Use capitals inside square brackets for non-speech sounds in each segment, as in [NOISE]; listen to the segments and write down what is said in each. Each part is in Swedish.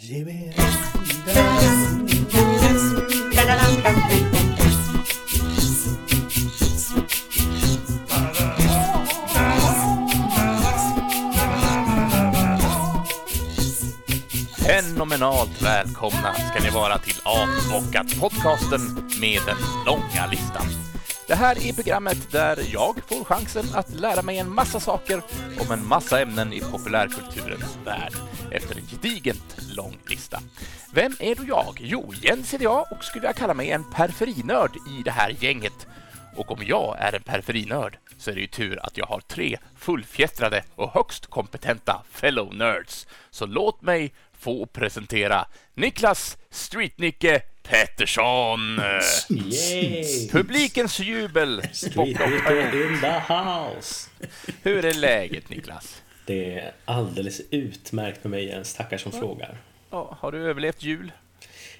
Ge mig Fenomenalt välkomna ska ni vara till Avbockat podcasten med den långa listan. Det här är programmet där jag får chansen att lära mig en massa saker om en massa ämnen i populärkulturens värld efter en gedigent lång lista. Vem är då jag? Jo, Jens är jag och skulle jag kalla mig en periferinörd i det här gänget. Och om jag är en periferinörd så är det ju tur att jag har tre fullfjättrade och högst kompetenta fellow nerds. Så låt mig få presentera Niklas Streetnicke Pettersson. Publikens jubel. In the house! Hur är läget Niklas? Det är alldeles utmärkt med mig Jens, tackar som frågar. Ja, har du överlevt jul?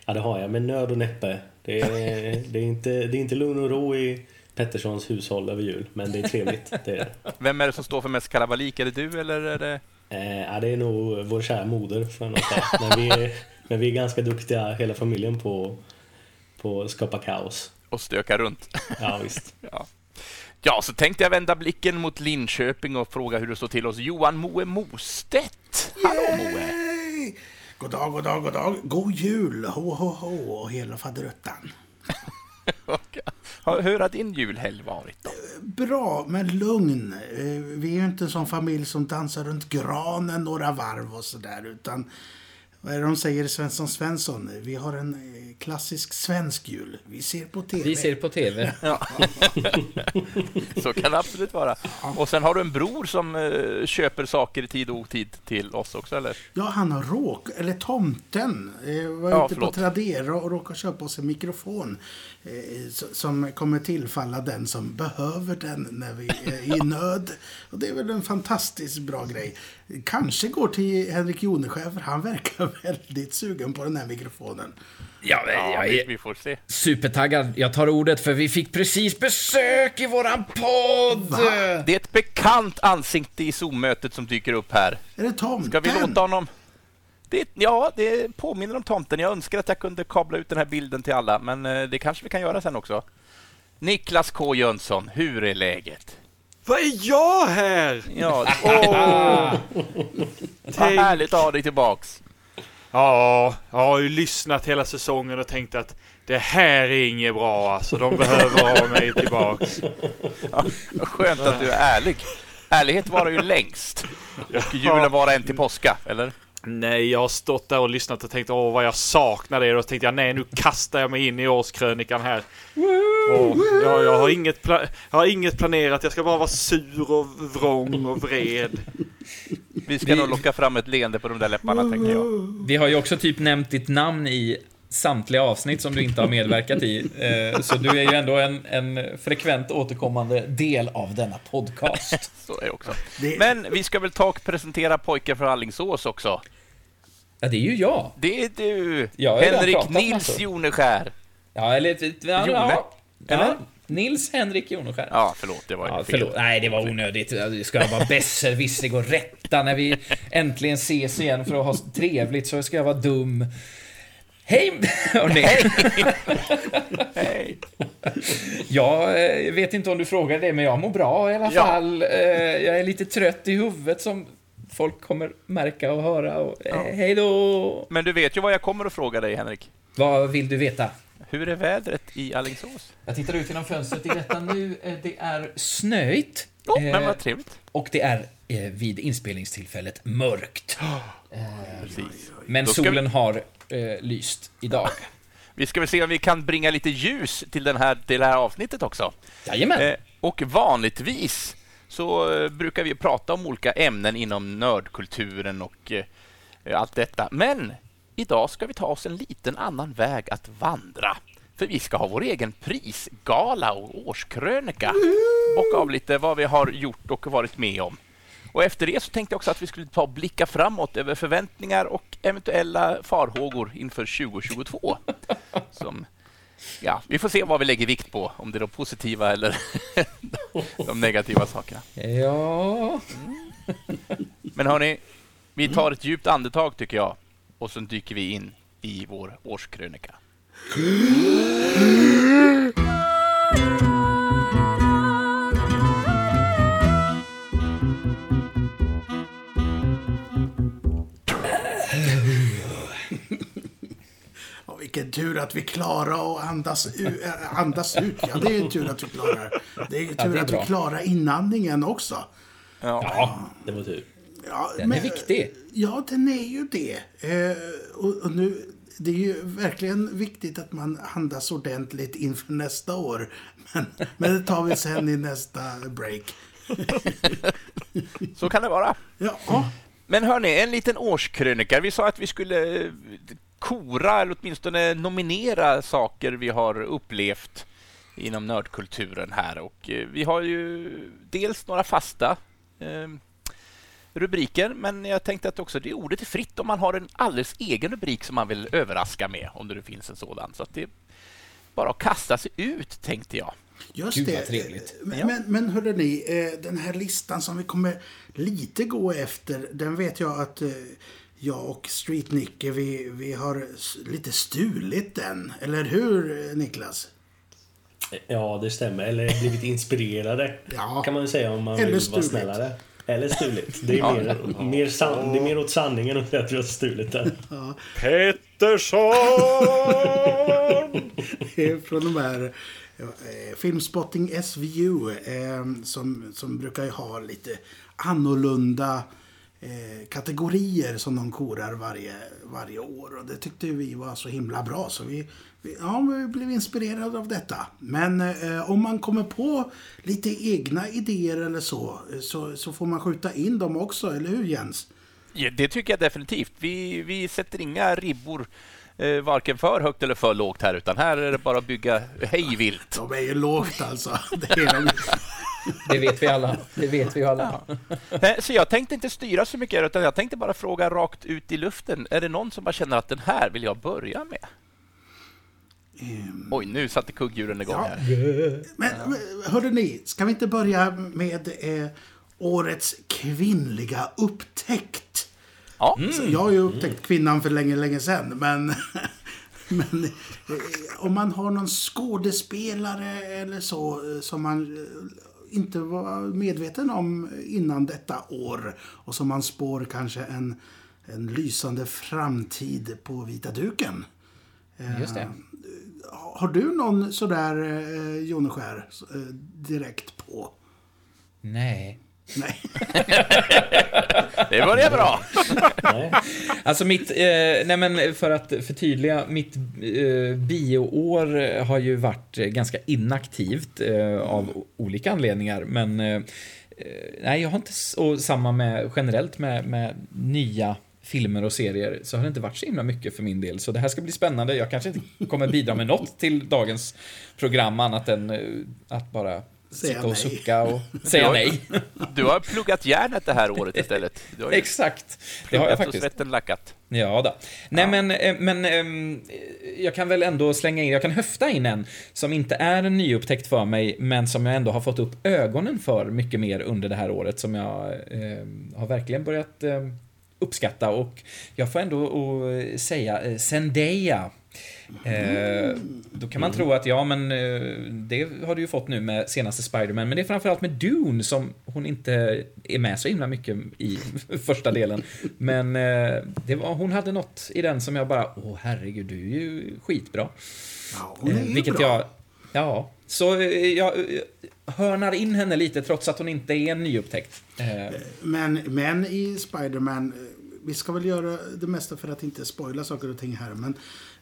Ja, det har jag, med nöd och näppe. Det är, [LAUGHS] det är, inte, det är inte lugn och ro i Petterssons hushåll över jul, men det är trevligt. Det är det. Vem är det som står för mest kalabalik? Är det du eller är det... Eh, ja, det är nog vår kära moder, får jag nog säga. Men vi, är, men vi är ganska duktiga, hela familjen, på, på att skapa kaos. Och stöka runt? [LAUGHS] Ja, visst. [LAUGHS] Ja. ja, så tänkte jag vända blicken mot Linköping och fråga hur det står till hos Johan Moe Mostedt. Hallå Moe! Yay! God dag, god dag, god dag. God jul, ho, ho, ho och hela faderuttan. [LAUGHS] Hur har din julhelg varit då? Bra, men lugn. Eh, Vi är ju inte en sån familj som dansar runt granen några varv och sådär, utan vad är det de säger i Svensson Svensson? Vi har en eh, klassisk svensk jul. Vi ser på TV. Vi ser på TV. [LAUGHS] Ja. [LAUGHS] Så kan det absolut vara. Och sen har du en bror som eh, köper saker i tid och otid till oss också, eller? Ja, han har råk, eller tomten, eh, var Ja, ute på förlåt. Tradera och råkade köpa oss en mikrofon eh, som kommer tillfalla den som behöver den när vi är i [LAUGHS] nöd. Och det är väl en fantastiskt bra grej. Kanske går till Henrik Joneskär, för han verkar väldigt sugen på den här mikrofonen. Ja, jag är vi får se. supertaggad. Jag tar ordet för vi fick precis besök i våran podd! Det är ett bekant ansikte i Zoom-mötet som dyker upp här. Är det tomten? Ska vi låta honom... Det, ja, det påminner om tomten. Jag önskar att jag kunde kabla ut den här bilden till alla, men eh, det kanske vi kan göra sen också. Niklas K Jönsson, hur är läget? Vad är jag här? Ja, åh, [LAUGHS] vad härligt att ha dig tillbaks. Ja, jag har ju lyssnat hela säsongen och tänkt att det här är inget bra alltså. De behöver ha mig tillbaks. Ja, skönt att du är ärlig. Ärlighet varar ju längst. Och julen varar en till påska, eller? Nej, jag har stått där och lyssnat och tänkt åh vad jag saknar det. Och tänkte jag nej, nu kastar jag mig in i årskrönikan här. Och, ja, jag, har inget jag har inget planerat. Jag ska bara vara sur och vrång och vred. Vi ska nog locka fram ett leende på de där läpparna, tänker jag. Vi har ju också typ nämnt ditt namn i samtliga avsnitt som du inte har medverkat i. Eh, Så du är ju ändå en, en frekvent återkommande del av denna podcast. [LAUGHS] Så är det också. Men vi ska väl ta och presentera pojken från Alingsås också. Ja, det är ju jag. Det är du, Jag redan Henrik Nils. Joneskär. Ja, eller... Ja, Jone? ja, Eller? Nils Henrik Joneskär. Ja, förlåt, det var Ja, fel. förlåt. Nej, det var onödigt. Det ska vara besserwissrig och rätta när vi äntligen ses igen för att ha trevligt, så ska jag vara dum. Hej! [LAUGHS] hörni. Hej! Jag eh, vet inte om du frågade det, men jag mår bra i alla Ja. fall. Eh, Jag är lite trött i huvudet som folk kommer märka och höra. Och, eh, Hej då! Men du vet ju vad jag kommer att fråga dig, Henrik. Vad vill du veta? Hur är vädret i Alingsås? Jag tittar ut genom fönstret i detta nu. Det är snöigt. Oh, men vad trevligt. Och det är vid inspelningstillfället mörkt. [GASPS] Precis. Men vi- solen har eh, lyst idag. Vi ska väl se om vi kan bringa lite ljus till, den här, till det här avsnittet också. Jajamän! Eh, och vanligtvis så eh, brukar vi prata om olika ämnen inom nördkulturen och eh, allt detta. Men idag ska vi ta oss en liten annan väg att vandra. För vi ska ha vår egen prisgala och årskrönika. Bocka av lite vad vi har gjort och varit med om. Och efter det så tänkte jag också att vi skulle ta och blicka framåt över förväntningar och eventuella farhågor inför 2022. [LAUGHS] Som Ja, vi får se vad vi lägger vikt på, om det är de positiva eller [LAUGHS] de negativa sakerna. Ja... Men hörni, vi tar ett djupt andetag tycker jag. och så dyker vi in i vår årskrönika. [LAUGHS] vilken tur att vi klarar att andas, u- äh, andas ut. Ja, det är ju tur att vi klarar. Det är ju tur det är att vi klarar inandningen också. Ja, det var tur. Ja, Den är viktig. Ja, den är ju det. Eh, och, och nu, det är ju verkligen viktigt att man andas ordentligt inför nästa år. Men, men det tar vi sen i nästa break. Så kan det vara. Ja, Men hörni, en liten årskrönika. Vi sa att vi skulle eh, kora eller åtminstone nominera saker vi har upplevt inom nördkulturen här. Och eh, vi har ju dels några fasta eh, rubriker, men jag tänkte att också det ordet är fritt om man har en alldeles egen rubrik som man vill överraska med, om det nu finns en sådan. Så att det är bara att kasta sig ut, tänkte jag. just Gud, det. vad trevligt. Men, men, men hörde ni, eh, den här listan som vi kommer lite gå efter, den vet jag att eh, jag och Street Nicke, vi, vi har lite stulit den. Eller hur, Niklas? Ja, det stämmer. Eller blivit inspirerade. [LAUGHS] Ja. Kan man ju säga om man Eller vill vara stulit. snällare. Eller stulit. Det är, [LAUGHS] Ja. mer, mer, san, det är mer åt sanningen att säga att vi har stulit den. [LAUGHS] Pettersson! Från de här eh, Filmspotting SVU eh, som, som brukar ju ha lite annorlunda eh, kategorier som de korar varje, varje år. Och det tyckte vi var så himla bra så vi, vi, ja, vi blev inspirerade av detta. Men eh, om man kommer på lite egna idéer eller så, eh, så, så får man skjuta in dem också, eller hur Jens? Ja, det tycker jag definitivt. Vi, vi sätter inga ribbor eh, varken för högt eller för lågt här, utan här är det bara att bygga hejvilt. De är ju lågt alltså. Det är de. Det vet vi alla. Det vet vi alla. Eh, Så jag tänkte inte styra så mycket, utan jag tänkte bara fråga rakt ut i luften. Är det någon som bara känner att den här vill jag börja med? Oj, nu satte kugghjulen igång Ja. här. Men men, hörde ni, ska vi inte börja med eh, årets kvinnliga upptäckt? Ja, Så jag har ju upptäckt kvinnan för länge, länge sedan, men... [LAUGHS] men eh, om man har någon skådespelare eller så eh, som man eh, inte var medveten om innan detta år och som man spår kanske en, en lysande framtid på vita duken. Just det. Har du någon sådär, Joneskär, direkt på? Nej. Nej. [LAUGHS] det börjar bra. Nej. Alltså mitt, eh, nej men för att förtydliga, mitt eh, bioår har ju varit ganska inaktivt eh, av olika anledningar, men eh, eh, nej, jag har inte, och samma med generellt med, med nya filmer och serier, så har det inte varit så himla mycket för min del. Så det här ska bli spännande. Jag kanske inte kommer bidra med något till dagens program, annat än eh, att bara Säga sitta och nej. sucka och [LAUGHS] säga Ja. nej. [LAUGHS] Du har pluggat järnet det här året istället. Du har ju Exakt. Det har jag pluggat och faktiskt. svetten lackat. Ja då. Nej men, eh, men ehm, jag kan väl ändå slänga in, jag kan höfta in en som inte är en nyupptäckt för mig, men som jag ändå har fått upp ögonen för mycket mer under det här året, som jag ehm, har verkligen börjat ehm, uppskatta och jag får ändå eh, säga eh, Zendaya. Eh, då kan man tro att ja, men eh, det har du ju fått nu med senaste Spider-Man, men det är framförallt med Dune som hon inte är med så himla mycket i [LAUGHS] första delen. Men eh, det var, hon hade något i den som jag bara, åh herregud, du är ju skitbra. Ja, hon är Eh, vilket bra. jag, ja, så eh, jag eh, hörnar in henne lite trots att hon inte är en nyupptäckt. Men, men i Spider-Man, vi ska väl göra det mesta för att inte spoila saker och ting här, men,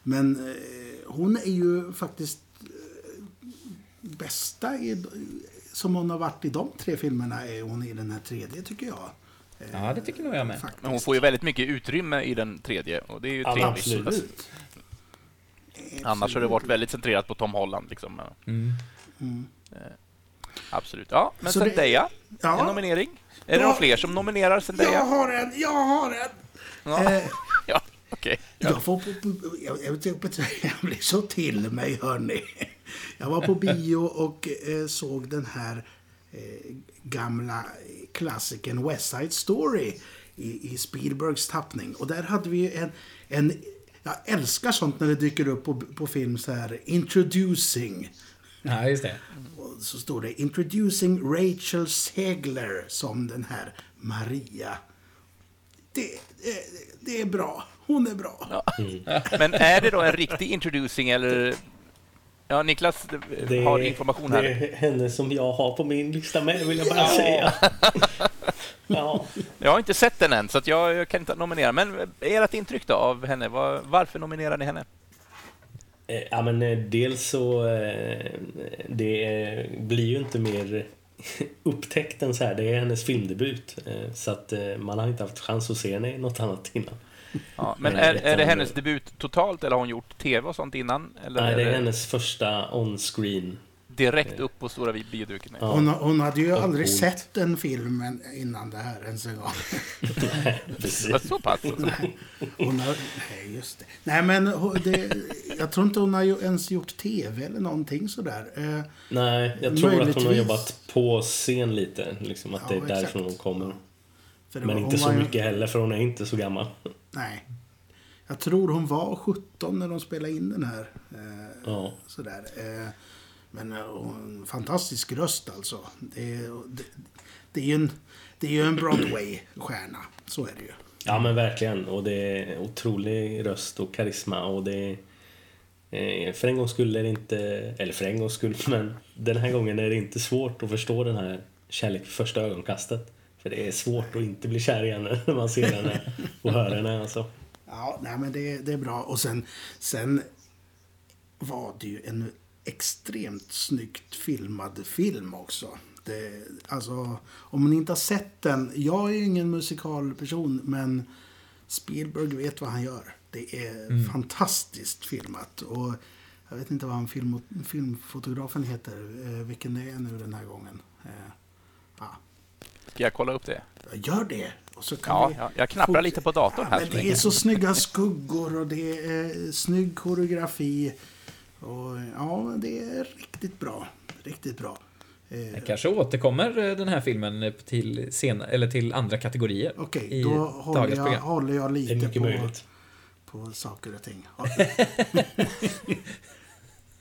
men eh, hon är ju faktiskt eh, bästa i, som hon har varit i de tre filmerna är hon i den här tredje, tycker jag. ja, det tycker nog jag med. Faktiskt. Men hon får ju väldigt mycket utrymme i den tredje och det är ju Ja, trevligt. absolut. Absolut. Annars har det varit väldigt centrerat på Tom Holland. Liksom. Mm. Eh, Absolut. Ja, men Så det- Zendaya, Ja. en nominering. Är det några fler som nominerar Jag Zendaya? har en, jag har en! Ja, Eh, okej. Jag, får på, jag, jag, jag, blir så till mig, hörni. Jag var på bio och eh, såg den här eh, gamla klassikern West Side Story i, i Spielbergs tappning. Och där hade vi en, en... Jag älskar sånt när det dyker upp på, på film så här. Introducing. Ja, just det. Och så står det Introducing Rachel Segler som den här Maria. Det, det, det är bra. Hon är bra. Men är det då en riktig introducing eller? Ja, Niklas Det har information Det här. är henne som jag har på min lista med, vill jag bara säga. [LAUGHS] Ja. Jag har inte sett den än, så att jag, jag kan inte nominera. Men ert intryck då av henne? Var, varför nominerar ni henne? Eh, Ja, men eh, dels så... eh, Det eh, blir ju inte mer [LAUGHS] upptäckt än så här. Det är hennes filmdebut. eh, Så att eh, man har inte haft chans att se henne i något annat innan. Ja, [LAUGHS] men Nej, är, är det hennes debut totalt eller har hon gjort tv och sånt innan? Eller Nej, det är hennes första on-screen. direkt upp på stora bioduken? Ja. Hon, hon hade ju aldrig sett en film än- innan det här ens en gång. [LAUGHS] Precis. Så pass? alltså. Hon har, nej, just det. Nej, men hon- det, jag tror inte hon har ju ens gjort tv eller någonting sådär. Eh, Nej, jag tror att hon har Möjligtvis. jobbat på scen lite. Liksom att Ja, det är exakt. därifrån hon kommer. Men inte så ju- mycket heller, för hon är inte så gammal. Nej. Jag tror hon var 17 när de spelade in den här. Eh, Ja. Sådär. Eh, men eh, hon, fantastisk röst alltså. Det, är- det, det är ju en, det är ju en Broadway-stjärna. Så är det ju. Ja men verkligen. Och det är otrolig röst och karisma och det är... eh, För en gångs skull är det inte... Eller för en gångs skull, [LAUGHS] men den här gången är det inte svårt att förstå den här kärlek vid första ögonkastet. För det är svårt att inte bli kär i henne när man ser henne och hör henne alltså. Ja, nej men det, det är bra. Och sen, sen var det ju en extremt snyggt filmad film också. Det, alltså, om man inte har sett den. Jag är ju ingen musikalperson, men Spielberg vet vad han gör. Det är fantastiskt filmat. Och jag vet inte vad han film, filmfotografen heter, eh, vilken det är nu den här gången. Eh, ja, Ska jag kolla upp det? jag gör det. Och så kan Ja, vi... ja, jag knapprar lite på datorn Ja, här. men så det är så snygga skuggor och det är snygg koreografi. Och ja, det är riktigt bra. Riktigt bra. Eh, Kanske återkommer eh, den här filmen till, sen, eller till andra kategorier Okej, i då håller jag, håller jag lite mycket på, möjligt. på saker och ting. [LAUGHS] [LAUGHS] [LAUGHS]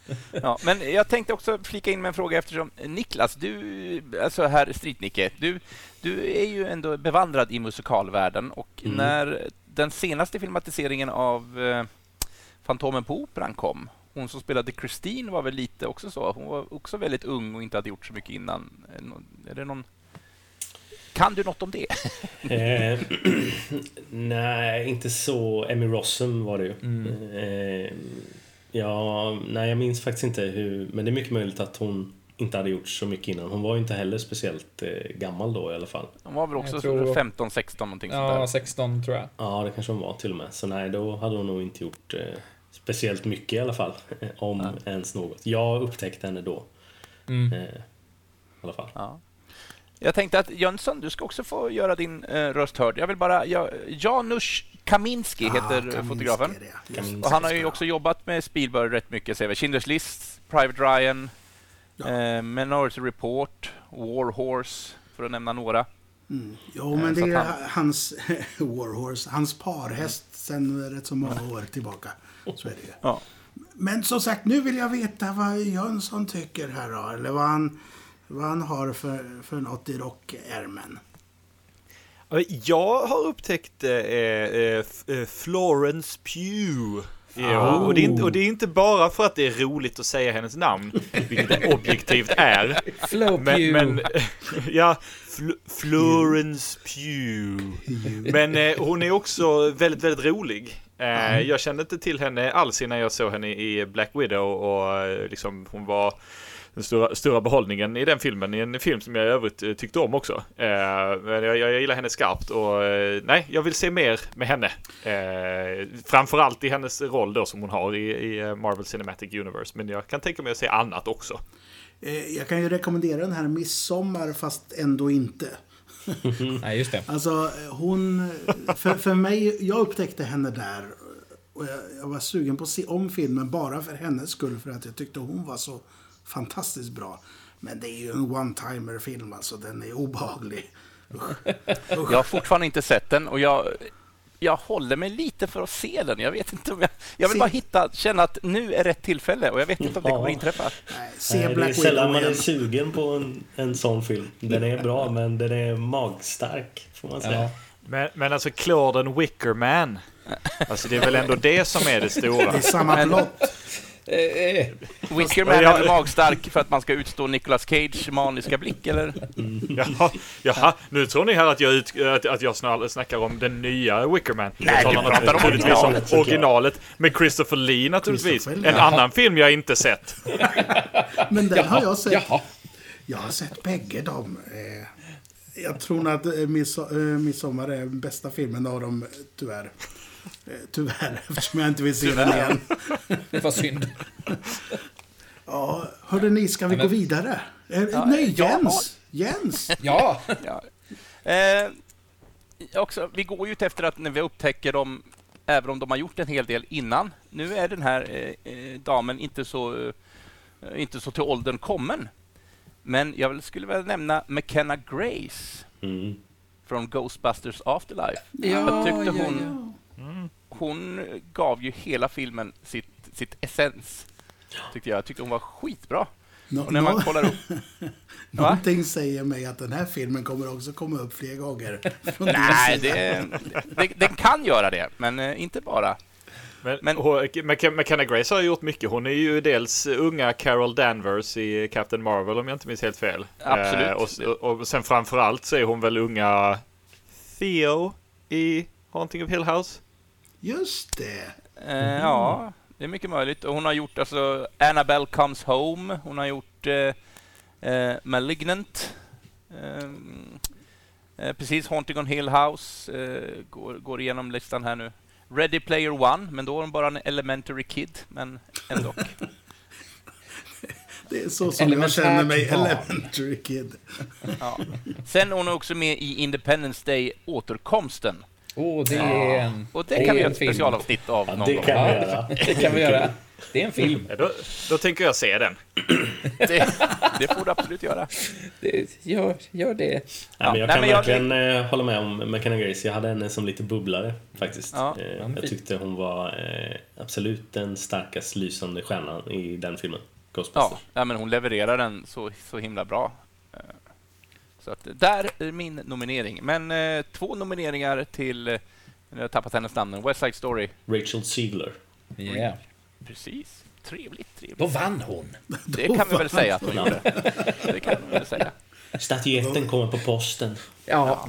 [LAUGHS] Ja, men jag tänkte också flika in med en fråga eftersom Niklas, du, alltså herr Stritnicke, du, du är ju ändå bevandrad i musikalvärlden och Mm. när den senaste filmatiseringen av eh, Fantomen på Operan kom, hon som spelade Christine var väl lite också så, hon var också väldigt ung och inte hade gjort så mycket innan. Är det någon... Kan du något om det? [LAUGHS] Eh, [CLEARS THROAT] nej, inte så. Emmy Rossum var det ju. Mm. Eh, ja, nej, jag minns faktiskt inte hur... Men det är mycket möjligt att hon inte hade gjort så mycket innan. Hon var ju inte heller speciellt eh, gammal då i alla fall. Hon var väl också Jag tror- 15, 16 någonting sånt Ja, där. 16 tror jag. Ja, det kanske hon var till och med. Så nej, då hade hon nog inte gjort eh, speciellt mycket i alla fall. [LAUGHS] Om ens något. Jag upptäckte henne då. Mm. Eh, I alla fall. Ja. Jag tänkte att Jönsson, du ska också få göra din eh, röst hörd. Jag vill bara... Ja, Janusz Kaminski heter Ah, Kaminski fotografen. det, Kaminski. det. Och han har ju också jobbat med Spielberg rätt mycket. Schindler's List, Private Ryan, Ja. eh, Minority Report, War Horse, för att nämna några. Mm. Jo, Eh, men det så är han- [LAUGHS] hans [LAUGHS] Warhorse, hans parhäst sen rätt så många år tillbaka. Så är det ju. Ja. Men som sagt, nu vill jag veta vad Jönsson tycker här då. Eller vad han, vad han har för, för något i rockärmen. Jag har upptäckt eh, eh, F- eh, Florence Pugh. Ja, och, det är inte, och det är inte bara för att det är roligt att säga hennes namn, vilket det objektivt är. Flow Men, men [LAUGHS] ja, Fl- Florence Pugh. Men eh, hon är också väldigt, väldigt rolig. Eh, jag kände inte till henne alls innan jag såg henne i Black Widow och eh, liksom hon var den stora, stora behållningen i den filmen, i en film som jag i övrigt eh, tyckte om också. Eh, men jag, jag gillar henne skarpt och eh, nej, jag vill se mer med henne. Eh, framförallt i hennes roll då som hon har i, i eh, Marvel Cinematic Universe, men jag kan tänka mig att se annat också. Eh, Jag kan ju rekommendera den här Midsommar fast ändå inte. [LAUGHS] Nej, just det. Alltså hon, för, för mig, jag upptäckte henne där och jag, jag var sugen på att se om filmen bara för hennes skull för att jag tyckte hon var så fantastiskt bra. Men det är ju en one-timer film alltså, den är obehaglig. Jag har fortfarande inte sett den och jag, jag håller mig lite för att se den. Jag vet inte om jag... Jag vill Se- bara hitta, känna att nu är rätt tillfälle och jag vet inte om det kommer inträffa. Nej, se Nej, det är Black sällan Widow man är sugen på en, en sån film. Den är bra, men den är magstark, får man säga. Ja. Men, men alltså Clauden Wickerman. Alltså det är väl ändå det som är det stora. Det är samma plott. Eh, eh, Wickerman är väl magstark för att man ska utstå Nicolas Cage maniska blick, eller? [LAUGHS] Jaha, jaha, nu tror ni här att jag, ut, att, att jag snackar om den nya Wickerman. Nej, jag du talar pratar om naturligtvis om originalet, originalet med Christopher Lee naturligtvis. Christopher En Lee. annan film jag inte sett. [LAUGHS] Men den har jag sett. Jaha. Jag har sett bägge dem. Eh, Jag tror nog att eh, Midsommar är den bästa filmen av dem, tyvärr. Eh, Tyvärr, [LAUGHS] eftersom jag inte vill se den igen. [LAUGHS] Det var synd. [LAUGHS] Ja, hörde ni, ska vi men- gå vidare? Eh, Ja, Nej, ja. Jens! Jens! Ja, Ja. Eh, också, vi går ju ut efter att när vi upptäcker dem, även om de har gjort en hel del innan. Nu är den här eh, eh, damen inte så, eh, inte så till åldern kommen. Men jag skulle väl nämna McKenna Grace Mm. från Ghostbusters Afterlife. Ja, jag tyckte ja, hon, hon gav ju hela filmen sitt, sitt essens. Tyckte jag. jag tyckte hon var skitbra. Nå- Och när man nå- kollar upp... [LAUGHS] Va? Någonting säger mig att den här filmen kommer också komma upp fler gånger. Nej, det, det, den kan göra det, men eh, inte bara. Men, Men- hon- McK- McKenna Grace har gjort mycket. Hon är ju dels unga Carol Danvers i Captain Marvel om jag inte minns helt fel. Absolut. Eh, och, och sen framförallt så är hon väl unga Theo i Haunting of Hill House. Just det. Eh, Ja, det är mycket möjligt. Och hon har gjort alltså Annabelle Comes Home. Hon har gjort eh, eh, Malignant. Eh, eh, precis, Haunting on Hill House. Eh, går, går igenom listan här nu. Ready Player One, men då är hon bara en elementary kid. Men ändå. [LAUGHS] Det är så som jag känner mig, barn. elementary kid. Ja. Sen är hon också med i Independence Day Åh, det är en... Och det är kan vi en göra ett film. specialavsnitt av Ja, någon det gång. kan vi göra. [LAUGHS] Det kan vi göra. Det är en film. Ja, Då, då tänker jag se den. [LAUGHS] Det, det får du absolut göra. Det, gör, gör det. Ja, Ja, men jag nej, kan men jag- verkligen eh, hålla med om McKenna Grace. Jag hade henne som lite bubblare faktiskt. Ja, eh, jag tyckte hon var eh, absolut den starkast lysande stjärnan i den filmen. Ja, ja, men hon levererar den så, så himla bra. Så att där är min nominering. Men eh, två nomineringar till, eh, nu har jag tappat hennes namn, West Side Story. Rachel Ziegler. Yeah. Precis. Trevligt, trevligt. Då vann hon. Det kan vi väl säga att hon gjorde. Det kan vi väl säga. Statyetten kommer på posten. Ja.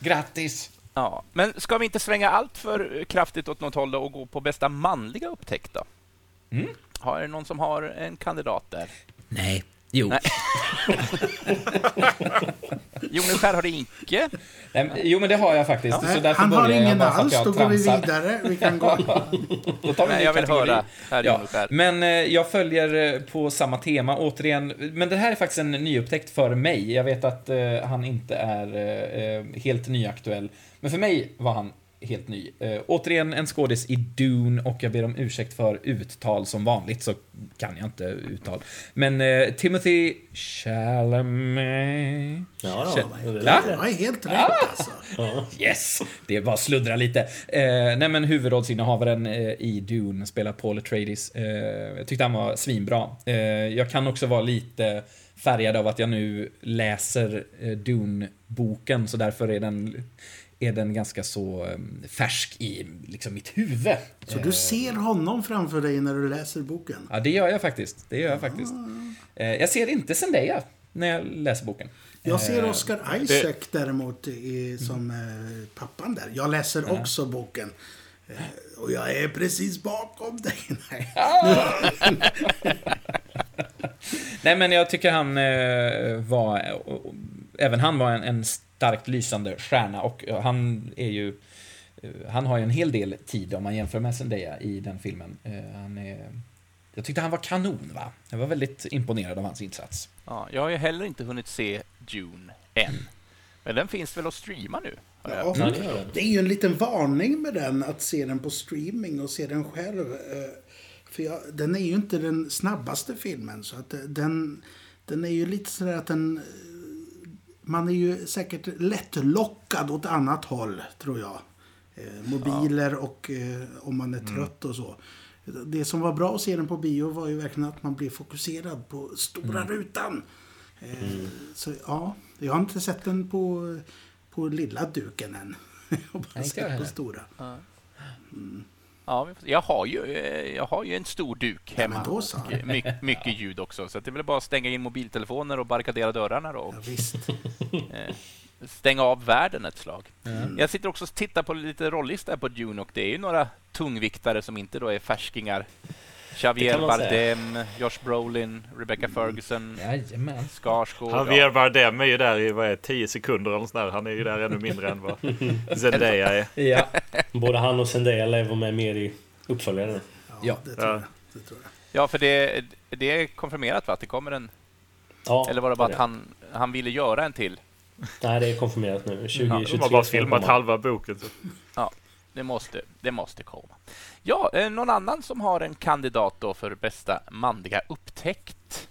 Grattis. Ja, men ska vi inte svänga allt för kraftigt åt något håll då och gå på bästa manliga upptäckt då? Mm. Har det någon som har en kandidat där? Nej. Jo. Nej. [LAUGHS] Joneskär har det inte. Nej, men- jo, men det har jag faktiskt. Så Nej, därför han har börjar jag ingen bara för att alls, jag då går vi tramsar. vidare. Vi kan gå... [LAUGHS] Då tar vi en Nej, ny jag vill kategori. höra herr Ja, men eh, jag följer eh, på samma tema återigen. Men det här är faktiskt en nyupptäckt för mig. Jag vet att eh, han inte är eh, eh, helt nyaktuell. Men för mig var han helt ny. Eh, återigen en skådis i Dune och jag ber om ursäkt för uttal som vanligt så kan jag inte uttal. Men eh, Timothy Chalamet. Ja. Det Ja. är Det var helt rätt alltså. ja. Yes! Det är bara sluddra lite. Eh, nej men huvudrollsinnehavaren eh, i Dune spelar Paul Atreides. Eh, jag tyckte han var svinbra. Eh, jag kan också vara lite färgad av att jag nu läser eh, Dune-boken, så därför är den, är den ganska så eh, färsk i liksom, mitt huvud. Så du ser honom framför dig när du läser boken? Ja, det gör jag faktiskt. Det gör jag faktiskt. Eh, jag ser inte Zendaya när jag läser boken. Jag ser Eh, Oscar Isaac däremot i, som eh, pappan där. Jag läser också boken. Eh, och jag är precis bakom dig. [LAUGHS] Nej. [LAUGHS] Nej, men jag tycker han eh, var... Även han var en, en starkt lysande stjärna och eh, han är ju... eh, Han har ju en hel del tid om man jämför med Zendaya i den filmen. Eh, Han är... Jag tyckte han var kanon, va? Jag var väldigt imponerad av hans insats. Ja, jag har ju heller inte hunnit se Dune än. Men den finns väl att streama nu? Ja, det är ju en liten varning med den, att se den på streaming och se den själv. För jag, den är ju inte den snabbaste filmen, så att den, den är ju lite sådär att den... man är ju säkert lättlockad åt annat håll, tror jag. Eh, mobiler och eh, om man är trött och så. Det som var bra att se den på bio var ju verkligen att man blev fokuserad på stora rutan. Eh, Så ja, jag har inte sett den på, på lilla duken än. [LAUGHS] Jag har bara jag sett på stora. Ja, vi får- jag har ju, eh, jag har ju en stor duk hemma. så. och eh, mycket, ljud också. Så det är väl bara att stänga in mobiltelefoner och barrikadera dörrarna då. Och Ja, visst. eh, stänga av världen ett slag. Jag sitter också och tittar på lite rolllistor på Dune och det är ju några tungviktare som inte då är färskingar. Javier man säga. Bardem, Josh Brolin, Rebecca Ferguson, Jajamän. Skarsgård. Javier ja. Bardem är ju där i vad är, det, 10 sekunder eller sånt där. Han är ju där ännu mindre än vad [LAUGHS] Zendaya är. Ja. Både han och Zendaya vara med mer i uppföljaren. Ja, Ja. Det, tror Ja. jag. det tror jag. ja, för det, det är konfirmerat va? Att det kommer en... Ja, Eller var det bara att han, han ville göra en till? Nej, det är konfirmerat nu. 2023 De har bara filmat halva boken. Så. Det måste, det måste komma. Ja, eh, någon annan som har en kandidat då för bästa manliga upptäckt?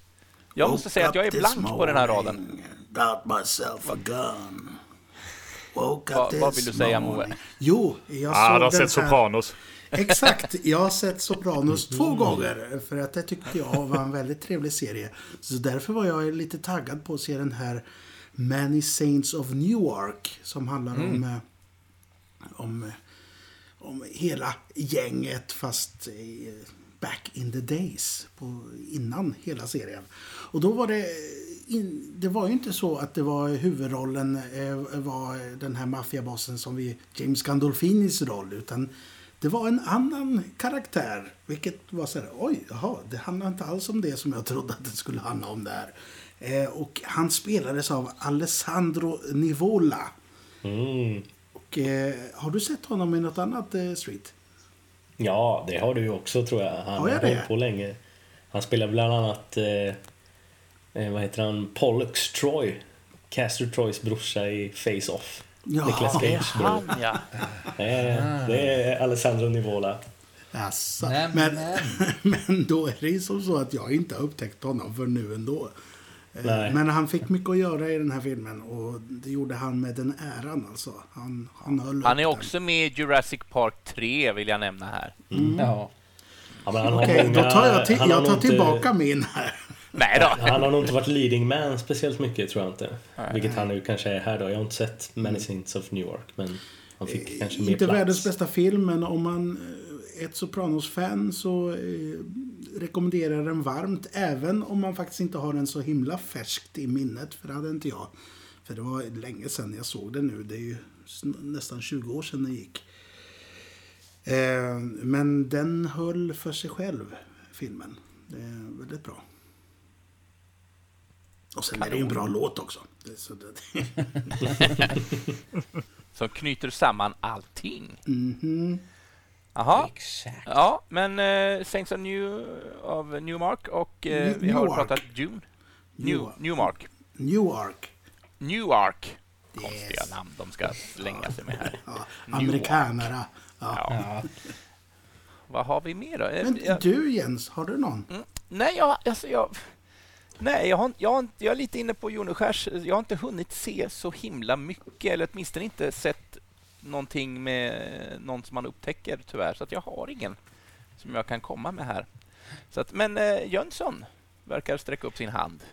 Jag måste säga att jag är blank på den här raden. Got myself a gun. Woke up Vad- vill du säga. Moe? Jo, jag Ah, såg du har sett Sopranos. [LAUGHS] Exakt, jag har sett Sopranos två gånger. För att det tyckte jag var en väldigt trevlig serie. Så därför var jag lite taggad på att se den här Many Saints of Newark. Som handlar om, eh, om, eh, om hela gänget fast eh, back in the days. På, innan hela serien. Och då var det... Eh, in, det var ju inte så att det var huvudrollen eh, var den här maffiabossen som vi... James Gandolfinis roll. Utan det var en annan karaktär. Vilket var så här, oj, jaha, det handlar inte alls om det som jag trodde att det skulle handla om där. Eh, och han spelades av Alessandro Nivola. Mm. Och, eh, har du sett honom i något annat eh, Street? Ja, det har du ju också tror jag. Han Har har jag det? hållit på länge. Han spelar bland annat, eh, eh, vad heter han, Pollux Troy. Castor Troys brorsa i Face-Off. Ja. Är Cage bror. han ja. Det [LAUGHS] är, det är Alessandro Nivola. Nej, men, men- [LAUGHS] men då är det ju som så att jag inte har upptäckt honom för nu ändå. Nej. Men han fick mycket att göra i den här filmen och det gjorde han med den äran alltså. Han, han höll Han är också med i Jurassic Park 3 vill jag nämna här. Ja. Ja, den. Okej, många- då tar jag, till, jag tar nog inte- tillbaka min här. Nej då. Han har nog inte varit leading man speciellt mycket tror jag inte. Vilket han nu kanske är här då. Jag har inte sett Many Saints of New York men han fick kanske mer Eh, Inte plats. världens bästa film, men om man är ett Sopranos-fan så eh, rekommenderar den varmt. Även om man faktiskt inte har den så himla färskt i minnet, för det hade inte jag. För det var länge sedan jag såg den nu. Det är ju nästan 20 år sedan den gick. Eh, men den höll för sig själv, filmen. Det är väldigt bra. Och sen är det ju en bra låt också. Så det, [LAUGHS] Som knyter samman allting. Mhm. Jaha. Exakt. Ja, men uh, Saints of New av Newmark och eh, New- vi har Newark. pratat June. New, Newark. Newmark. Newark. Newark. Konstiga Yes. namn de ska slänga sig med här. Ja, [LAUGHS] amerikanerna. Ja. Ja. Vad har vi mer då? Eh, Men jag- du Jens, har du någon? Mm. Nej, jag, alltså jag, nej jag, har, jag, har, jag är lite inne på Joneskärs. Jag har inte hunnit se så himla mycket, eller åtminstone inte sett någonting med någon som man upptäcker tyvärr. Så att jag har ingen som jag kan komma med här. Så att, men eh, Jönsson verkar sträcka upp sin hand.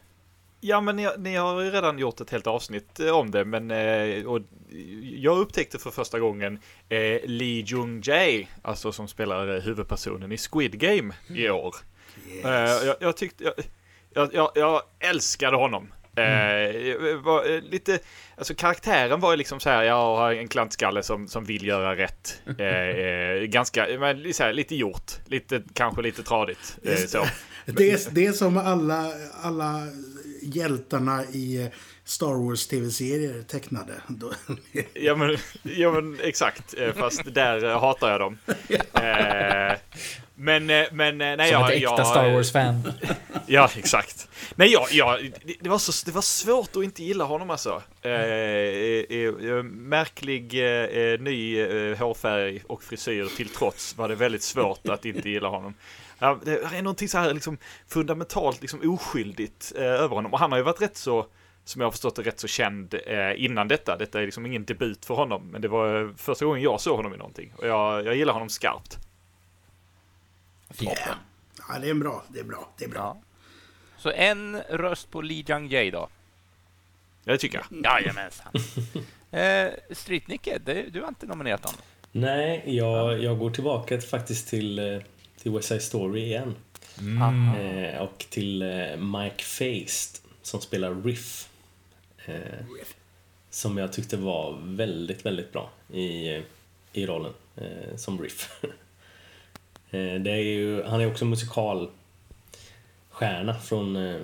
Ja, men ni, ni har ju redan gjort ett helt avsnitt eh, om det, men eh, och jag upptäckte för första gången eh, Lee Jung-jae, alltså som spelar huvudpersonen i Squid Game i år. Eh, jag, jag tyckte, jag, jag, jag, jag älskade honom. Var, eh, lite, alltså karaktären var ju liksom så här, jag har en klantskalle som, som vill göra rätt. Eh, [LAUGHS] eh, ganska, men så här, lite gjort, lite, kanske lite tradigt. Eh, så. Det är, det är som alla, alla hjältarna i Star Wars tv-serier tecknade. [LAUGHS] Ja men, ja men exakt, Eh, fast där eh, hatar jag dem. [LAUGHS] Eh, Men, men nej, Som jag, ett äkta jag, Star Wars-fan. [LAUGHS] Ja, exakt. Nej, jag, jag, det, var så, det var svårt att inte gilla honom alltså. Eh, eh, eh, märklig ny eh, hårfärg och frisyr till trots var det väldigt svårt att inte gilla honom. Det är någonting så här liksom fundamentalt liksom oskyldigt över honom. Och han har ju varit rätt så som jag har förstått är rätt så känd eh, innan detta. Detta är liksom ingen debut för honom, men det var eh, första gången jag såg honom i någonting. Och jag, jag gillar honom skarpt. Yeah. Ja, det är bra. Det är bra. Det är bra. Ja. Så en röst på Lee Jung Jae då? Ja, det tycker jag. Jajamensan. [LAUGHS] eh, Streetnicke, du, du har inte nominerat honom. Nej, jag, jag går tillbaka faktiskt till, eh, till West Side Story igen. Mm. Eh, och till eh, Mike Feist som spelar Riff. Eh, som jag tyckte var väldigt, väldigt bra i, i rollen eh, som Riff. [LAUGHS] Eh, det är ju, han är också musikalstjärna från, eh,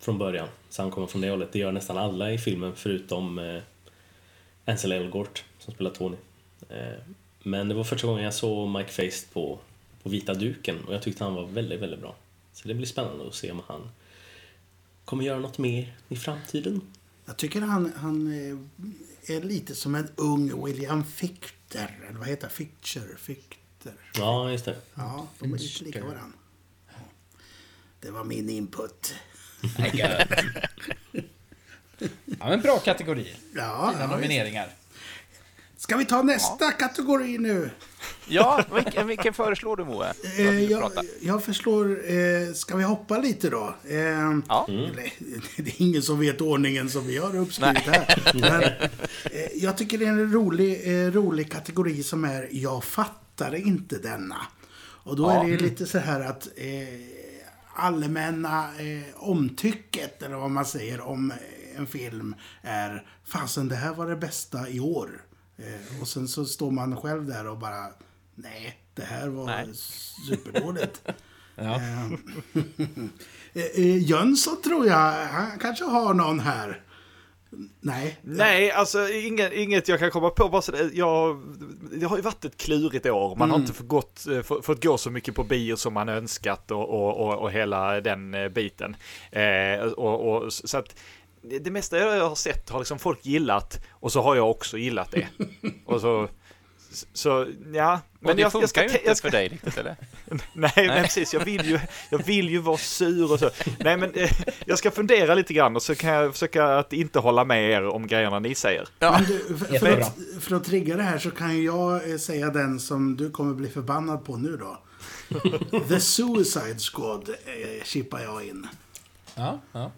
från början. Så han kommer från det hållet. Det gör nästan alla i filmen förutom eh, Ansel Elgort som spelar Tony. Eh, men det var första gången jag såg Mike Feist på, på vita duken och jag tyckte han var väldigt, väldigt bra. Så det blir spännande att se om han kommer göra något mer i framtiden. Jag tycker han, han eh, är lite som en ung William Fichter. Eller vad heter Fichter? Fichter. Ja, just det. Ja, de är lite lika varandra. Ja. Det var min input. [LAUGHS] Ja, men bra kategori. Ja, Fina ja, nomineringar. Ska vi ta nästa kategori nu? Ja, vilken, vilken föreslår du Moe? Eh, jag, jag förslår, eh, ska vi hoppa lite då? Eh, Ja. eller, [LAUGHS] det är ingen som vet ordningen som vi har uppskrivit här. Men, eh, jag tycker det är en rolig, eh, rolig kategori som är Jag fattar inte denna. Och då är det lite så här att eh, allmänna eh, omtycket, eller vad man säger, om en film är Fasen, det här var det bästa i år. Eh, och sen så står man själv där och bara Nej, det här var Nej. superdåligt. [LAUGHS] Ja. [LAUGHS] Eh, eh, Jönsson tror jag, han kanske har någon här. Nej. Nej, alltså inget, inget jag kan komma på. Bara så det, jag, det har ju varit ett klurigt år. Man har inte fått, gått, eh, fått, gå så mycket på bio som man önskat och, och, och, och hela den eh, biten. Eh, och, och, så att det det mesta jag har sett har liksom folk gillat och så har jag också gillat det. [LAUGHS] Och så, så ja. Men det jag, funkar jag ska, ju te- inte jag ska, för dig riktigt, eller? [LAUGHS] Nej, men precis. Jag vill ju, jag vill ju vara sur och så. Nej, men eh, jag ska fundera lite grann och så kan jag försöka att inte hålla med er om grejerna ni säger. Ja. Men du, för, för, att, för att trigga det här så kan jag eh, säga den som du kommer bli förbannad på nu då. [LAUGHS] The Suicide Squad eh, chippar jag in. Ja, ja.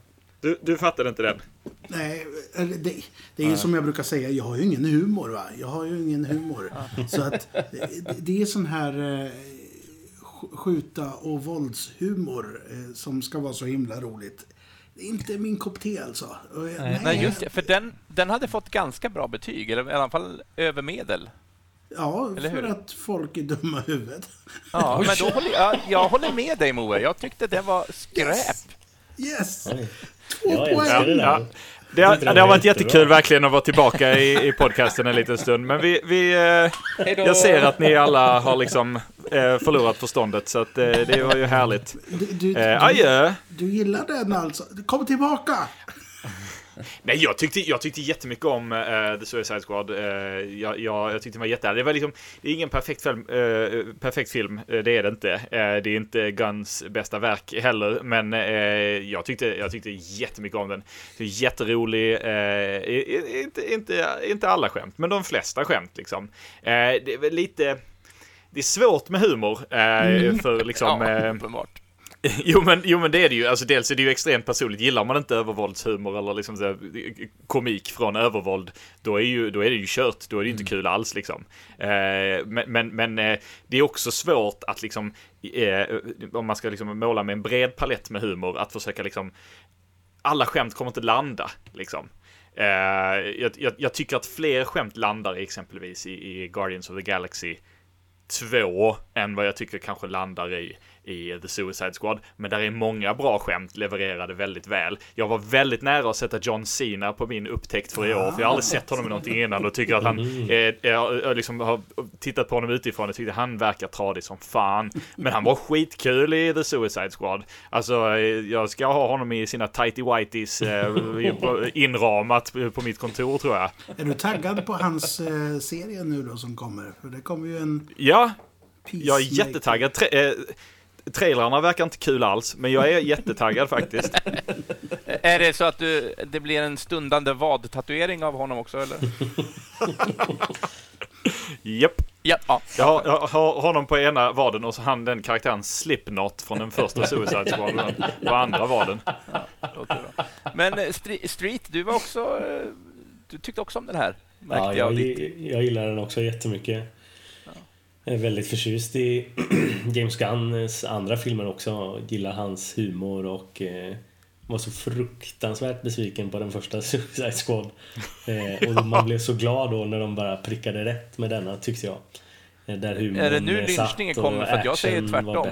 Du, du fattade inte den? Nej, det, det är ju som jag brukar säga, jag har ju ingen humor va. Jag har ju ingen humor. Så att det, det är sån här eh, sk- skjuta och våldshumor eh, som ska vara så himla roligt. Det är inte min kopp te alltså. Nej, Nej, just det. För den, den hade fått ganska bra betyg, eller i alla fall över medel. Ja, Eller för hur? att folk är dumma i huvudet. Ja, [LAUGHS] men då håller jag, jag håller med dig Moe. Jag tyckte det var skräp. Yes! Oj. Två Jag älskar poäng! det där. Ja. Det har, det det har var varit jättekul verkligen att vara tillbaka i, i podcasten en liten stund. Men vi, vi, eh, jag ser att ni alla har liksom eh, förlorat förståndet så att, eh, det var ju härligt. Du, du, Eh, du, adjö! du gillar den alltså? Kom tillbaka! [LAUGHS] Nej, jag tyckte, jag tyckte jättemycket om eh, The Suicide Squad. Eh, jag, jag, jag tyckte det var jättehärligt. Det var liksom, det är ingen perfekt film, eh, perfekt film det är det inte. Det är inte Guns bästa verk heller, men jag, tyckte, jag tyckte jättemycket om den. Är jätterolig, inte, inte, inte alla skämt, men de flesta skämt liksom. Det är lite, det är svårt med humor, eh, för [LAUGHS] liksom... Ja, uppenbart. [LAUGHS] Jo men, jo men det är det ju, alltså dels är det ju extremt personligt, gillar man inte övervåldshumor eller liksom så här, komik från övervåld, då är, ju, då är det ju kört, då är det ju inte kul alls liksom. Eh, men men, men eh, det är också svårt att liksom, eh, om man ska liksom måla med en bred palett med humor, att försöka liksom, alla skämt kommer inte landa liksom. Eh, jag, jag, jag tycker att fler skämt landar exempelvis i, i Guardians of the Galaxy 2 än vad jag tycker kanske landar i, i The Suicide Squad. Men där är många bra skämt levererade väldigt väl. Jag var väldigt nära att sätta John Cena på min upptäckt för i år, för jag har aldrig sett honom i någonting innan och tycker att han, eh, jag, jag liksom har tittat på honom utifrån och tyckte han verkar tradig som fan. Men han var skitkul i The Suicide Squad. Alltså, eh, jag ska ha honom i sina tighty whities eh, [LAUGHS] inramat på mitt kontor tror jag. Är du taggad på hans eh, serie nu då som kommer? För det kommer ju en Ja, Peacemaker. Jag är jättetaggad. Tra eh, trailrarna verkar inte kul alls, men jag är jättetaggad faktiskt. [LAUGHS] är det så att du, det blir en stundande vad-tatuering av honom också, eller? [LAUGHS] Japp. Ja, ja. Jag har, jag har honom på ena vaden och så han den karaktären Slipknot från den första Suicide Squad på andra vaden. bra. Men eh, Stre- Street, du var också... eh, Du tyckte också om den här, märkte Ja, jag. jag, jag gillar den också jättemycket. Jag är väldigt förtjust i [CLEARS THROAT] James Gunns andra filmer också. Gillar hans humor och eh, var så fruktansvärt besviken på den första [LAUGHS] Suicide Squad. Eh, och [LAUGHS] man blev så glad då när de bara prickade rätt med denna tyckte jag. Eh, Där humorn Är det nu lynchningen kommer? För att jag säger tvärtom.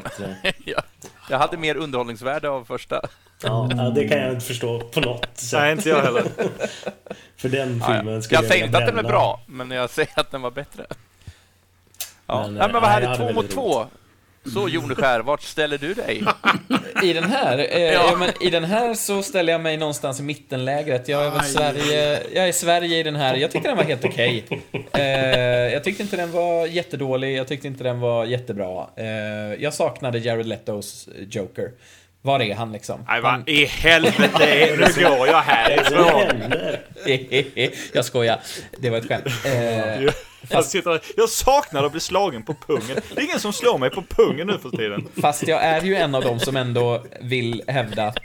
[LAUGHS] jag hade mer underhållningsvärde av första. Ja, det kan jag inte förstå på något sätt. Nej, inte jag heller. För den filmen ja. skulle Jag säger vilja inte att den är bra, men jag säger att den var bättre. Ja, Men, ja, men vad eh, härligt. Två mot två. Så Joneskär, vart ställer du dig? I den här? Eh, ja. men I den här så ställer jag mig någonstans i mittenlägret. Jag är väl. Sverige, jag är Sverige i den här. Jag tycker den var helt okej. Eh, jag tyckte inte den var jättedålig, jag tyckte inte den var jättebra. Eh, jag saknade Jared Letos Joker. Var är han liksom? Nej, Han, vad i helvete är Nu går jag Det härifrån. [LAUGHS] jag skojar. Det var ett skämt. Jag, sitter, jag saknar att bli slagen på pungen. Det är ingen som slår mig på pungen nu för tiden. Fast jag är ju en av dem som ändå vill hävda att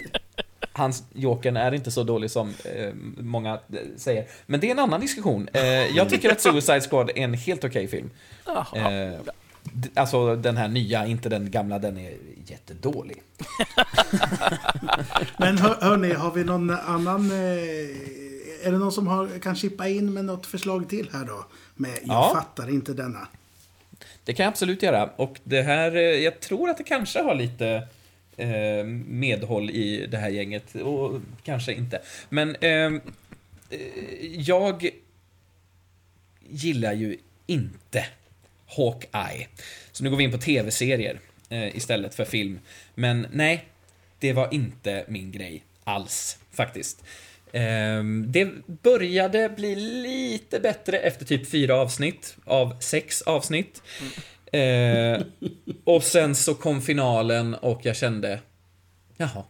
hans Jokern är inte så dålig som eh, många eh, säger. Men det är en annan diskussion. Eh, jag tycker att Suicide Squad är en helt okej film. Eh, alltså den här nya, inte den gamla, den är jättedålig. [LAUGHS] Men hör, hörni, har vi någon annan... Eh, är det någon som har, kan chippa in med något förslag till här då? Med Jag Ja. fattar inte denna. Det kan jag absolut göra. Och det här, eh, jag tror att det kanske har lite eh, medhåll i det här gänget. Och kanske inte. Men ehm, eh, jag gillar ju inte Hawkeye. Så nu går vi in på tv-serier eh, istället för film. Men nej, det var inte min grej alls, faktiskt. Ehm, det började bli lite bättre efter typ fyra avsnitt av sex avsnitt. Eh, och sen så kom finalen och jag kände, jaha.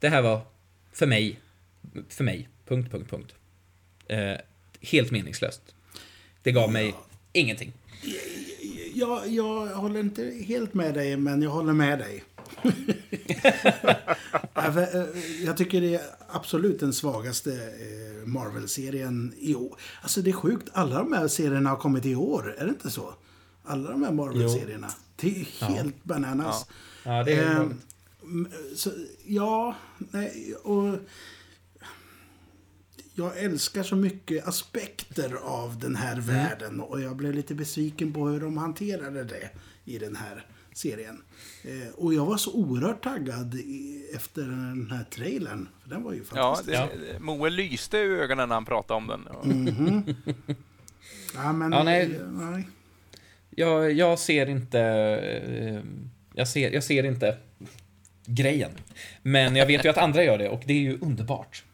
Det här var för mig, för mig, punkt, punkt, punkt. Eh, helt meningslöst. Det gav mig ingenting. Jag, jag håller inte helt med dig, men jag håller med dig. [LAUGHS] Ja, eh, jag tycker det är absolut den svagaste eh, Marvel-serien i år. Alltså det är sjukt, alla de här serierna har kommit i år, är det inte så? Alla de här Marvel-serierna. Det är helt bananas. Ja, det är Ehm, så, ja, nej, och... Jag älskar så mycket aspekter av den här världen och jag blev lite besviken på hur de hanterade det i den här serien. Eh, och jag var så oerhört taggad i, efter den här trailern. För den var ju Ja, fantastisk. det, Moe lyste i ögonen när han pratade om den. Ja, [LAUGHS] men, Ja, nej. eh, nej. Jag, jag ser inte... eh, Jag ser, jag ser inte grejen. Men jag vet ju att andra gör det och det är ju underbart.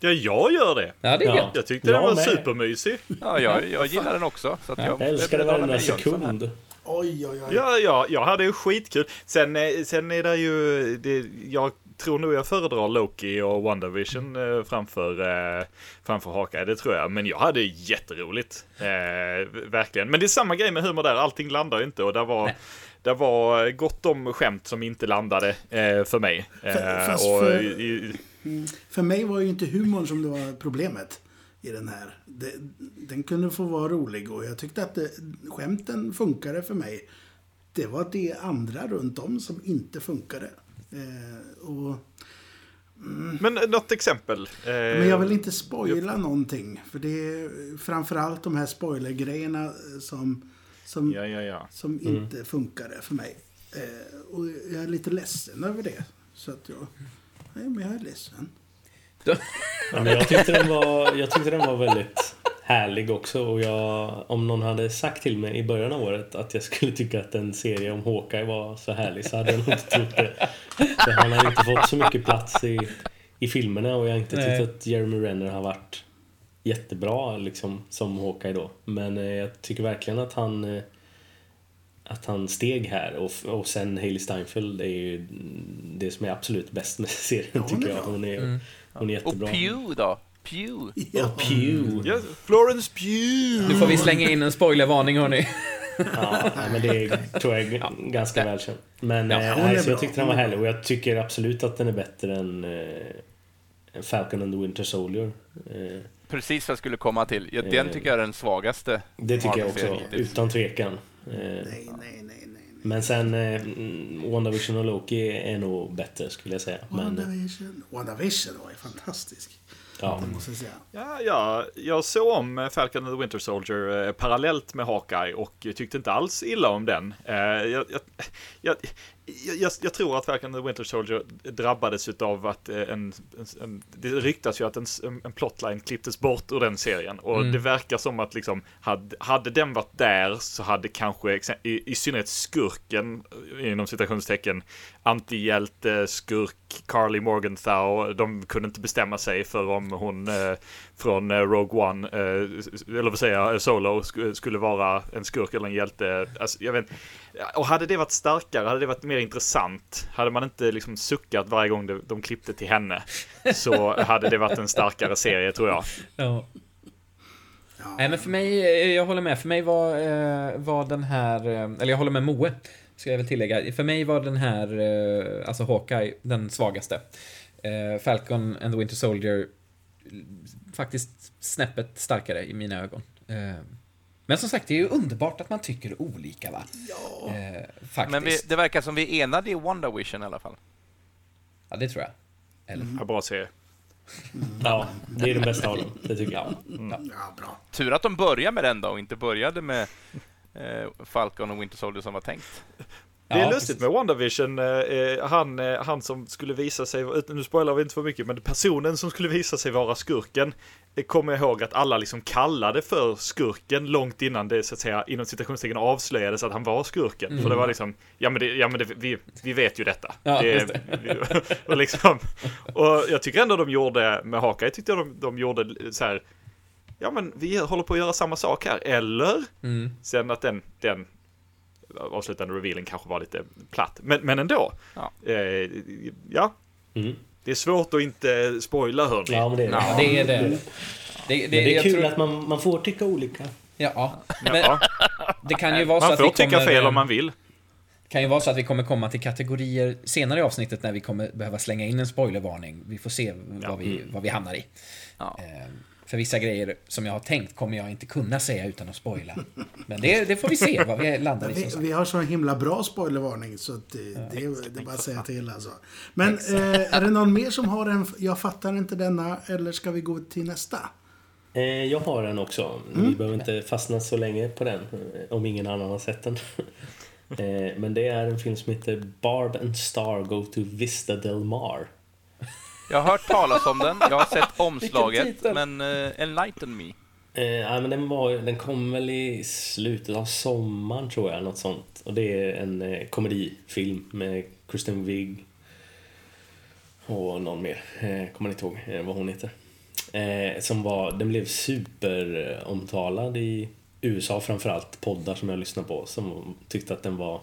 Ja, jag gör det. Ja, det är Ja. Jag tyckte den var med. supermysig. Ja, jag, jag gillar den också. Så att jag, Jag betalar varenda sekund. Oj, oj, oj. Ja, ja, jag hade ju skitkul. Sen, eh, sen är det ju, det, jag tror nog jag föredrar Loki och WandaVision eh, framför, eh, framför Hawkeye, det tror jag. Men jag hade jätteroligt. Eh, verkligen. Men det är samma grej med humor där, allting landar ju inte och det var [LAUGHS] det var gott om skämt som inte landade eh, för mig. Eh, fast och, för- i, i, För mig var ju inte humorn som det var problemet i den här. Det, den kunde få vara rolig och jag tyckte att det, skämten funkade för mig. Det var det andra runt om som inte funkade. Eh, och, men något exempel? Eh, men jag vill inte spoila någonting. För det är framförallt de här spoilergrejerna som, som, Ja, ja, ja. som inte funkade för mig. Eh, och jag är lite ledsen över det. Så att jag... Nej, men jag är ledsen. Ja, men jag, tyckte den var, jag tyckte den var väldigt härlig också. Och jag, om någon hade sagt till mig i början av året att jag skulle tycka att en serie om Hawkeye var så härlig så hade jag nog inte trott det. För han har inte fått så mycket plats i, i filmerna och jag har inte Nej. tyckt att Jeremy Renner har varit jättebra liksom, som Hawkeye då. Men eh, jag tycker verkligen att han eh, att han steg här och, och sen Hailey Steinfeld är ju det som är absolut bäst med [LAUGHS] serien tycker jag. Hon är, Mm. Hon är Och jättebra. Pew då? Pew. Ja. Och Pew. Ja, Florence Pugh! Nu får vi slänga in en spoilervarning hörni. Ja, men det är, tror jag är ganska välkänt. Men Ja, nej, är så jag tyckte den var härlig och jag tycker absolut att den är bättre än eh, Falcon and the Winter Soldier. Eh, Precis vad jag skulle komma till. Ja, den tycker jag är den svagaste. det tycker jag också, utan tvekan. Nej, nej. nej. Men sen eh, WandaVision och Loki är nog bättre skulle jag säga. Men, eh, WandaVision. WandaVision var ju fantastisk. ja. Det måste jag säga. Ja, ja, jag såg om Falcon and the Winter Soldier eh, parallellt med Hawkeye och tyckte inte alls illa om den. Eh, jag, jag, jag, jag, jag tror att and the Winter Soldier drabbades av att eh, en, en, det ryktas ju att en, en plotline klipptes bort ur den serien och Mm. det verkar som att liksom hade, hade den varit där så hade kanske i, i synnerhet skurken eh, inom citationstecken antihjälte, skurk, Carly Morgenthau, de kunde inte bestämma sig för om hon eh, från eh, Rogue One, eh, eller vad säger jag, Solo, sk- skulle vara en skurk eller en hjälte. Alltså, jag vet, och hade det varit starkare, hade det varit mer intressant, hade man inte liksom suckat varje gång de, de klippte till henne, så hade det varit en starkare serie tror jag. Ja. Nej men för mig, eh, jag håller med, för mig var, eh, var den här, eh, eller jag håller med Moe, ska jag väl tillägga. För mig var den här, alltså Hawkeye, den svagaste. Falcon and the Winter Soldier, faktiskt snäppet starkare i mina ögon. Men som sagt, det är ju underbart att man tycker olika va? Ja. Eh, faktiskt. Men vi, det verkar som vi är enade i WandaVision i alla fall. Ja, det tror jag. Eller? Ja, bra serie. ja, det är den bästa av dem. Det tycker jag. ja, bra. Tur att de började med den då och inte började med eh, Falcon och Winter Soldier som var tänkt. Det är Ja, lustigt precis. med WandaVision, eh, eh, han, eh, han som skulle visa sig, nu spoilar vi inte för mycket, men personen som skulle visa sig vara skurken, eh, kommer jag ihåg att alla liksom kallade för skurken långt innan det så att säga inom citationstecken avslöjades att han var skurken. För det var liksom, ja men, det, ja, men det, vi, vi vet ju detta. Ja, det, just [LAUGHS] och, liksom, och jag tycker ändå de gjorde, med tyckte jag de, de gjorde så här, ja men vi håller på att göra samma sak här, eller? Mm. Sen att den, den avslutande revealen kanske var lite platt. Men, men ändå. Ja. Eh, ja, Mm. det är svårt att inte spoila hörni. Ja, men det är det. Ja, det är det. Det, det, Men det är kul tror- att man, man får tycka olika. Ja, men Ja, det kan ju vara så man att får vi tycka kommer, fel om man vill. kan ju vara så att vi kommer komma till kategorier senare i avsnittet när vi kommer behöva slänga in en spoilervarning. Vi får se vad, vi, vad vi hamnar i. Ja. Eh, För vissa grejer som jag har tänkt kommer jag inte kunna säga utan att spoila. Men det, det får vi se vad vi landar i. Vi, vi har så himla bra spoilervarning så att det, det, är- det är bara att säga till alltså. Men eh, är det någon mer som har en, jag fattar inte denna, eller ska vi gå till nästa? Eh, jag har den också. Vi behöver inte fastna så länge på den, eh, om ingen annan har sett den. [LAUGHS] eh, men det är en film som heter Barb and Star Go to Vista Del Mar. Jag har hört talas om den, jag har sett [LAUGHS] omslaget, men uh, enlighten me. Eh, ja, men den, var, den kom väl i slutet av sommaren tror jag, något sånt. Och det är en eh, komedifilm med Kristen Wiig och någon mer. Eh, kommer inte ihåg eh, vad hon heter. Eh, som var, den blev superomtalad i USA framförallt, poddar som jag lyssnar på som tyckte att den var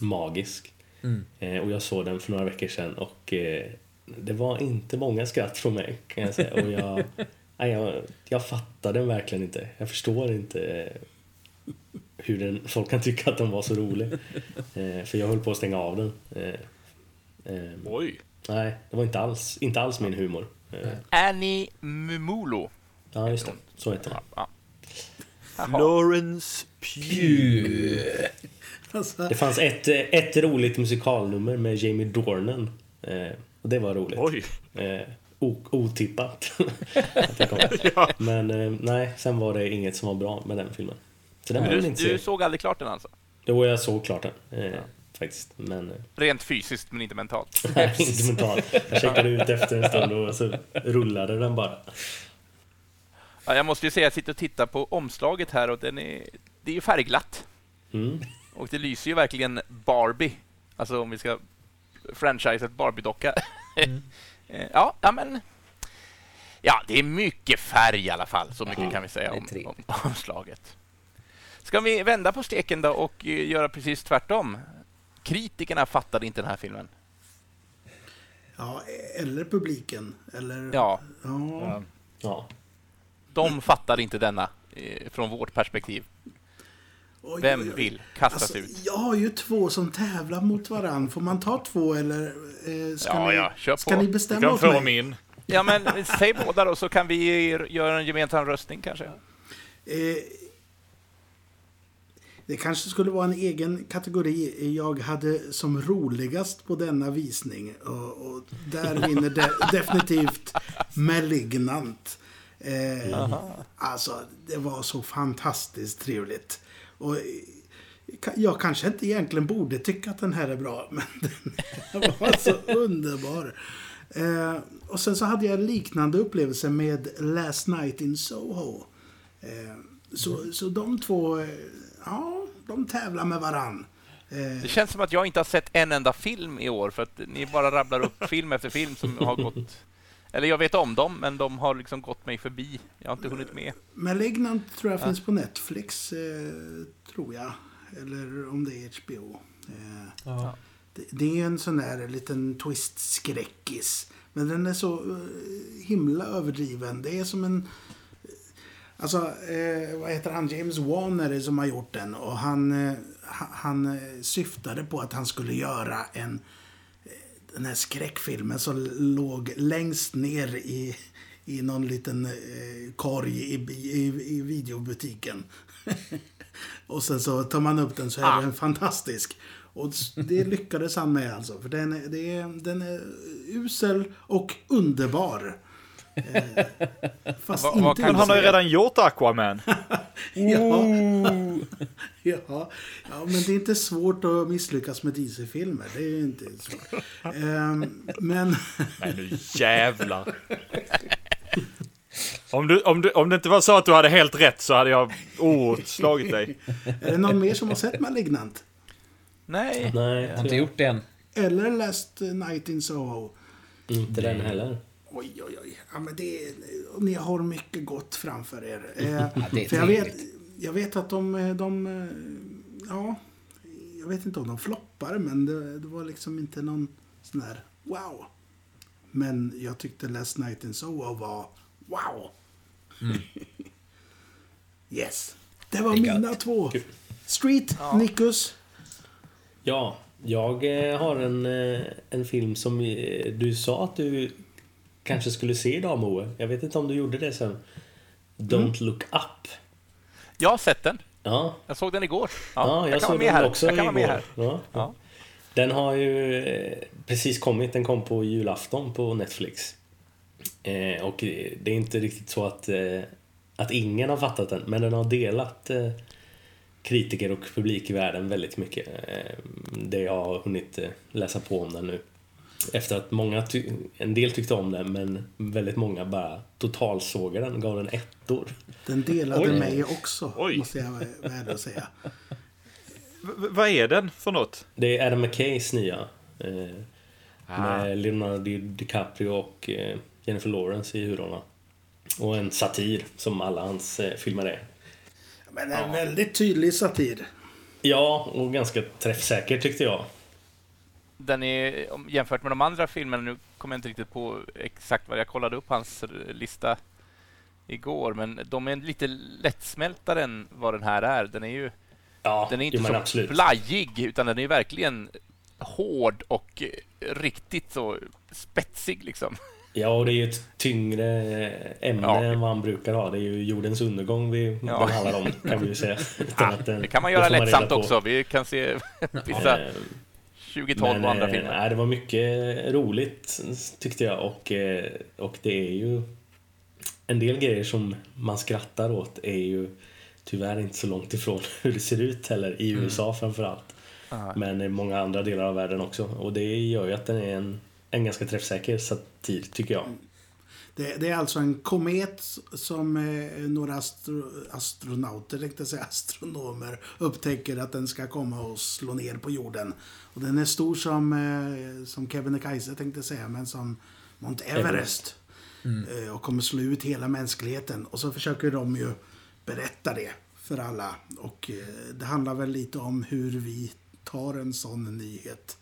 magisk. Mm. Eh, och jag såg den för några veckor sedan och eh, det var inte många skratt från mig kan jag säga. Och jag, [LAUGHS] nej, jag, jag fattar den verkligen inte. Jag förstår inte eh, hur den, folk kan tycka att den var så rolig. Eh, för jag höll på att stänga av den. Eh, eh, Oj. nej, det var inte alls, inte alls min humor. Eh, Annie Mumulo. ja, just det. Så heter den. Ja. Jaha. Lawrence Pugh. Det fanns ett, eh, ett roligt musikalnummer med Jamie Dornan. Och det var roligt. Oj. Eh, otippat. [LAUGHS] [LAUGHS] Ja. Men eh, nej, sen var det inget som var bra med den filmen. Så den Du, inte du såg aldrig klart den alltså? Jo, jag såg klart den. Eh, Faktiskt. Men eh, Rent fysiskt, men inte mentalt. [LAUGHS] nej, inte mentalt. Jag checkade ut efter en stund och så rullade den bara. Ja, jag måste ju säga, jag sitter och tittar på omslaget här och den är, det är ju färgglatt. Mm. Och det lyser ju verkligen Barbie. Alltså om vi ska franchiset Barbie-docka. [LAUGHS] Eh, ja, ja, men... Ja, det är mycket färg i alla fall. Så mycket Ja, kan vi säga om, om omslaget. Ska vi vända på steken då och eh, göra precis tvärtom? Kritikerna fattade inte den här filmen. Ja, eller publiken. Eller... Ja, ja. Ja. de fattade inte denna eh, från vårt perspektiv. Oj, Vem oj, oj. vill kastas Alltså, ut? jag har ju två som tävlar mot varann. Får man ta två eller eh, ska, Ja, ni, ja, kör ska på. ni Du bestämma kan åt mig? min. Ja, men säg båda då så kan vi göra en gemensam röstning kanske. Eh, det kanske skulle vara en egen kategori jag hade som roligast på denna visning. Och, och där [LAUGHS] vinner de, definitivt Malignant. Eh, alltså, det var så fantastiskt trevligt. Och, eh, jag kanske inte egentligen borde tycka att den här är bra, [LAUGHS] men den var så underbar. Eh, och sen så hade jag en liknande upplevelse med Last Night in Soho. Eh, så, så de två, ja, de tävlar med varann. Eh, Det känns som att jag inte har sett en enda film i år för att ni bara rabblar upp film efter film som har gått... Eller jag vet om dem, men de har liksom gått mig förbi. Jag har inte hunnit med. Malignant tror jag finns på Netflix, eh, tror jag. Eller om det är HBO. Eh, Ja. det, det är en sån där liten twist-skräckis. Men den är så eh, himla överdriven. Det är som en... Alltså, eh, vad heter han? James Wan är det som har gjort den. Och han, eh, ha- han eh, syftade på att han skulle göra en... Den här skräckfilmen som låg längst ner i, i någon liten eh, korg i, i, i videobutiken. [LAUGHS] och sen så tar man upp den så är den fantastisk. Och det lyckades han med alltså. För den är, det är, den är usel och underbar. Eh, fast Vad- inte vad kan Men han har ju redan gjort Aquaman. [LAUGHS] Ja. [LAUGHS] ja. ja, men det är inte svårt att misslyckas med DC-filmer. Det är ju inte svårt. Ehm, men [LAUGHS] Nej nu jävlar. Om, du, om, du, om det inte var så att du hade helt rätt så hade jag oh, slagit dig. är det någon mer som har sett Malignant? Nej. Nej, Jag har inte gjort det än. Eller Last Night in Soho? inte den heller. Oj, oj, oj. Ja, men det ni har mycket gott framför er. [LAUGHS] Eh, är för jag vet, jag vet att de, de... eh, Ja, jag vet inte om de floppar, men det, det var liksom inte någon sån här wow. Men jag tyckte Last Night in Soho var wow. [LAUGHS] yes. Det var mina gött. två. Street, Nikus. Ja, jag eh, har en, eh, en film som eh, du sa att du kanske skulle se idag Moe. Jag vet inte om du gjorde det sen. Don't look up. Jag har sett den. Ja, Jag såg den igår. ja, jag, jag kan såg den här. också jag kan igår. vara med här. Ja. Ja. Den har ju eh, precis kommit. Den kom på julafton på Netflix. Eh, och eh, det är inte riktigt så att, eh, att ingen har fattat den, men den har delat eh, kritiker och publik i världen väldigt mycket. Eh, det jag har hunnit läsa på om den nu. Efter att många, ty- en del tyckte om den, men väldigt många bara totalsågade den, gav den ettor. Den delade Oj. mig också, Oj. måste jag vara ärlig att säga. V- vad är den för något? Det är Adam McKays nya. Eh, Ah. Med Leonardo Di- DiCaprio och eh, Jennifer Lawrence i huvudrollerna. Och en satir, som alla hans eh, filmer är. Men en väldigt tydlig satir. Ja, och ganska träffsäker tyckte jag. Den är, jämfört med de andra filmerna, nu kommer jag inte riktigt på exakt vad jag kollade upp hans eh, lista igår, men de är lite lättsmältare än vad den här är. Den är ju Ja, den är inte så absolut. blajig, utan den är verkligen hård och eh, riktigt så spetsig liksom. [LAUGHS] Ja, och det är ju ett tyngre ämne Ja. än vad han brukar ha. Det är ju jordens undergång vi, Ja. [LAUGHS] den handlar om, kan vi ju säga. [LAUGHS] Att den- Det kan man göra lättsamt också. Vi kan se vissa Eh, 2012 och andra eh, filmer. nej, det var mycket roligt tyckte jag och, eh, och det är ju en del grejer som man skrattar åt är ju tyvärr inte så långt ifrån [LAUGHS] hur det ser ut heller i USA framförallt. Ja. Men i många andra delar av världen också och det gör ju att den är en, en ganska träffsäker satir tycker jag. Det, det är alltså en komet som eh, några astro, astronauter, tänkte jag säga, [LAUGHS] astronomer, upptäcker att den ska komma och slå ner på jorden. Och den är stor som, eh, som Kebnekaise tänkte säga, men som Mount Everest. Eh, och kommer slå ut hela mänskligheten. Och så försöker de ju berätta det för alla. Och eh, det handlar väl lite om hur vi tar en sån nyhet.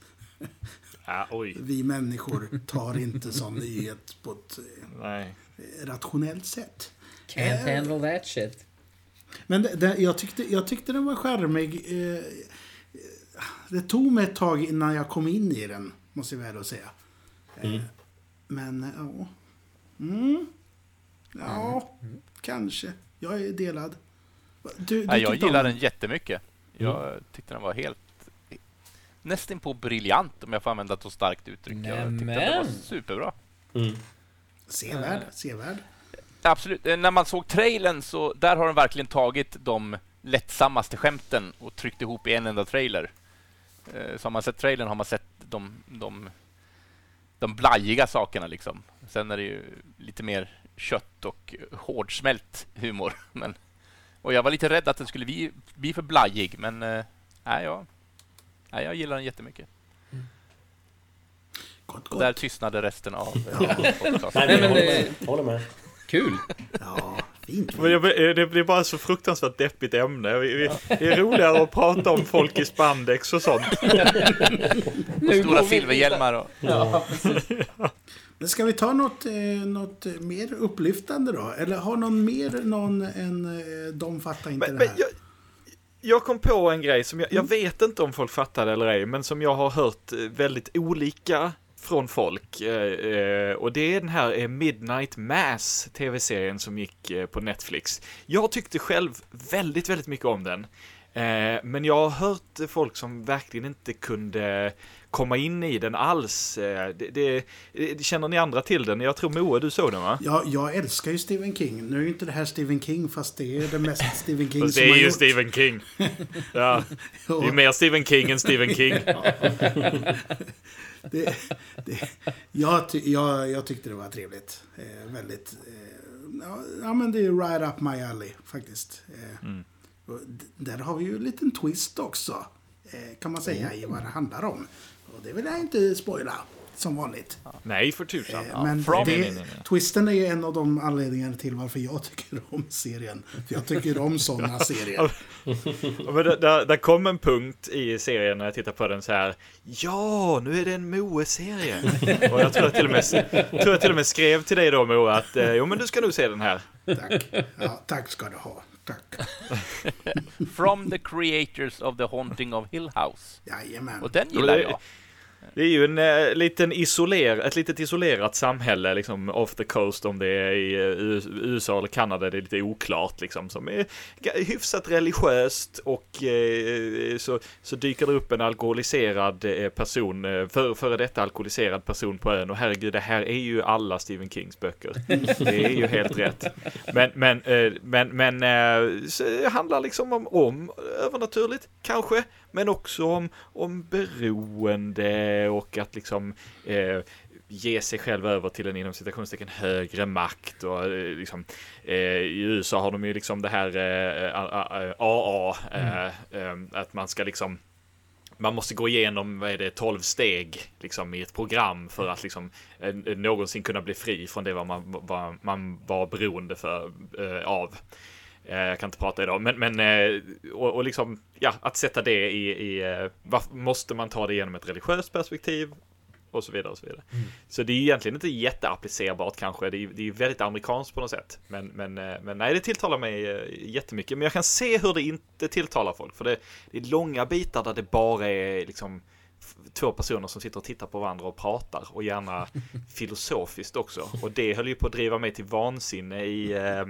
Ja, [LAUGHS] oj. Vi människor tar inte sån nyhet på ett Nej. eh, rationellt sätt. Can't handle that shit. Men det, det, jag, tyckte, jag tyckte den var charmig. Eh, det tog mig ett tag innan jag kom in i den, måste jag väl säga. Eh, men, eh, ja. Mm. Ja, kanske. Jag är delad. Du, du Nej, jag om gillar den jättemycket. Jag tyckte den var helt nästan på briljant om jag får använda ett så starkt uttryck. Jag tyckte att den var Nämen. superbra. Mm. Sevärd, sevärd. Absolut. Eh, När man såg trailern så där har de verkligen tagit de lättsammaste skämten och tryckt ihop i en enda trailer. Eh, Så har man sett trailern har man sett de, de, de blajiga sakerna liksom. Sen är det ju lite mer kött och hårdsmält humor. [LAUGHS] Men, och jag var lite rädd att den skulle bli, bli för blajig, men nej, jag, nej, jag gillar den jättemycket. Gott, Och där gott. tystnade resten av eh, Nej, podcasten. men håller med. Håller med. Kul. Ja, fint. Men jag- Det blir bara så fruktansvärt deppigt ämne. Vi- vi- Det är roligare att prata om folk i spandex och sånt. [LAUGHS] Stora silverhjälmar och... Men ska vi ta något, eh, något mer upplyftande då? Eller har någon mer någon än eh, de fattar inte Men, det men här? jag, jag kom på en grej som jag, jag vet inte om folk fattade eller ej, men som jag har hört eh, väldigt olika från folk. Eh, eh, och det är den här eh, Midnight Mass, tv-serien som gick på Netflix. Jag tyckte själv väldigt, väldigt mycket om den. Men jag har hört folk som verkligen inte kunde komma in i den alls. Eh, det, det, det, känner ni andra till den? Jag tror Moa, du såg den va? Ja, jag älskar ju Stephen King. Nu är ju inte det här Stephen King, fast det är det mest [LAUGHS] Stephen King Fast som det är har ju gjort. Stephen King. [LAUGHS] Ja, det är mer Stephen King än Stephen [LAUGHS] King. det, det, jag, ty, jag, jag tyckte det var trevligt. Eh, väldigt... Eh, ja, men det är right up my alley, faktiskt. Eh, Mm. där har vi ju en liten twist också, eh, kan man säga, i vad det handlar om. Det vill jag inte spoila, som vanligt. Nej, för tusan. Eh, men from- det, Nej, nej, nej. twisten är ju en av de anledningarna till varför jag tycker om serien. För jag tycker om sådana serier. Ja, Men där, där, där kom en punkt i serien när jag tittade på den så här. Ja, nu är det en Moe-serie. Och jag tror jag, till och med, tror jag till och med skrev till dig då Moe att eh, jo men du ska nog se den här. Tack. Ja, tack ska du ha. Tack. From the creators of The Haunting of Hill House. Jajamän. Och den gillar det- jag. Det är ju en eh, liten isoler, ett litet isolerat samhälle liksom off the coast om det är i eh, USA eller Kanada, det är lite oklart liksom. Som är hyfsat religiöst och eh, så, så dyker det upp en alkoholiserad eh, person, eh, för, före detta alkoholiserad person på ön och herregud, det här är ju alla Stephen Kings böcker. Det är ju helt rätt. Men, men, eh, men, men eh, så det handlar liksom om, om övernaturligt, kanske, men också om, om beroende och att liksom eh, ge sig själv över till en inom citationstecken högre makt och eh, liksom eh, i USA har de ju liksom det här eh, AA eh, eh, att man ska liksom man måste gå igenom, vad är det, 12 steg liksom i ett program för att liksom någonsin kunna bli fri från det vad man, vad man var beroende för, eh, av. Eh, Jag kan inte prata idag, men, men eh, och, och liksom, ja, att sätta det i, i eh, varför måste man ta det genom ett religiöst perspektiv? Och så vidare och så vidare. Så det är egentligen inte jätteapplicerbart kanske. Det är, det är väldigt amerikanskt på något sätt. Men, men, men nej, det tilltalar mig jättemycket. Men jag kan se hur det inte tilltalar folk. För det, det är långa bitar där det bara är liksom två personer som sitter och tittar på varandra och pratar och gärna [LAUGHS] filosofiskt också. Och det höll ju på att driva mig till vansinne i, eh,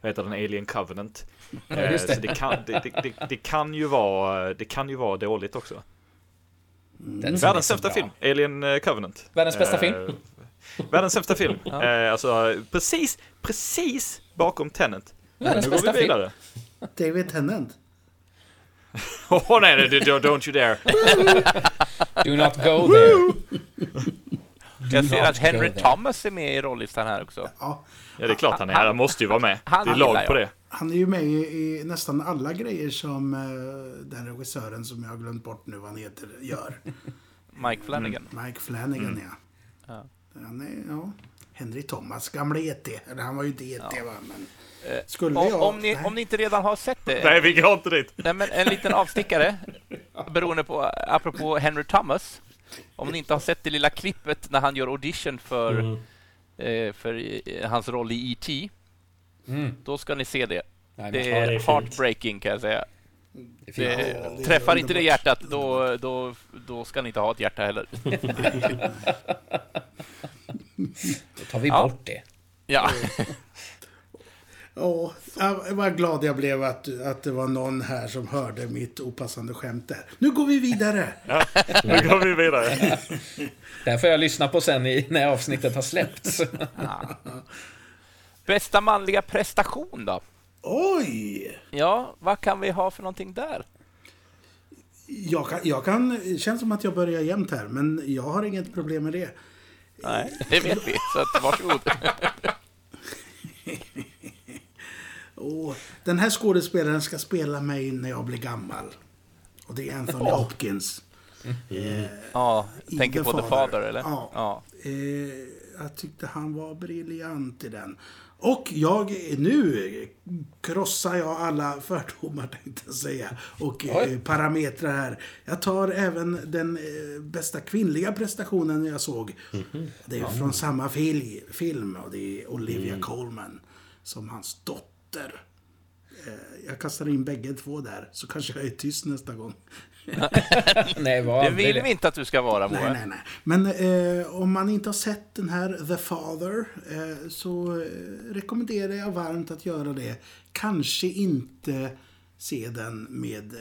vad heter den, Alien Covenant. [LAUGHS] Eh, det. Så det kan, det, det, det, det kan ju vara, det kan ju vara dåligt också. Den som är Världens sämsta film, Alien eh, Covenant. Världens bästa Eh, film? [LAUGHS] Världens sämsta film. Eh, alltså precis, precis bakom Tenet. Världens Nu går bästa vi film. vidare. David Tennant. Åh nej, nej, nej, don't you dare. Do not go there. Jag ser att Henry. Thomas är med i rollistan här också. Ja, Ja, det är klart han är. Han måste ju vara med. Han Det är lag på det. han är ju med i, i nästan alla grejer som eh, den regissören som jag har glömt bort nu vad han heter gör. Mike Flanagan. Mike Flanagan, Mm. ja. Han är, ja. Henry Thomas, gamle ET. Eller han var ju inte ET va, men... Eh, Skulle om, jag... om, ni, om ni inte redan har sett det. Nej, vi går inte dit. Nej, men en liten avstickare, [LAUGHS] beroende på, apropå Henry Thomas. Om ni inte har sett det lilla klippet när han gör audition för, Mm. eh, för eh, hans roll i E.T. Mm. Då ska ni se det. Nej, Det Ja, det är är fint. heartbreaking kan jag säga. det är. Det, Ja, det är träffar inte det hjärtat, då, då, då ska ni inte ha ett hjärta heller. [LAUGHS] [LAUGHS] Då tar vi Ja. bort det. Ja, Ja, jag var glad jag blev att, att det var någon här som hörde mitt opassande skämt där. Nu går vi vidare! [LAUGHS] Ja, nu går vi vidare. [LAUGHS] Det här får jag lyssna på sen i, när avsnittet har släppts. [LAUGHS] bästa manliga prestation då? Oj! Ja, vad kan vi ha för någonting där? Jag kan, jag kan... Det känns som att jag börjar jämnt här, men jag har inget problem med det. Nej, det vet vi, så att, varsågod. Och den här skådespelaren ska spela mig när jag blir gammal. Och det är Anthony Hopkins. Ja, I tänker The på The Father. Eller? Ja. ja. Eh, jag tyckte han var briljant i den. Och jag, nu krossar jag alla fördomar [LAUGHS] tänkte jag säga. Och eh, Oj. parametrar här. Jag tar även den eh, bästa kvinnliga prestationen jag såg. Det är från samma fil, film och det är Olivia Colman. Som hans dotter. Eh, jag kastar in bägge två där, så kanske jag är tyst nästa gång. [LAUGHS] Nej, vad Det vill vi inte att du ska vara, Nej, Moa. nej, nej. Men eh, om man inte har sett den här The Father eh, så eh, rekommenderar jag varmt att göra det. Kanske inte se den med eh,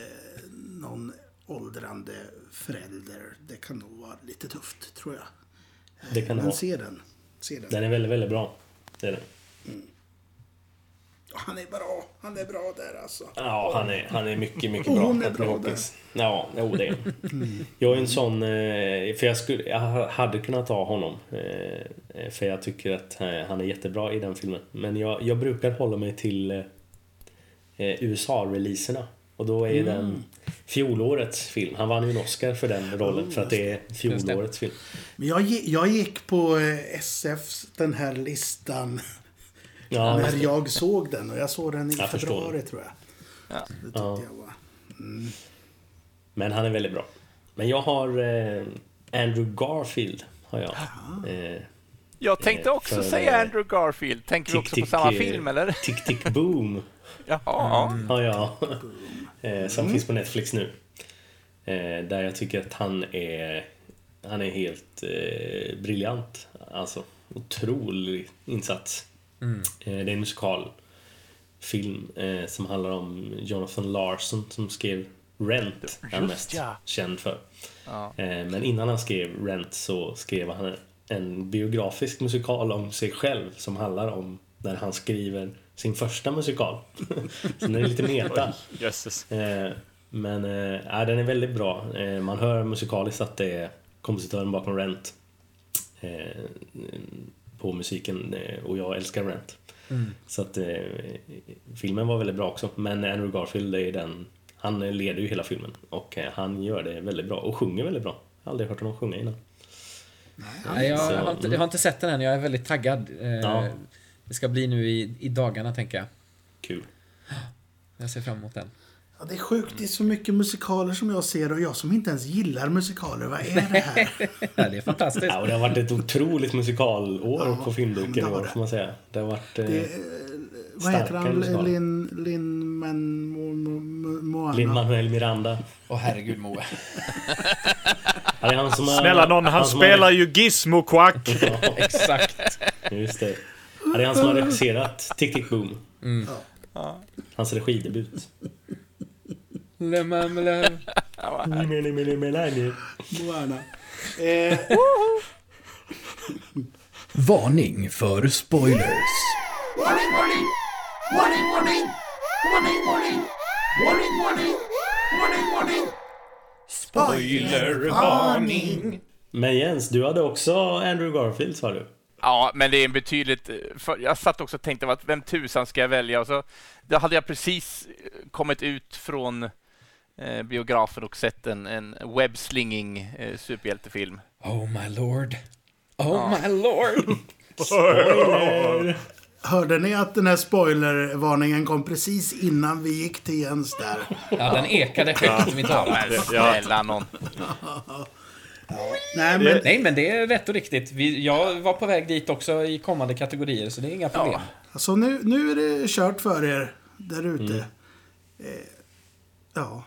någon åldrande förälder. Det kan nog vara lite tufft, tror jag. Det kan Men se den. Se den. Den är väldigt, väldigt bra. Det är den. Han är bra. Han är bra där alltså. Ja, han är, han är mycket, mycket [LAUGHS] bra. hon är bra Hopkins. Ja, jo, det är han. Jag är en sån... eh, För jag, skulle, jag hade kunnat ta honom. eh, För jag tycker att eh, han är jättebra i den filmen. Men jag, jag brukar hålla mig till eh, eh, USA-releaserna. Och då är den fjolårets film. Han vann ju en Oscar för den rollen. För att det är fjolårets film. Men jag, jag gick på eh, SFs, den här listan, Ja, när jag såg den. Och jag såg den i Jag förstår. februari, tror jag. Ja. Det tyckte Ja. jag var... Men han är väldigt bra. Men jag har eh, Andrew Garfield. Har jag. Eh, Jag tänkte också För, säga eh, Andrew Garfield. Tänker vi Tick, också på tick, samma eh, film, eller? Tick Tick Boom [LAUGHS] Jaha, ja. har jag. Eh, som finns på Netflix nu. Eh, där jag tycker att han är, han är helt eh, briljant. Alltså, otrolig insats. Eh, det är en musikalfilm eh, som handlar om Jonathan Larson som skrev Rent. är han mest ja. känd för. Ja. Eh, men innan han skrev Rent så skrev han en biografisk musikal om sig själv som handlar om när han skriver sin första musikal. [LAUGHS] så den är lite meta. [LAUGHS] Men ja, den är väldigt bra. Man hör musikaliskt att det är kompositören bakom Rent på musiken eh, och jag älskar Rent. Så att eh, filmen var väldigt bra också. Men Andrew Garfield är den, han leder ju hela filmen och eh, han gör det väldigt bra och sjunger väldigt bra. Jag har aldrig hört honom sjunga innan. Nej, jag, Så, har inte, jag har inte sett den än. Jag är väldigt taggad. Eh, Ja. Det ska bli nu i, i dagarna, tänker jag. Kul. Jag ser fram emot den. Ja, det är sjukt, det är så mycket musikaler som jag ser och jag som inte ens gillar musikaler. Vad är det här? [LAUGHS] Ja, det är fantastiskt. Ja, och det har varit ett otroligt musikalår Ja, på filmduken i år får man säga. Det har varit... Eh, Det, eh, vad heter han? Lin, Lin Man, Mo, Mo, Mo, Moana? Lin-Manuel Miranda. Åh herregud Moe. Ja, är han som har, Snälla någon, han som har- spelar ju Gizmo Quack. [LAUGHS] Ja, Exakt. just det. Ja, det är han som har regisserat Tick Tick Boom. Ja. Hans regidebut. Le Lemamle. Moana. Eh, Varning för spoilers. Warning, warning! Warning, warning! Warning, warning! Warning, warning! Warning, warning! Spoilervarning. Men Jens, du hade också Andrew Garfield sa du? Ja, men det är en betydligt... För jag satt också och tänkte, vem tusan ska jag välja? Och så då hade jag precis kommit ut från eh, biografen och sett en, en webslinging eh, superhjältefilm. Oh my lord. Oh my lord! [LAUGHS] Spoiler! Hörde ni att den här spoilervarningen kom precis innan vi gick till Jens där? Ja, den ekade högt i mitt. Men snälla någon. Nej, men Nej, men det är rätt och riktigt. Vi, jag var på väg dit också i kommande kategorier, så det är inga problem. alltså nu, nu är det kört för er där ute. Mm. Eh, ja.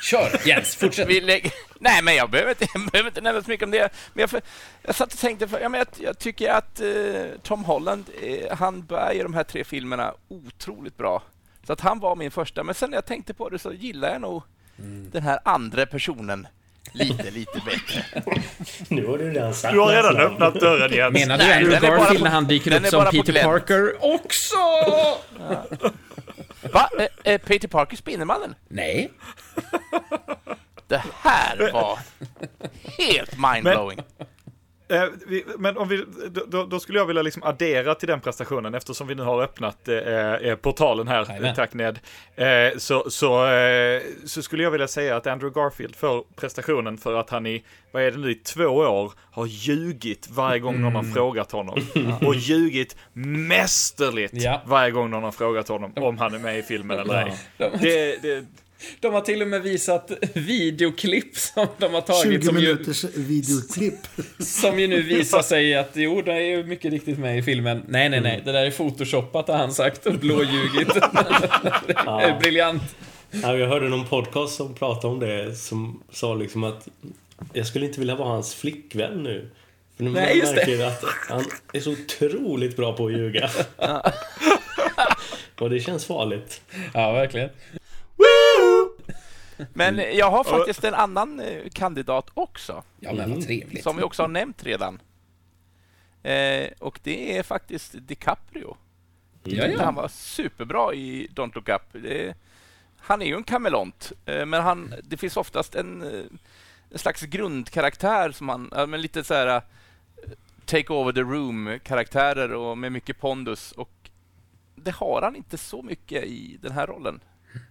Kör, Jens, fortsätt. Vi lägger... Nej, men jag behöver inte, jag behöver inte nämna så mycket om det. Men jag, jag satt och tänkte, för, ja, men jag, jag tycker att eh, Tom Holland, eh, han bär ju de här tre filmerna otroligt bra. Så att han var min första. Men sen när jag tänkte på det så gillar jag nog den här andra personen lite, lite bättre. [LAUGHS] Nu har du redan sagt Du har redan öppnat dörren Jens. Menar du Andrew Garfield när han dyker upp som Peter. Parker också? Va? Eh, eh, Peter Parker, Spindelmannen? Nej. Det här var helt mindblowing. Vi, men om vi, då- då, skulle jag vilja liksom addera till den prestationen eftersom vi nu har öppnat eh, eh, portalen här. Jajamän. Tack Ned. Eh, så, så, eh, så skulle jag vilja säga att Andrew Garfield får prestationen för att han i, vad är det nu, i två år har ljugit varje gång någon har frågat honom. [LAUGHS] Och ljugit mästerligt Ja. varje gång någon har frågat honom om han är med i filmen eller ej. Det, det, De har till och med visat videoklipp som de har tagit 20 som ju, minuters videoklipp. som ju nu visar sig att jo, det är ju mycket riktigt med i filmen. Nej, nej, nej, det där är photoshoppat har han sagt och blåljugit. [LAUGHS] det är briljant. Ja, jag hörde någon podcast som pratade om det som sa liksom att jag skulle inte vilja vara hans flickvän nu. För nu Nej, just det. märker att han är så otroligt bra på att ljuga. Och det känns farligt. Ja, verkligen. Men jag har faktiskt en annan eh, kandidat också. Ja, men vad trevligt. Som vi också har nämnt redan. Eh, och det är faktiskt DiCaprio. Ja, Han var superbra i Don't Look Up. Det, han är ju en kameleont, eh, men han, det finns oftast en, eh, en slags grundkaraktär som han, men lite så här eh, take over the room-karaktärer och med mycket pondus. Och det har han inte så mycket i den här rollen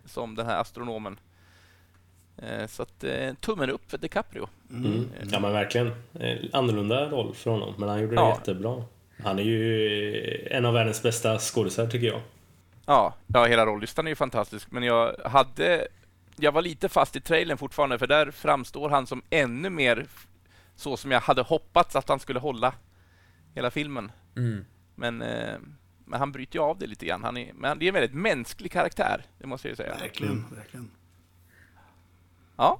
som den här astronomen. Eh, Så att eh, tummen upp för DiCaprio. Mm. Ja men verkligen. Eh, Annorlunda roll för honom, men han gjorde det Ja. jättebra. Han är ju eh, en av världens bästa skådisar tycker jag. Ja, ja hela rollistan är ju fantastisk, men jag hade... Jag var lite fast i trailern fortfarande, för där framstår han som ännu mer så som jag hade hoppats att han skulle hålla hela filmen. Mm. Men, eh, men han bryter ju av det lite grann. Han är, men det är en väldigt mänsklig karaktär, det måste jag ju säga. Verkligen, verkligen. Ja,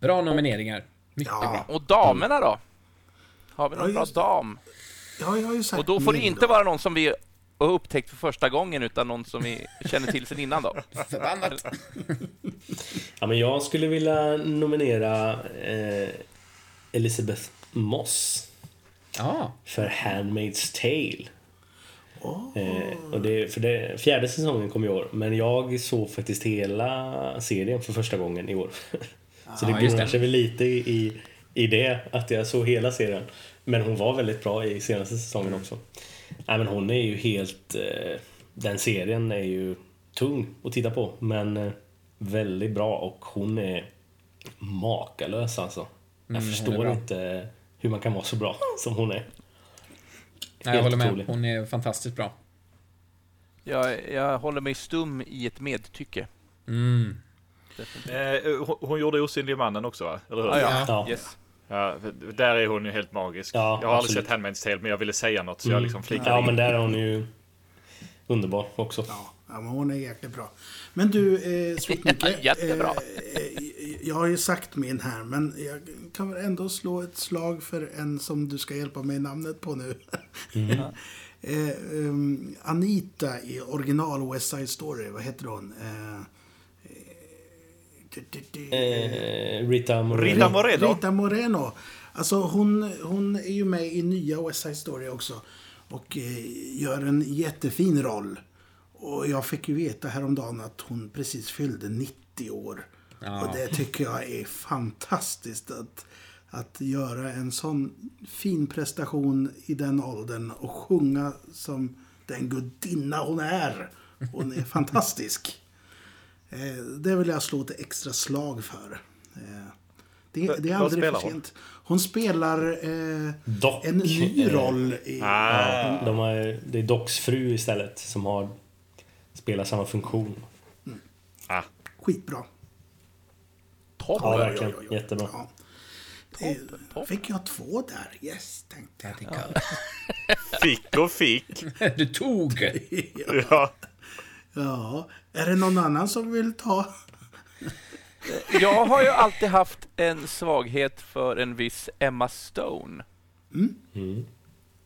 Bra nomineringar. Mycket Ja. bra. och damerna då? Har vi någon bra dam? Ja, jag har ju sagt Och då får det inte då. vara någon som vi har upptäckt för första gången, utan någon som vi känner till sedan innan då. [LAUGHS] Förbannat. Ja, men jag skulle vilja nominera eh, Elizabeth Moss Ja. för Handmaid's Tale. Eh, och det, för det, fjärde säsongen kom i år, men jag såg faktiskt hela serien för första gången i år. [LAUGHS] Så det grundar det. sig väl lite i, i, det, att jag såg hela serien. Men hon var väldigt bra i senaste säsongen också. Nej, men hon är ju helt... Eh, den serien är ju tung att titta på, men eh, väldigt bra och hon är makalös alltså. Jag Mm, förstår inte hur man kan vara så bra [LAUGHS] som hon är. Nej, jag håller med. otrolig. Hon är fantastiskt bra. Jag, jag håller mig stum i ett medtycke. Mm. eh, hon, hon gjorde Osynlig mannen också va? Eller hur? Ah, ja. Ja. Yes. Ja, där är hon ju helt magisk. Ja, jag har aldrig sett Handmaid's Tale, men jag ville säga något så jag liksom flikade Ja, in. men där är hon ju underbar också. Ja, ja, men hon är jäkligt bra. Men du, eh, Sweet-Micke, [LAUGHS] Jättebra. Eh, eh, jag har ju sagt min här, men jag kan väl ändå slå ett slag för en som du ska hjälpa mig namnet på nu. [LAUGHS] eh, um, Anita i original West Side Story, vad heter hon? Eh, eh, Eh, Rita Moreno. Rita Moreno. Rita Moreno. Alltså hon, hon är ju med i nya West Side Story också. Och eh, gör en jättefin roll. Och jag fick ju veta häromdagen att hon precis fyllde 90 år. Ja. Och det tycker jag är fantastiskt. Att, att göra en sån fin prestation i den åldern och sjunga som den gudinna hon är. Hon är [LAUGHS] fantastisk. Eh, det vill jag slå ett extra slag för. Eh, Det, det är aldrig för hon? sent. Hon spelar eh, Dock. en ny roll i... Ja, de har, det är Docs fru istället som har spelar samma funktion. Ah, Skitbra. Topp. Ja, verkligen. oj, oj. Jättebra. Ja. Eh, Fick jag två där? Yes, tänkte jag. [LAUGHS] fick och fick. [LAUGHS] Du tog! Ja. Ja, är det någon annan som vill ta? [LAUGHS] Jag har ju alltid haft en svaghet för en viss Emma Stone. Mm.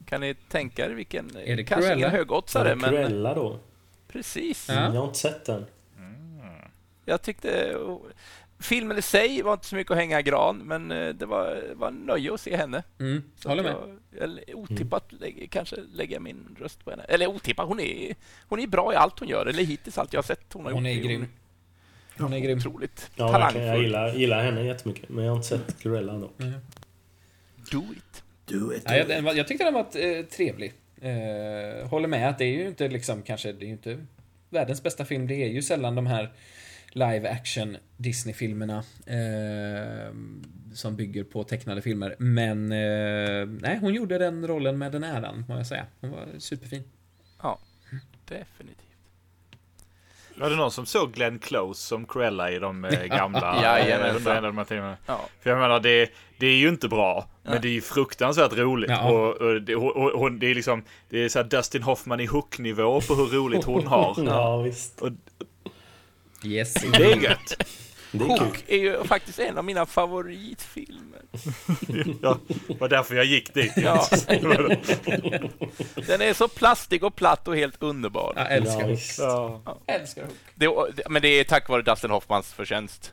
Kan ni tänka er vilken, Är det kanske Cruella? ingen Är högoddsare, det men Cruella då? Precis. Ja. Jag har inte sett den. Jag tyckte filmen i sig var inte så mycket att hänga i gran, men eh, det var, var en nöje att se henne. Mm, Så håller att med. Jag, eller, otippat lägger, kanske lägga min röst på henne. Eller otippat, hon är, hon är bra i allt hon gör, eller hittills allt jag har sett hon har Hon är gjort. grym. Hon är grym. Otroligt Ja, verkligen. Jag talangfull. gillar, gillar henne jättemycket. Men jag har inte sett Cruella dock. Do it. Do it. Ja, jag, den var- jag tyckte den var eh, trevlig. Eh, håller med att det är ju inte liksom kanske, det är ju inte världens bästa film. Det är ju sällan de här live action Disney-filmerna eh, som bygger på tecknade filmer. Men eh, nej, hon gjorde den rollen med den äran, må jag säga. Hon var superfin. Ja, definitivt. Var det någon som såg Glenn Close som Cruella i de eh, gamla [LAUGHS] eh, de här timmarna? Ja. För jag menar, det, det är ju inte bra, men det är ju fruktansvärt roligt. Ja. Och, och, det, och, och, det är liksom, det är så här Dustin Hoffman i Hook-nivå på hur roligt hon har. [LAUGHS] Ja, visst. Och Yes. det är gött. Det är kul. Hook är ju faktiskt en av mina favoritfilmer. [LAUGHS] Ja, det var därför jag gick dit. Ja. [LAUGHS] Den är så plastig och platt och helt underbar. Jag älskar Hook. Ja. Älskar Hook. Det, men det är tack vare Dustin Hoffmans förtjänst.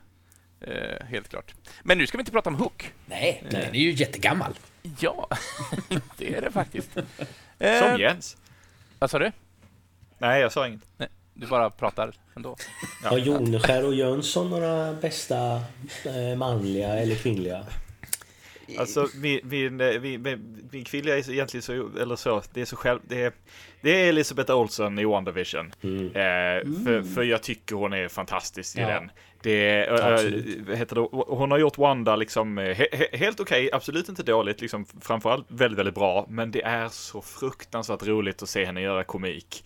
Eh, helt klart. Men nu ska vi inte prata om Hook. Nej, den är ju jättegammal. Ja, [LAUGHS] det är det faktiskt. Som Eh, Jens. vad sa du? Nej, jag sa inget. Nej, du bara pratar ändå. Har Joneskär och Jönsson några bästa eh, manliga eller kvinnliga? Alltså min, min, eh, min, min, kvinnliga är egentligen så, eller så, det är så själv, det är, det är Elisabeth Olsen i WandaVision. Mm. Eh, för, för jag tycker hon är fantastisk i Ja. den. Det vad heter det, hon har gjort Wanda liksom he, he, helt okej, absolut inte dåligt, liksom framförallt väldigt, väldigt bra. Men det är så fruktansvärt roligt att se henne göra komik.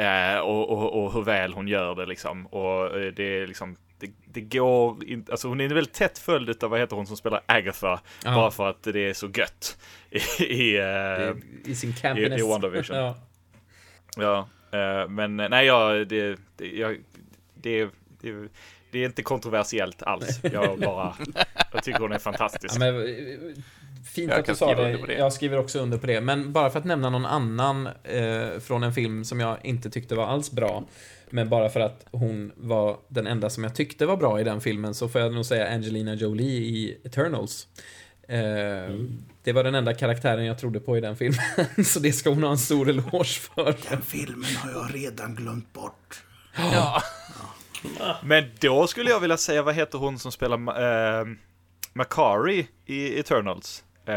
Eh, och, och, och hur väl hon gör det liksom. Och eh, det är liksom, det, det går inte, alltså hon är en väldigt tätt följd av, vad heter hon som spelar Agatha, Ja. bara för att det är så gött. [LAUGHS] I, i, eh, I sin campiness. i WandaVision. Ja. Ja, eh, men eh, nej, jag, det, det, jag, det, det, det är inte kontroversiellt alls. Jag bara, jag tycker hon är fantastisk. Ja, men, fint Jag att du sa det. Jag skriver också under på det. Men bara för att nämna någon annan eh, från en film som jag inte tyckte var alls bra. Men bara för att hon var den enda som jag tyckte var bra i den filmen så får jag nog säga Angelina Jolie i Eternals. Eh, Det var den enda karaktären jag trodde på i den filmen. [LAUGHS] så det ska hon ha en stor eloge för. Den filmen har jag redan glömt bort. Ja. Men då skulle jag vilja säga, vad heter hon som spelar eh, Makari i Eternals? Eh,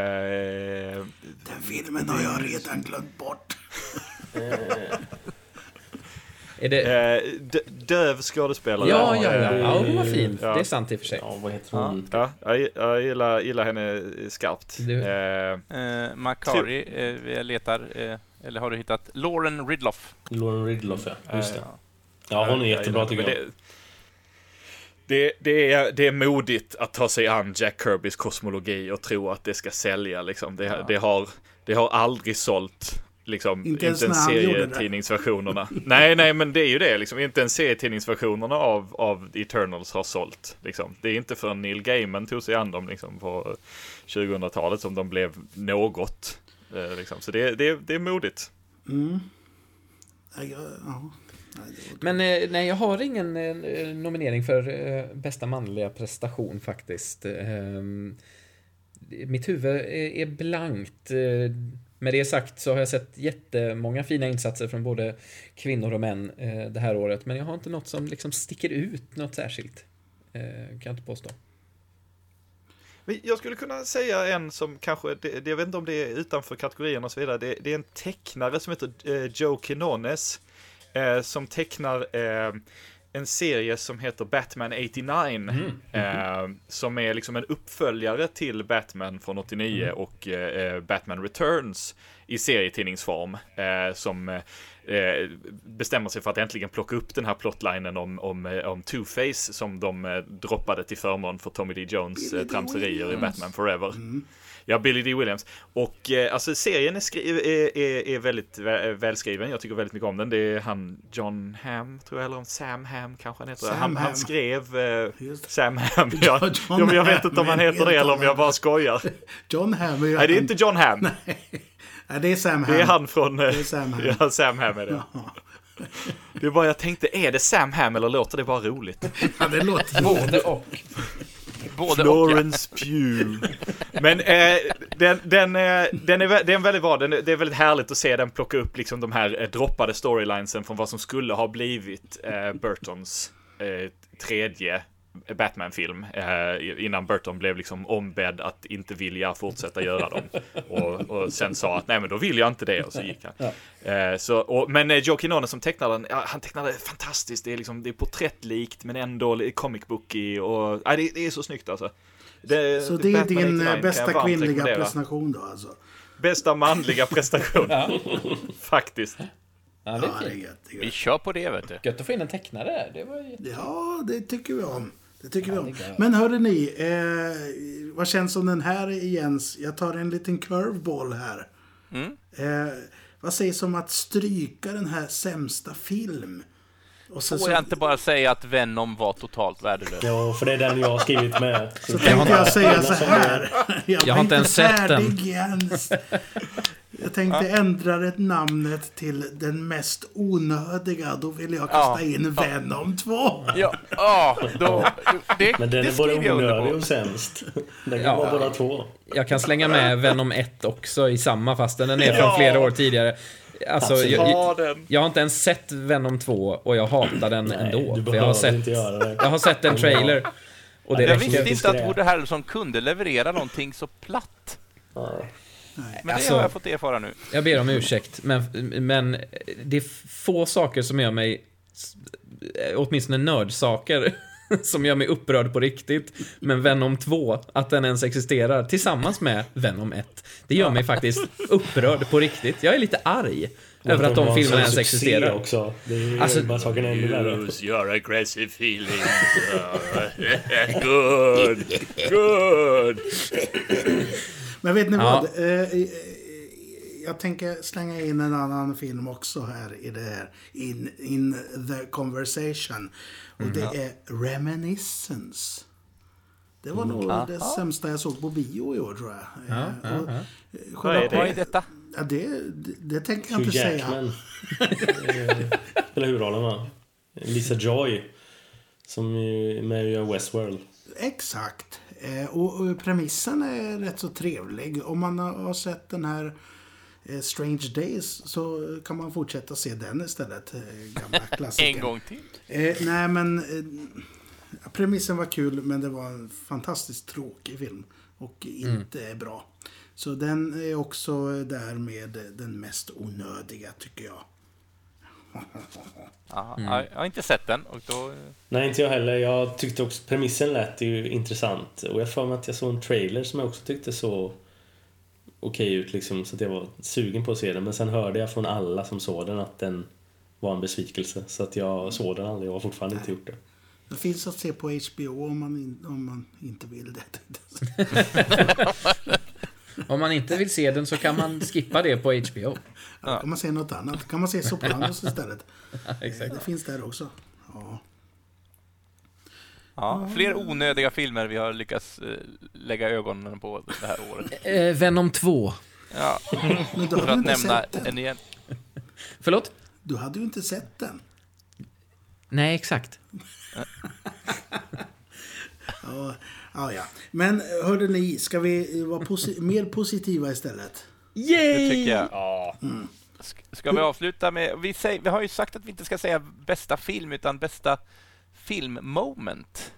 Den filmen har jag redan glömt bort. Är det... eh, d- döv skådespelare. Ja, ja, ja. det- Ja, hon var fin. Ja. Det är sant i och för sig. Ja, vad heter hon? Ja, jag, jag gillar, gillar henne skarpt. Du- Eh, Eh, Makari, eh, letar, eh, eller har du hittat Lauren Ridloff? Lauren Ridloff, ja. Just det. Ja. Ja, hon är jättebra tycker jag. Det, det, är, det är modigt att ta sig an Jack Kirbys kosmologi och tro att det ska sälja. Liksom. Det, det, har, det har aldrig sålt. Liksom, Inte ens ens gjorde det. serietidningsversionerna. [LAUGHS] nej, nej, men det är ju det. Liksom. Inte ens serietidningsversionerna av, av Eternals har sålt. Liksom. Det är inte förrän Neil Gaiman tog sig an dem liksom, på 2000-talet som de blev något. Eh, liksom. Så det, det, det är modigt. Mm. Ja. Men eh, nej, jag har ingen eh, nominering för eh, bästa manliga prestation faktiskt. Ehm, mitt huvud är, blankt. Med det sagt så har jag sett jättemånga fina insatser från både kvinnor och män det här året. Men jag har inte något som liksom sticker ut något särskilt. Kan jag inte påstå. Men jag skulle kunna säga en som kanske, det, det, jag vet inte om det är utanför kategorierna och så vidare, det, det är en tecknare som heter eh, Joe Quinones. Eh, som tecknar eh, en serie som heter Batman 89. Eh, som är liksom en uppföljare till Batman från 89 och eh, Batman Returns i serietidningsform. Eh, som eh, bestämmer sig för att äntligen plocka upp den här plotlinen om, om, eh, om Two-Face som de eh, droppade till förmån för Tommy D. Jones eh, tramserier i Batman Forever. Ja, Billy D. Williams. Och eh, alltså serien är, är, är, är väldigt vä- välskriven. Jag tycker väldigt mycket om den. Det är han John Hamm, tror jag, eller om Sam Hamm kanske han heter. Sam han, han skrev eh. Sam Hamm. [LAUGHS] Ja, John men jag vet inte om han heter det eller om jag bara skojar. [LAUGHS] John är ju Nej, det är inte John Hamm. [LAUGHS] Nej, det är Sam Hamm. Det är han från... eh, Det är Sam Hamm. [LAUGHS] Ja, Sam Hamm är det. Det är bara jag tänkte, är det Sam Hamm eller låter det bara roligt? [LAUGHS] Ja, det låter Både och. Både och ja. Florence Pugh. Men eh, den, den, eh, den, är, den är väldigt bra. Den, är- det är väldigt härligt att se den plocka upp liksom de här eh, droppade storylinesen från vad som skulle ha blivit eh, Burtons eh, tredje Batman-film eh, innan Burton blev liksom ombedd att inte vilja fortsätta göra dem. [LAUGHS] Och, och sen sa att nej men då vill jag inte det och så gick han. Eh, så, och, men eh, Joe Quinones som tecknar den, ja, han tecknar det fantastiskt. Det är liksom det är porträttlikt men ändå comic booky och ja, det, det är så snyggt alltså. Det, Så det är din 89 eh, bästa kvinnliga prestation då alltså? Bästa manliga prestation. [LAUGHS] Faktiskt. Ja, det Ja, är det är gött. Det är Vi gött. kör på det vet du. Gött att få in en tecknare. Det var ju... Ja, det tycker vi om. Det tycker vi Ja, om. är gött. Men hörde ni, eh, vad känns som den här Jens? Jag tar en liten curveball här. Mm. Eh, vad sägs om att stryka den här sämsta film? Och så, Får så, jag inte bara säga att Venom var totalt värdelös? Ja, för det är den jag har skrivit med. så tänkte jag säga så här. [LAUGHS] Jag, Jag har inte ens sett den. Jens. [LAUGHS] Jag tänkte ändra det namnet till den mest onödiga. Då vill jag kasta Ja. in Venom 2. Ja, ja då, det, Men den det är både onödig och sämst. Den kan Ja. vara båda två. Jag kan slänga med Venom 1 också i samma fastän den är från Ja. flera år tidigare. Alltså, jag, jag, den. jag har inte ens sett Venom 2 och jag hatar den ändå. du För jag har sett, inte göra det. jag har sett en trailer. Och det Jag visste inte att. Woody Harrelson kunde leverera någonting så platt. Nej. Men Alltså- det har jag fått erfara nu. Jag ber om ursäkt, men, men det är få saker som gör mig, åtminstone nördsaker, [LAUGHS] som gör mig upprörd på riktigt. Men Venom 2, att den ens existerar, tillsammans med Venom 1, det gör mig faktiskt [LAUGHS] upprörd på riktigt. Jag är lite arg över att de filmerna ens existerar. också. Det är Alltså- bara saken ännu värre. Use your aggressive feelings. [LAUGHS] good, good. Men vet ni Ja. vad? Eh, eh, jag tänker slänga in en annan film också här i det här. In, in the conversation. Och det är Reminiscence. Det var nog det sämsta jag såg på bio i år tror jag. Ja, Eh, ja, ja. eh, Vad är Vad är detta? Ja, det, det, det tänker jag Hugh inte säga. Jackman. Eh, [LAUGHS] Spelar huvudrollen va? Lisa Joy. Som är med i Westworld. Exakt. Eh, och, premissen är rätt så trevlig. Om man har sett den här eh, Strange Days så kan man fortsätta se den istället. Eh, gamla [LAUGHS] klassikern. En gång till. Eh, nej, men eh, premissen var kul, men det var en fantastiskt tråkig film. Och inte bra. Så den är också där med den mest onödiga, tycker jag. Aha, ja, Jag har inte sett den och då... Nej, inte jag heller. Jag tyckte också premissen lät ju intressant. Och jag får mig att jag såg en trailer som jag också tyckte så okej ut liksom. Så att jag var sugen på att se den. Men sen hörde jag från alla som såg den att den var en besvikelse. Så att jag såg den aldrig. Jag har fortfarande inte gjort det. Det finns att se på HBO om man, in, om man inte vill det. [LAUGHS] [LAUGHS] Om man inte vill se den så kan man skippa det på HBO. Då kan man se något annat. Kan man se Sopranos [LAUGHS] istället. Exakt. Det finns där också. Ja. Ja, fler onödiga filmer vi har lyckats eh, lägga ögonen på det här året. [LAUGHS] Eh, Venom 2. Ja, [LAUGHS] Men du för att inte nämna sett den. en igen. Förlåt? Du hade ju inte sett den. Nej, exakt. Ja, ja, ja. Men hörde ni, ska vi vara posi- [LAUGHS] mer positiva istället? Det tycker jag. Ja. Sk- Ska vi avsluta med... Vi, säger, vi har ju sagt att vi inte ska säga bästa film, utan bästa filmmoment.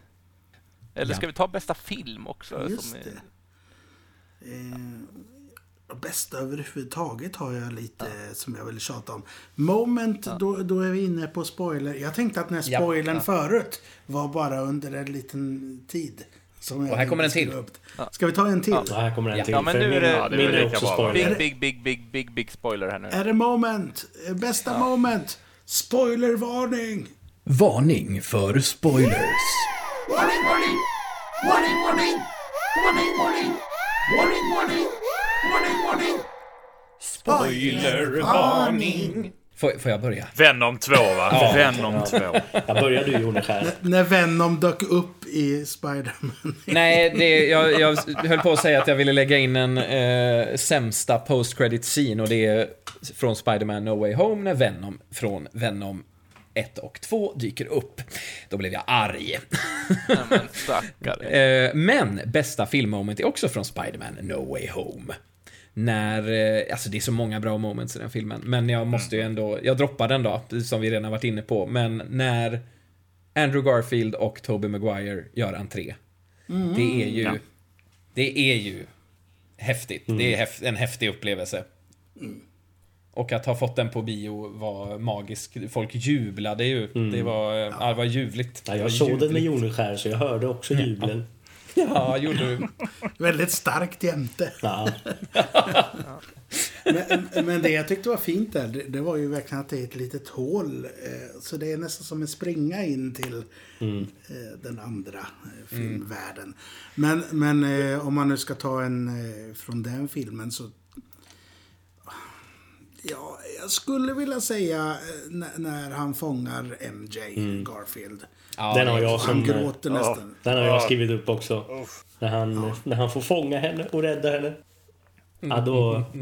Eller Ja. ska vi ta bästa film också? Just som är- det. Eh, Bästa överhuvudtaget har jag lite som jag vill tjata om. Moment, då, då är vi inne på spoiler. Jag tänkte att den här Ja. spoilern förut var bara under en liten tid. Och här kommer en till. upp. Ska vi ta en till? Ja, här kommer en Ja. till. Ja, men nu är det- Ja, det är min är också spoiler. Big, big, big, big, big, big spoiler här nu. Är det moment? Eh, Bästa moment? Spoilervarning! Varning för spoilers. Warning, warning! Warning, warning! Warning, warning! Warning, warning! Warning, warning! Spoilervarning. Får, får jag börja? Venom 2 va? Venom 2. Jag började ju Jonas här. När Venom dök upp i Spider-Man. Nej, det, jag, jag höll på att säga att jag ville lägga in en eh, sämsta post-credit scene och det är från Spider-Man No Way Home när Venom från Venom 1 och 2 dyker upp. Då blev jag arg. Ja, men. Eh, men bästa filmmoment är också från Spider-Man No Way Home. När, eh, alltså det är så många bra moments i den filmen, men jag måste ju ändå, jag droppar den då, som vi redan varit inne på, men när Andrew Garfield och Tobey Maguire gör entré. Det är ju, Ja. det är ju häftigt. Det är häf- en häftig upplevelse. Och att ha fått den på bio var magiskt. Folk jublade ju. Det var, ja, det var ljuvligt. Ja, Det var jag såg den med ljuvligt. Här så jag hörde också jublen. [LAUGHS] Ja, gjorde du. Väldigt starkt jämte. Ja. [LAUGHS] Men, men det jag tyckte var fint där, det, det var ju verkligen att det är ett litet hål. Eh, så det är nästan som en springa in till eh, den andra eh, filmvärlden. Men, men eh, om man nu ska ta en eh, från den filmen så... Ja, jag skulle vilja säga eh, när, han fångar MJ, Garfield. Ja, Den har jag Han som... gråter nästan. Den har jag skrivit upp också. När han, när han får fånga henne och rädda henne. Ja, då... [LAUGHS]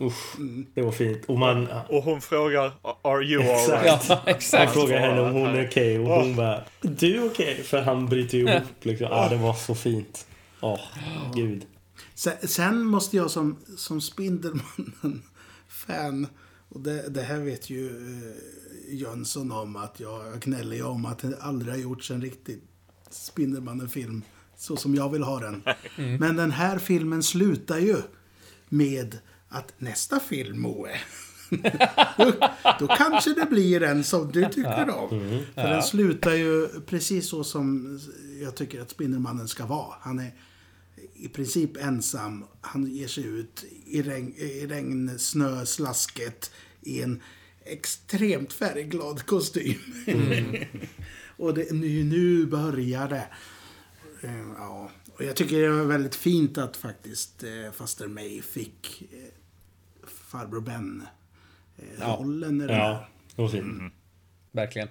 Usch, det var fint. Och man... Och hon frågar Are you Exakt. alright? Ja, Han exakt. frågar henne om hon är okej och hon bara Du är okej? För han bryter ju ihop liksom. Ja, det var så fint. Åh, gud. Sen, måste jag som, som Spindelmannen-fan, och det, det här vet ju eh, Jönsson om, att jag, jag gnäller om att det aldrig har gjorts en riktig Spindelmannen-film så som jag vill ha den. [LAUGHS] Men den här filmen slutar ju med att nästa film, Moe, [LAUGHS] då, då kanske det blir en som du tycker om. För den slutar ju precis så som jag tycker att Spindelmannen ska vara. Han är i princip ensam. Han ger sig ut i, regn, i regnsnöslasket i en extremt färgglad kostym. [LAUGHS] och det, nu, nu börjar det. Eh, Ja, och jag tycker det var väldigt fint att faktiskt eh, faster May fick eh, farbror Ben eh, Ja. i här. Ja, det var fint. Verkligen.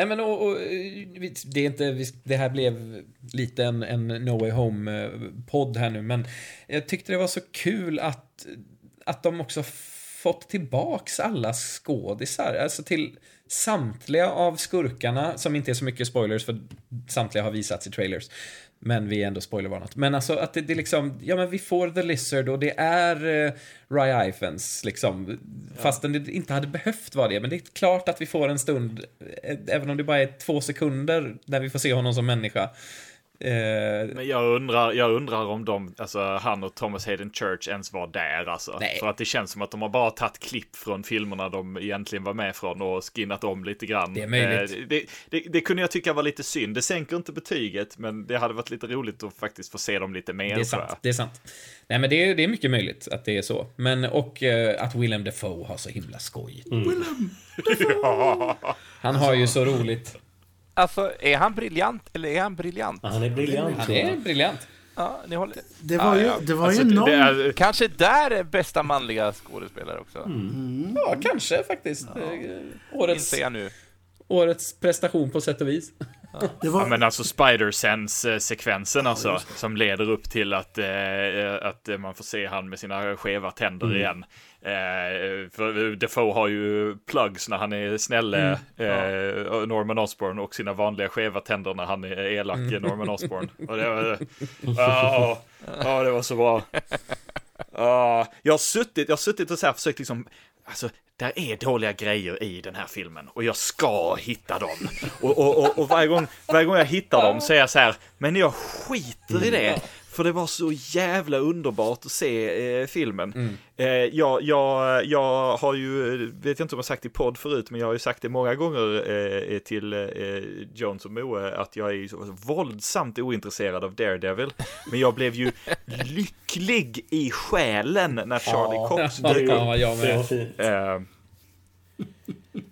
Nej men och, och, eh, det är inte, det här blev lite en, en No Way Home-podd här nu, men jag tyckte det var så kul att, att de också fått tillbaks alla skådisar, alltså till samtliga av skurkarna, som inte är så mycket spoilers för samtliga har visats i trailers. Men vi är ändå spoilervarnat. Men alltså att det, det är liksom, ja men vi får The Lizard och det är uh, Rye Ifans liksom. Fastän det inte hade behövt vara det. Men det är klart att vi får en stund, eh, även om det bara är två sekunder, när vi får se honom som människa. Eh, Men jag undrar, jag undrar om de, alltså han och Thomas Hayden Church ens var där alltså. Nej. För att det känns som att de har bara tagit klipp från filmerna de egentligen var med från och skinnat om lite grann. Det är möjligt. Eh, Det, det, det kunde jag tycka var lite synd. Det sänker inte betyget, men det hade varit lite roligt att faktiskt få se dem lite mer. Det är sant. Det är sant. Nej, men det är, det är mycket möjligt att det är så. Men, och eh, att Willem Dafoe har så himla skoj. [LAUGHS] Han har ju så roligt. Alltså, är han briljant eller är han briljant? Ja, han är briljant. Han är briljant. Ja, ni håller... Det var Ja, ju, ja. det var Alltså, ju någon... det är, Kanske där är bästa manliga skådespelare också. Ja, kanske faktiskt. Eh, Årets, Inser jag nu. årets prestation på sätt och vis. Det var, Ja, men alltså Spider-Sense-sekvensen alltså, som leder upp till att, eh, att man får se han med sina skeva tänder igen. Eh, för Defoe har ju plugs när han är snälle, eh, Norman Osborn, och sina vanliga skeva tänder när han är elak, Norman Osborn. Och det var, [LAUGHS] ja, ja, det var så bra. Ja, jag har suttit, jag har suttit och så här försökt liksom, alltså, där är dåliga grejer i den här filmen och jag ska hitta dem. Och, och, och, och varje, gång, varje gång jag hittar dem så är jag så här, men jag skiter i det. Mm. För det var så jävla underbart att se eh, filmen. Mm. Eh, jag, jag, jag har ju, vet jag inte om jag sagt i podd förut, men jag har ju sagt det många gånger eh, till eh, Jones och Moe att jag är ju så våldsamt ointresserad av Daredevil. Men jag blev ju [LAUGHS] lycklig i själen när Charlie Ja. Cox dök [LAUGHS] upp. Det. Eh,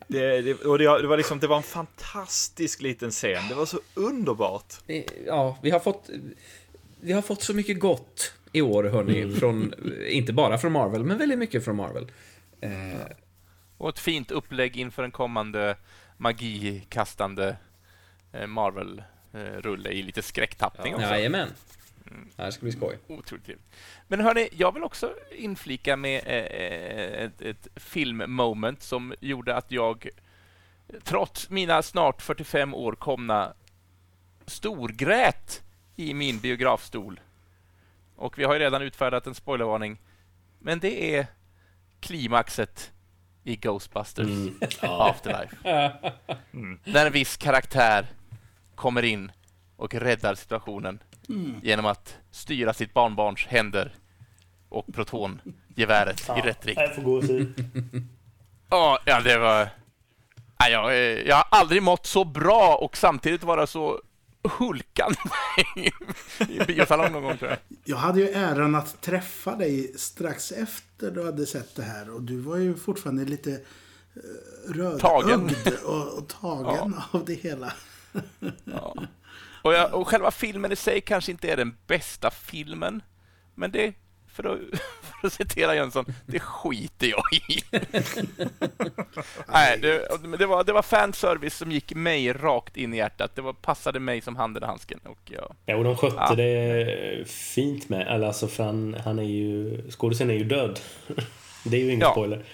det, det, och det, det var liksom, det var en fantastisk liten scen. Det var så underbart. Eh, Ja, vi har fått... Vi har fått så mycket gott i år, hörni. Mm. Från, inte bara från Marvel, men väldigt mycket från Marvel. Eh, Och ett fint upplägg inför en kommande magikastande eh, Marvel-rulle i lite skräcktappning också. jajamän. Det här ska bli skoj. Otroligt trevligt. Men hörni, jag vill också inflika med eh, ett, ett filmmoment som gjorde att jag, trots mina snart 45 år komna, storgrät i min biografstol. Och vi har ju redan utfärdat en spoilervarning. Men det är klimaxet i Ghostbusters Mm. Ja. [LAUGHS] Afterlife. När en viss karaktär kommer in och räddar situationen genom att styra sitt barnbarns händer och protongeväret i rätt riktning. [LAUGHS] Ja, ja, det var... Ja, jag, eh, jag har aldrig mått så bra och samtidigt vara så hulkande [LAUGHS] i biosalong någon gång tror jag. Jag hade ju äran att träffa dig strax efter du hade sett det här. Och du var ju fortfarande lite uh, rödögd och, och tagen av det hela. Ja. Och, jag, och själva filmen i sig kanske inte är den bästa filmen, men det, för att, [LAUGHS] för att citera Jönsson, det skiter jag i. Nej, det, det, var, det var fanservice som gick mig rakt in i hjärtat. Det var, passade mig som handen i handsken. Och jag, Ja, och de skötte Ja. det fint med. Alltså, för han, han är ju... Skådisen är ju död. det är ju ingen Ja. spoiler.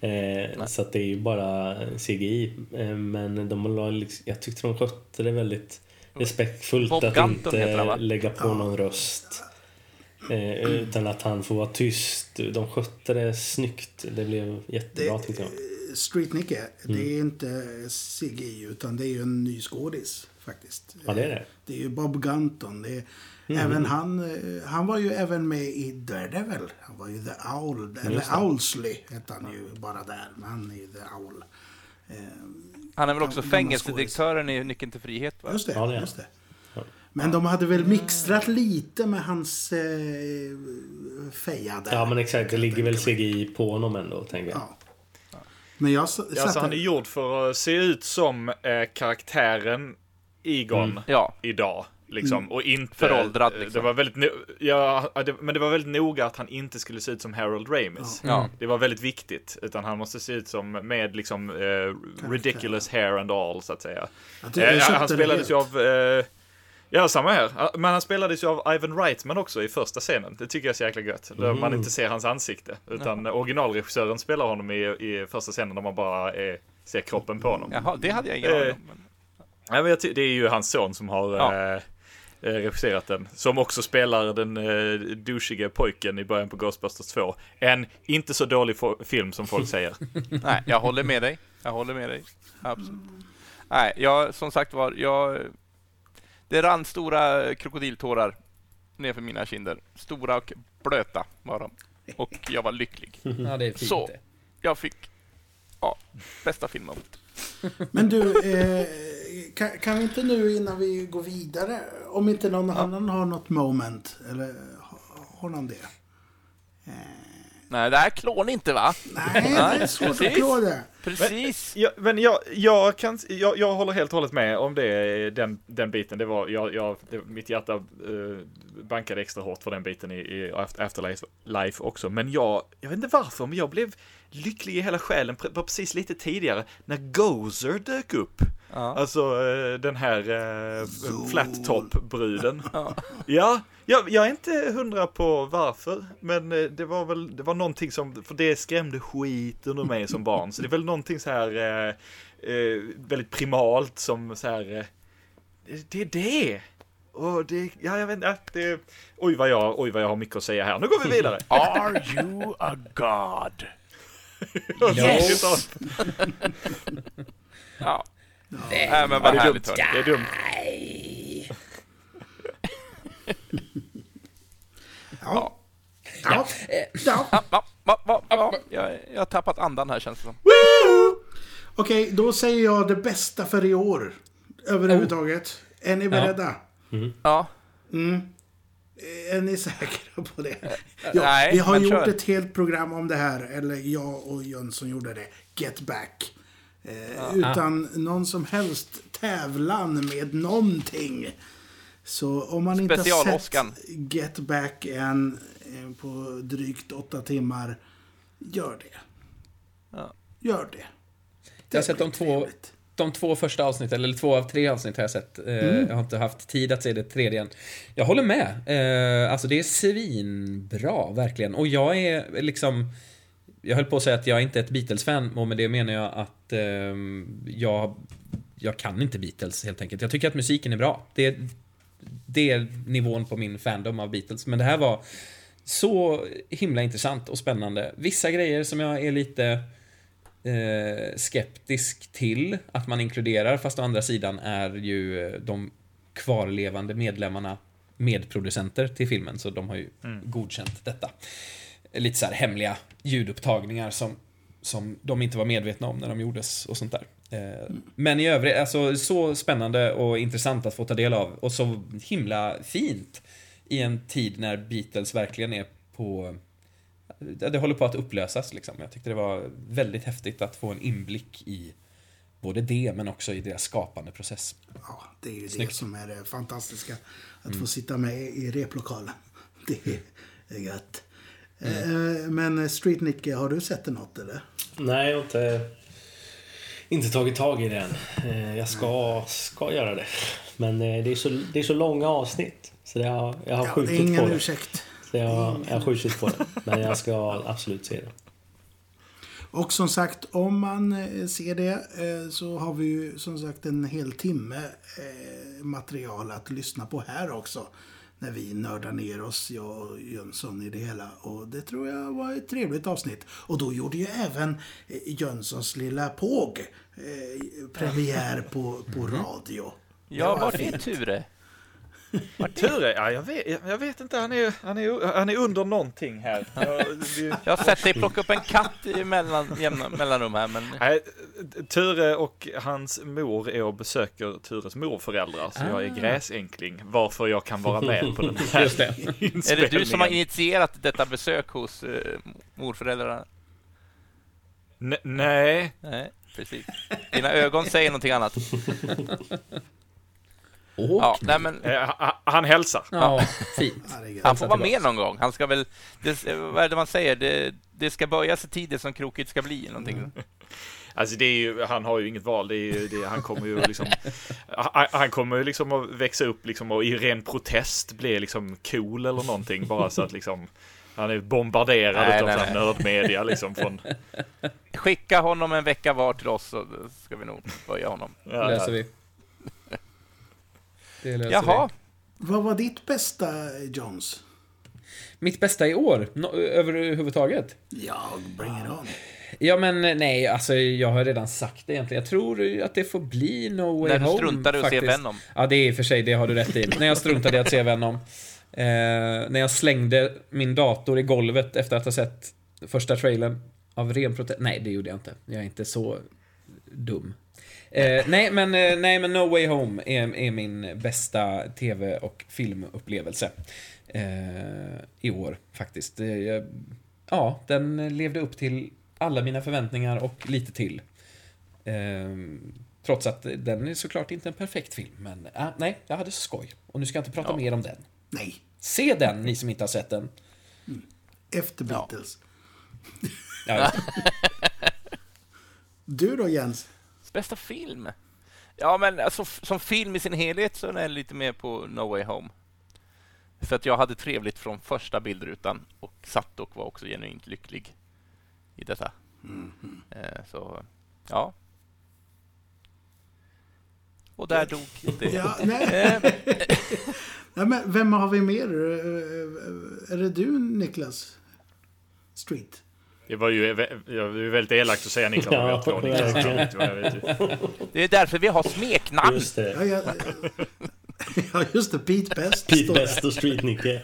Eh, så det är ju bara CGI. Eh, men de la liksom, jag tyckte de skötte det väldigt respektfullt. Bob att Gunton inte heter han, va? lägga på någon röst. Eh, utan att han får vara tyst. De skötte det snyggt. Det blev jättebra Det- tyckte jag. Street Nicke, Mm. det är inte CGI utan det är ju en ny skådis faktiskt. Ja, det är det. Det är ju Bob Gunton. Det är, Mm. även han, eh, han var ju även med i Daredevil. Han var ju The Owl. Eller. Owlsley hette han ju bara där. Men han är ju The Owl. Eh, han är väl också fängelsedirektören i Nyckeln till frihet? Va? Just det. Ja, det är just det. Ja. Men de hade väl mixtrat lite med hans eh, feja där. Ja men exakt, det ligger väl. CGI på honom ändå tänker jag. Ja. Men jag s- Ja, alltså satte... han är gjord för att se ut som eh, karaktären Egon Mm. Ja, idag. Liksom, och inte... Föråldrad, liksom. Det var väldigt no- ja, det, men det var väldigt noga att han inte skulle se ut som Harold Ramis. ja. Det var väldigt viktigt. Utan han måste se ut som med liksom eh, ridiculous hair and all, så att säga. Tycker jag Eh, han spelades ju av... Eh, ja, samma här. Ja, Men han spelades ju av Ivan Reitman också i första scenen. Det tycker jag är så jäkla gött. Där man inte ser hans ansikte. Utan originalregissören spelar honom i, i första scenen där man bara eh, ser kroppen på honom. Jaha, det hade jag ingen aning om. men- ty- det är ju hans son som har Ja. eh, eh, regisserat den. Som också spelar den eh, douchige pojken i början på Ghostbusters 2. En inte så dålig film som folk [LAUGHS] säger. Nej, jag håller med dig. Jag håller med dig. Absolut. Nej, jag, som sagt var, jag... Det rann stora krokodiltårar nerför mina kinder. Stora och blöta var de. Och jag var lycklig. [LAUGHS] Ja, det är fint Så. Jag fick, ja, bästa filmmoment. [LAUGHS] Men du, eh, kan, kan vi inte nu innan vi går vidare, om inte någon annan har något moment, eller har, har någon det? Nej, det här klår ni inte va? Nej, det är svårt att klå det. Precis. Ja, men jag, jag, kan, jag, jag håller helt och hållet med om det, den, den biten. Det var, jag, jag, det, mitt hjärta eh, bankade extra hårt för den biten i, i Afterlife life också. Men jag, jag vet inte varför, men jag blev lycklig i hela själen precis lite tidigare när Gozer dök upp. Ja. Alltså eh, den här uh, flat top-bruden. [LAUGHS] Ja, jag, jag är inte hundra på varför, men eh, det var väl det var någonting som, för det skrämde skiten ur mig som barn. Så det är väl någonting så här eh, eh, väldigt primalt som så här, eh, det är det. Och det, ja, jag vet inte, det, oj, vad jag, oj vad jag har mycket att säga här. Nu går vi vidare. [LAUGHS] Are you a god? [LAUGHS] yes! [LAUGHS] ja. Nej, men vad ja, härligt. Det är dumt. ja. Ja. ja. ja ja. Jag, jag har tappat andan här känns det som. Okej, då säger jag det bästa för i år. Överhuvudtaget. Är ni beredda? Ja. Är ni säkra på det? Ja, nej, vi har gjort kör. ett helt program om det här, eller jag och Jönsson gjorde det. Get Back. Eh, utan någon som helst tävlan med någonting. Så om man inte har sett. Get Back än eh, på drygt åtta timmar, gör det. Ja. Gör det. Jag har sett de två, de två första avsnitten, eller två av tre avsnitt har jag sett. Eh, Jag har inte haft tid att se det tredje än. Jag håller med. Eh, Alltså det är svinbra, verkligen. Och jag är liksom... Jag höll på att säga att jag inte är ett Beatles-fan, och med det menar jag att ehm, jag, jag kan inte Beatles helt enkelt. Jag tycker att musiken är bra. Det, det är nivån på min fandom av Beatles. Men det här var så himla intressant och spännande. Vissa grejer som jag är lite eh, skeptisk till att man inkluderar, fast å andra sidan är ju eh, de kvarlevande medlemmarna medproducenter till filmen, så de har ju godkänt detta. Lite så här hemliga ljudupptagningar som, som de inte var medvetna om när de gjordes och sånt där. Eh, Men i övrigt, alltså så spännande och intressant att få ta del av och så himla fint i en tid när Beatles verkligen är på det det håller på att upplösas liksom. Jag tyckte det var väldigt häftigt att få en inblick i både det men också i deras skapande process. Ja, det är ju det Snyggt. som är det fantastiska. Att få sitta med i replokalen. [LAUGHS] Det är gött. Eh, Men Street Nicke, har du sett det något eller? Nej, jag har inte, inte tagit tag i det än. Eh, Jag ska, ska göra det. Men eh, det är så, det är så långa avsnitt. Så det har, jag har Ja, det skjutit på ingen det. ursäkt. Så jag, jag har skjutit på det. Men jag ska absolut se det. Och som sagt, om man eh, ser det eh, så har vi ju som sagt en hel timme eh, material att lyssna på här också. När vi nördar ner oss, jag och Jönsson i det hela. Och det tror jag var ett trevligt avsnitt. Och då gjorde ju även Jönssons lilla påg eh, premiär på, på radio. Ja, var fint. Ture? Ture, ja, jag, vet, jag vet inte. Han är, han, är, han är under någonting här. Jag, det, Jag har sett dig plocka upp en katt i mellan, jämna, mellanrum här, men... nej, Ture och hans mor är och besöker Tures morföräldrar, så jag är gräsänkling. Varför jag kan vara med på den här Just det. Är det du som har initierat detta besök hos eh, morföräldrarna? N- nej, Nej, precis. Dina ögon säger någonting annat. [LAUGHS] Ja, nej men... eh, ha- han hälsar. ja, fint. Han får vara med någon gång. Han ska väl... Det, vad är det man säger? Det, det ska börja så tidigt som krokigt ska bli. Någonting. [LAUGHS] Alltså det är ju, han har ju inget val. Det är ju, det, han kommer ju liksom, [LAUGHS] han, han kommer ju liksom att växa upp liksom och i ren protest bli liksom cool eller någonting bara så att liksom han är bombarderad Nej, utav nej. nördmedia liksom från... Skicka honom en vecka var till oss så ska vi nog börja honom. Ja, löser vi. Det löser Jaha. vi. Vad var ditt bästa, Jones? Mitt bästa i år, no, överhuvudtaget? Ja, bring it on. Ja men nej, alltså jag har redan sagt det egentligen. Jag tror att det får bli No Way När du Home. struntade att se. Venom. Ja, det är i och för sig, det har du rätt i. när jag struntade i att se Venom. Eh, när jag slängde min dator i golvet efter att ha sett första trailern av ren protest. Nej, det gjorde jag inte. Jag är inte så dum. Eh, nej, men, eh, nej, men No Way Home är, är min bästa tv och filmupplevelse. Eh, I år, faktiskt. Eh, ja, den levde upp till alla mina förväntningar och lite till. Ehm, trots att den är såklart inte en perfekt film, men nej, jag hade så skoj. Och nu ska jag inte prata Ja. mer om den. Nej, Se den, ni som inte har sett den. efter Ja. Beatles. Ja, [LAUGHS] Du då, Jens? Bästa film? Ja, men alltså, som film i sin helhet så är den lite mer på No Way Home. För att jag hade trevligt från första bildrutan och satt och var också genuint lycklig i detta. Eh, Så, ja. Och där dog det. Ja, [LAUGHS] nej. Eh, nej, men vem har vi mer? Eh, Är det du, Niklas? Street? Det var ju jag var väldigt elakt att säga Niklas. Ja, jag vad Niklas jag. Det är därför vi har smeknamn. Just det. Ja, ja, ja just det. Pete Best. Pete det. Best och Street Nicke.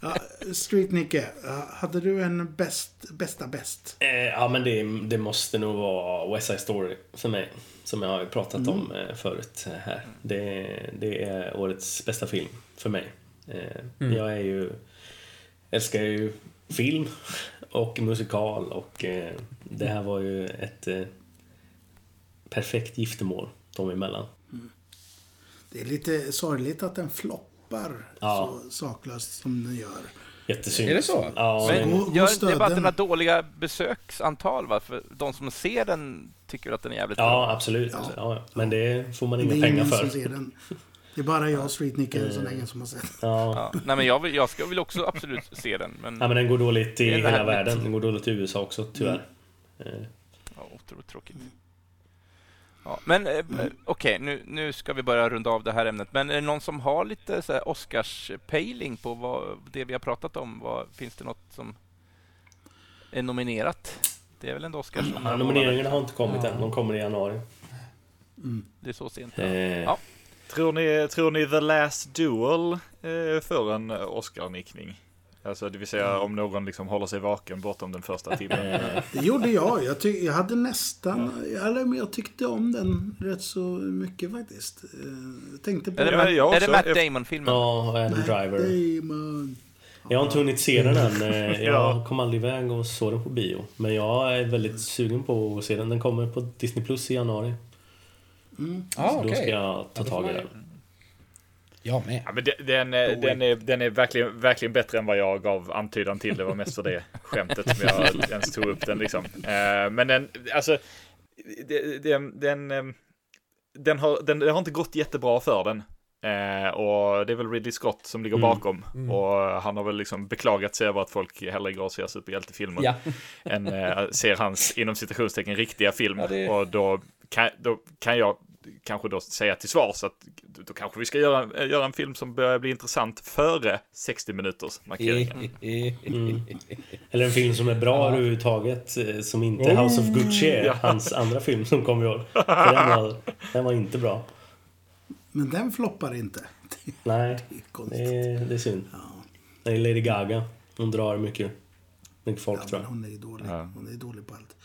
Ja, Street Nicke, hade du en bäst, bästa bäst? Eh, ja, men det, det måste nog vara West Side Story för mig. Som jag har ju pratat om eh, förut här. Det, det är årets bästa film för mig. Eh, Jag är ju... Älskar ju film och musikal och eh, det här var ju ett eh, perfekt giftermål dem emellan. Det är lite sorgligt att den floppar Ja. så saklöst som den gör. Jättesynd. Är det så? Ja, Men- men, gå- gå Gör stöd inte bara att den. har dåliga besöksantal va? För de som ser den tycker att den är jävligt ja bra. absolut. Ja. Ja, men det får man Det inga är pengar ingen för. Det är bara jag och Street Nicke så länge som har sett. Ja. Ja. Nej men jag vill, jag ska, vill också absolut se den. Men ja, men den går dåligt i hela värdigt. världen. Den går dåligt i USA också, tyvärr. Eh, Ja, otroligt tråkigt. Ja, men eh, okej, nu, nu ska vi börja runda av det här ämnet. Men är det någon som har lite så här Oscars-pejling på vad, det vi har pratat om? Vad, finns det något som är nominerat? Det är väl ändå Oscars Ja, nomineringarna har inte kommit än. De kommer i januari. Det är så sent. Eh, Ja. Tror ni, tror ni The Last Duel eh, får en Oscar-nickning? Alltså det vill säga om någon liksom håller sig vaken bortom den första [LAUGHS] timmen. Det gjorde jag. Jag, ty- jag hade nästan... Eller, men jag tyckte om den rätt så mycket faktiskt. Eh, Jag tänkte på... Är det, Ja, Matt, jag är det. Matt Jag- Damon-filmen? ja, och Adam Matt Driver. Damon. Jag har inte hunnit se den än. Eh, [LAUGHS] Jag Ja. kom aldrig iväg och såg den på bio. Men jag är väldigt sugen på att se den. Den kommer på Disney Plus i januari. Ja, Så okej. då ska jag ta tag i den. Jag med. Ja, men den, den, är- den, är, den är verkligen, verkligen bättre än vad jag gav antydan till. Det var mest för det skämtet som jag [LAUGHS] ens tog upp den liksom. Eh, men den, alltså, den, den, ehm, den, har, den, det har inte gått jättebra för den. Eh, och det är väl Ridley Scott som ligger Mm. bakom. Och han har väl liksom beklagat sig över att folk hellre går och ser superhjältefilmer Ja. än eh, ser hans inom citationstecken riktiga film. Ja, det- Och då kan, då kan jag kanske då säga till svars att då kanske vi ska göra, göra en film som börjar bli intressant före 60 minuters markeringen. Mm. Eller en film som är bra överhuvudtaget. eh, Som inte är House of Gucci är. Ja. Hans andra film som kom i år. För Den var, den var inte bra. Men den floppar inte. Nej, [LAUGHS] Det är det är, synd. Det är Lady Gaga. Hon drar mycket, mycket folk Ja, tror jag. hon är dålig. Ja. Hon är dålig på allt.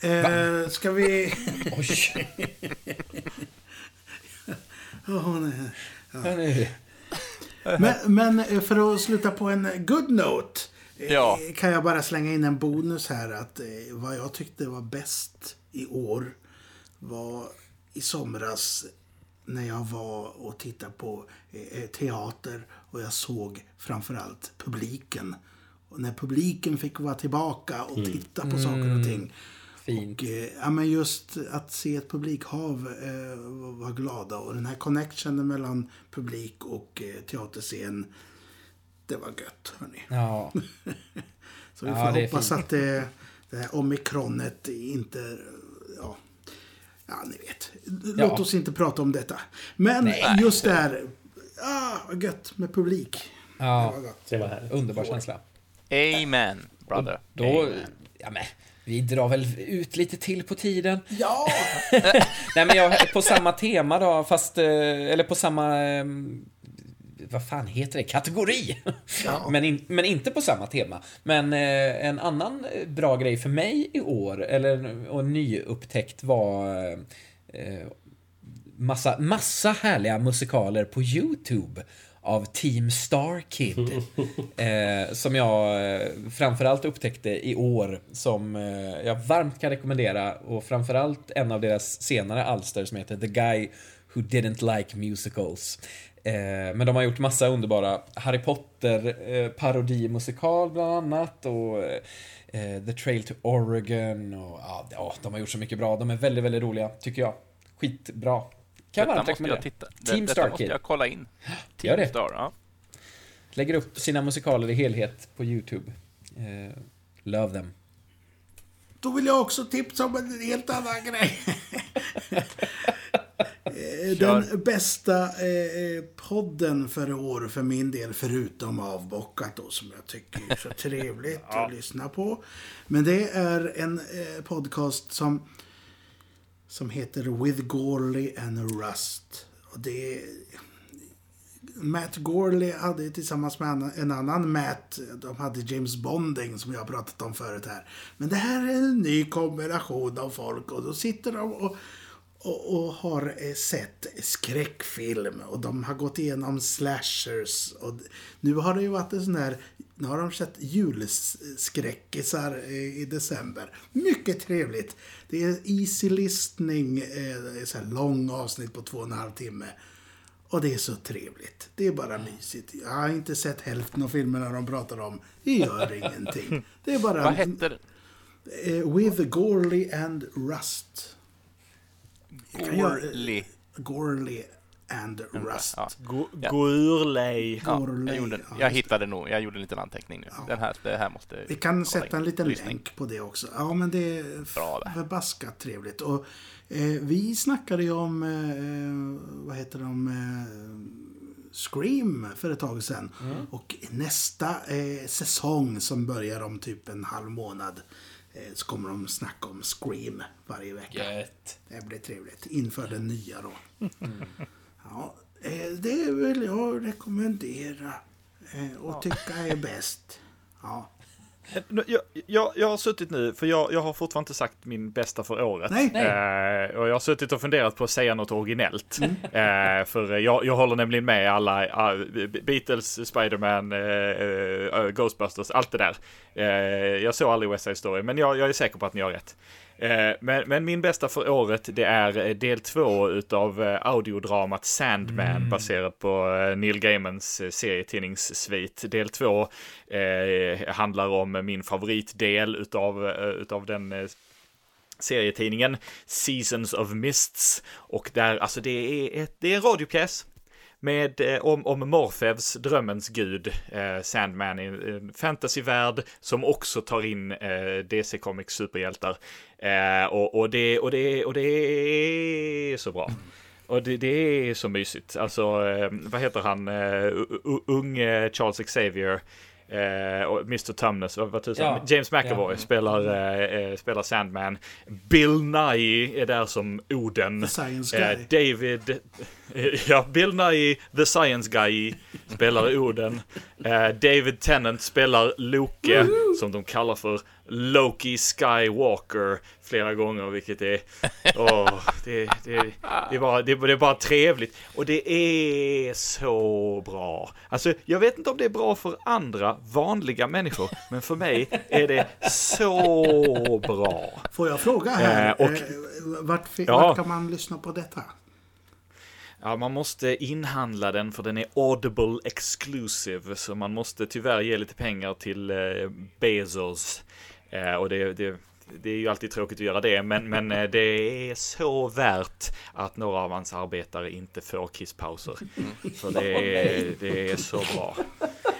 Eh, ska vi... [LAUGHS] Oj. Ja, hon är... Hörni. Men, men för att sluta på en good note. eh, Ja. Kan jag bara slänga in en bonus här att eh, vad jag tyckte var bäst i år var i somras när jag var och tittade på eh, teater och jag såg framförallt publiken. Och när publiken fick vara tillbaka och titta på saker och ting. Fint. Och, eh, ja, men just att se ett publikhav eh, var glada. Och den här connectionen mellan publik och eh, teaterscen. Det var gött, hörni. Ja. [LAUGHS] Så vi Ja, får det är hoppas fint. att det, det här omikronet inte... Ja, ja, ni vet. Låt Ja. oss inte prata om detta. Men Nej. just det här. Ah, vad gött med publik. Det ja. var gott. Det var. Underbar känsla. Amen, brother. Då, ja men, vi drar väl ut lite till på tiden. Ja! [LAUGHS] Nej men jag, på samma tema då, fast, eh, eller på samma, eh, vad fan heter det, kategori. Men, in, men inte på samma tema. Men eh, en annan eh, bra grej för mig i år, eller och nyupptäckt var massa, massa härliga musikaler på YouTube av Team Star Kid. [LAUGHS] eh, som jag eh, framförallt upptäckte i år som eh, jag varmt kan rekommendera och framförallt en av deras senare alster som heter The Guy Who Didn't Like Musicals. Eh, men de har gjort massa underbara Harry Potter eh, parodimusikal bland annat och eh, The Trail to Oregon och ja, de har gjort så mycket bra. De är väldigt, väldigt roliga tycker jag. Skitbra. Kan Detta varmt måste jag titta. Team det, detta Star måste Kid. jag kolla in. [GASPS] Gör Team det. Star, ja. Lägger upp sina musikaler i helhet på YouTube. Eh, love them. Då vill jag också tipsa om en helt annan grej. [LAUGHS] Eh, Kör. Den bästa eh, podden för år för min del, förutom Avbockat då, som jag tycker är så [LAUGHS] trevligt att lyssna på. Men det är en eh, podcast som, som heter With Gorley and Rust. Och det är Matt Gorley hade tillsammans med en- annan Matt, de hade James Bonding som jag har pratat om förut här. Men det här är en ny kombination av folk och då sitter de och, och, och har eh, sett skräckfilm och de har gått igenom slashers. Och nu har det ju varit en sån här, nu har de sett julskräckisar eh, i december. Mycket trevligt. Det är easy listening, eh, så här lång avsnitt på två och en halv timme. Och det är så trevligt. Det är bara mysigt. Jag har inte sett hälften av filmerna de pratar om. Det gör [LAUGHS] ingenting. Det är bara... Vad hette den? With Gorley and Rust. Gorley. Gorley and Rust. Ja. Go- Ja. Gorley. Ja, jag, gjorde, ja, jag hittade nog, jag gjorde en liten anteckning nu. Den här, det här måste... Vi kan sätta in. en liten Lyssning. länk på det också. Ja, men det är förbaskat trevligt. Och, eh, vi snackade ju om, eh, vad heter de, eh, Scream för ett tag sedan. Mm. Och nästa eh, säsong som börjar om typ en halv månad eh, så kommer de snacka om Scream varje vecka. Gött. Det blir trevligt. Inför den nya då. Ja, eh, det vill jag rekommendera. eh, Och tycka är bäst. Ja. Jag, jag, jag har suttit nu, för jag, jag har fortfarande inte sagt min bästa för året. Nej. Eh, och jag har suttit och funderat på att säga något originellt. Eh, för jag, jag håller nämligen med alla, uh, Beatles, Spiderman, eh, Ghostbusters, allt det där. Eh, jag såg aldrig West Side Story, men jag, jag är säker på att ni har rätt. Eh, men, men min bästa för året, det är eh, del två utav eh, audiodramat Sandman baserat på Neil Gaimans serietidningssvit. Del två eh, handlar om min favoritdel utav, utav den serietidningen Seasons of Mists. Och där, alltså det är, ett, det är en radiopjäs med, eh, om, om Morfeus, drömmens gud, eh, Sandman i en fantasyvärld som också tar in eh, DC Comics superhjältar. Eh, och, och, det, och, det, och det är så bra. Och det, det är så mysigt. Alltså, eh, vad heter han, u- u- unge Charles Xavier, eh, och Mr. Tumnus, vad, vad tusan, Ja. James McAvoy Ja. spelar, eh, spelar Sandman. Bill Nye är där som Oden. The Science Eh, Guy. David, [LAUGHS] ja, Bill Nye, The Science Guy, spelar Oden. Eh, David Tennant spelar Loke, som de kallar för Loki Skywalker flera gånger, vilket är, åh, det, det, det, är bara, det, det är bara trevligt. Och det är så bra. Alltså, jag vet inte om det är bra för andra vanliga människor, men för mig är det så bra. Får jag fråga här? Eh, och- eh, vart, Ja. vart kan man lyssna på detta? Ja, man måste inhandla den för den är Audible exclusive, så man måste tyvärr ge lite pengar till eh, Bezos. Eh, och det, det, det är ju alltid tråkigt att göra det, men, men eh, det är så värt att några av hans arbetare inte får kisspauser. För det är, det är så bra.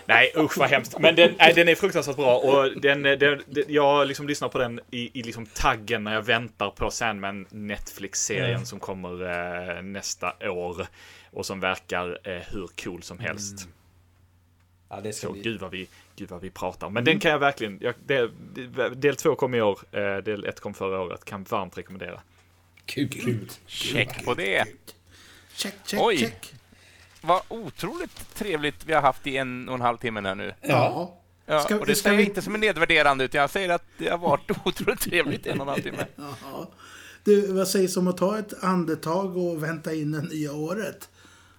Nej usch vad hemskt. Men den, nej, den är fruktansvärt bra och den, den, den, jag liksom lyssnar på den i, i liksom taggen när jag väntar på Sandman Netflix-serien som kommer eh, nästa år. Och som verkar eh, hur cool som helst. Ja, det ska Så bli... gud vad vi, gud vad vi pratar. Men den kan jag verkligen, jag, del, del två kom i år, eh, del ett kom förra året. Kan varmt rekommendera. Kul. Check på det. Check, check, Oj. check. Vad otroligt trevligt vi har haft i en och en halv timme här nu. Ja. Ja, Ska- och det ska säger vi- inte som en nedvärderande, utan jag säger att det har varit [LAUGHS] otroligt trevligt i en och en halv timme. [LAUGHS] Jaha. Du, vad sägs om att ta ett andetag och vänta in det nya året?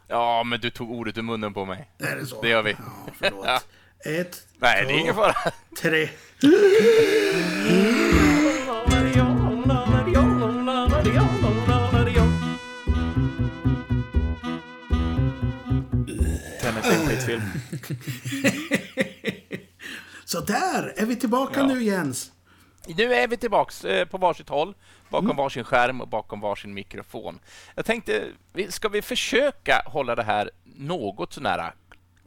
Ja, men du tog ordet ur munnen på mig. Är det så? Det gör vi. Ja, förlåt. [LAUGHS] Ett, Nej, det är ingen två, fara. tre. Tenet är en skitfilm. Så där är vi tillbaka Ja. nu Jens. Nu är vi tillbaks eh, på varsitt håll, bakom varsin skärm och bakom varsin mikrofon. Jag tänkte, vi- ska vi försöka hålla det här något sånär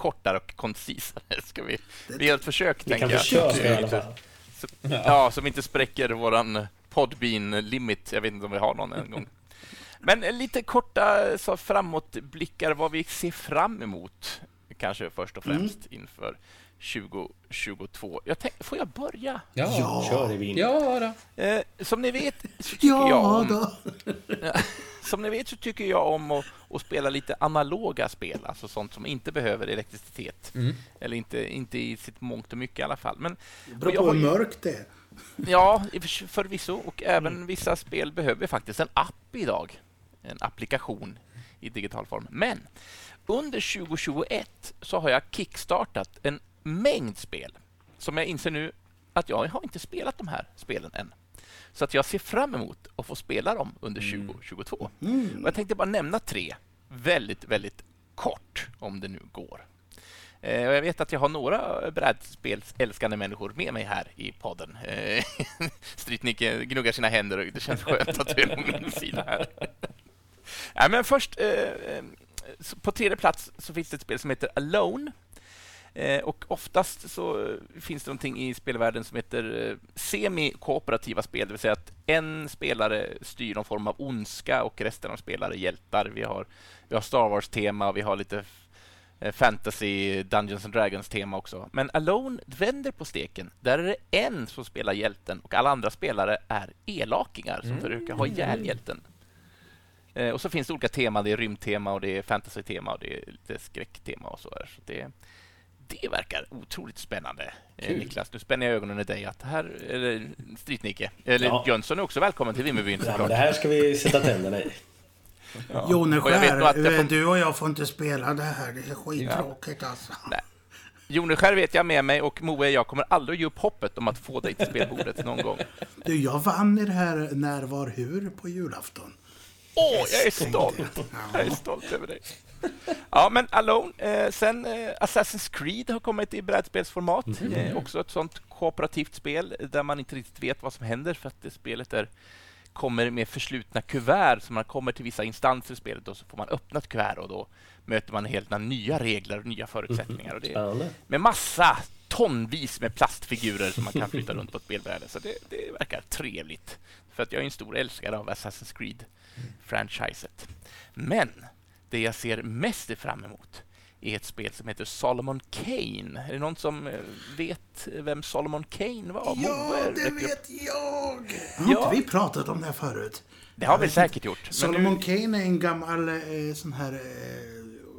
kortare och koncisare? Ska vi, vi gör ett försök, Vi tänker kan jag. försöka i alla fall. Så, ja, som inte spräcker våran Podbean-limit. Jag vet inte om vi har någon en gång. Men lite korta så framåtblickar vad vi ser fram emot, kanske först och främst inför 2022. Jag tänk, får jag börja? Ja. Ja. Kör i vin. Ja då. Eh, som ni vet så [LAUGHS] tycker jag Ja om... då. [LAUGHS] Som ni vet så tycker jag om att, att spela lite analoga spel, alltså sånt som inte behöver elektricitet. Mm. Eller inte, inte i sitt mångt och mycket i alla fall. Men Det beror jag på har hur mörkt det är. [LAUGHS] ja, förvisso. Och även vissa spel behöver faktiskt en app idag. En applikation i digital form. Men under 2021 så har jag kickstartat en mängd spel som jag inser nu att jag har inte spelat de här spelen än. Så att jag ser fram emot att få spela dem under 2022. Och jag tänkte bara nämna tre väldigt, väldigt kort, om det nu går. Eh, och jag vet att jag har några brädspelsälskande människor med mig här i podden. Eh, [LAUGHS] Strytnicke gnuggar sina händer och det känns skönt att du är på min sida här. [LAUGHS] ja, men först, eh, eh, på tredje plats så finns det ett spel som heter Alone. Eh, och oftast så finns det någonting i spelvärlden som heter eh, semi-kooperativa spel, det vill säga att en spelare styr någon form av ondska och resten av spelare hjältar. Vi har, vi har Star Wars-tema, vi har lite eh, fantasy, Dungeons and Dragons-tema också. Men Alone vänder på steken. Där är det en som spelar hjälten och alla andra spelare är elakingar som försöker ha ihjäl hjälten. Och så finns det olika teman. Det är rymdtema och det är fantasy-tema och det är lite skräcktema och så. Där. så det, det verkar otroligt spännande. Eh, Niklas, nu spänner jag ögonen i dig. Att här, eller Strytnicke, eller Ja. Jönsson är också välkommen till Vimmerbyn Ja, det här ska vi sätta tänderna i. Ja. Jone Och jag vet nog att Skär, jag får- du och jag får inte spela det här. Det är skittråkigt alltså. Joneskär vet jag med mig och Moe, jag kommer aldrig ge upp hoppet om att få dig till spelbordet någon gång. Du, jag vann i det här När, var, hur på julafton. Åh, jag är stolt! Jag är stolt över dig. Ja, men Alone. Eh, sen eh, Assassin's Creed har kommit i brädspelsformat. Eh, också ett sånt kooperativt spel där man inte riktigt vet vad som händer för att det spelet är, kommer med förslutna kuvert. Så man kommer till vissa instanser i spelet och så får man öppna ett kuvert och då möter man helt nya regler och nya förutsättningar. Och det, med massa tonvis med plastfigurer som man kan flytta runt på ett spelbräde. Så det, det verkar trevligt. För att jag är en stor älskare av Assassin's Creed-franchiset. Men det jag ser mest fram emot är ett spel som heter Solomon Kane. Är det någon som eh, vet vem Solomon Kane var? Ja, det vet jag! Har Ja. inte vi pratat om det här förut? Det har vi säkert gjort. Solomon nu, Kane är en gammal eh, sån här, eh,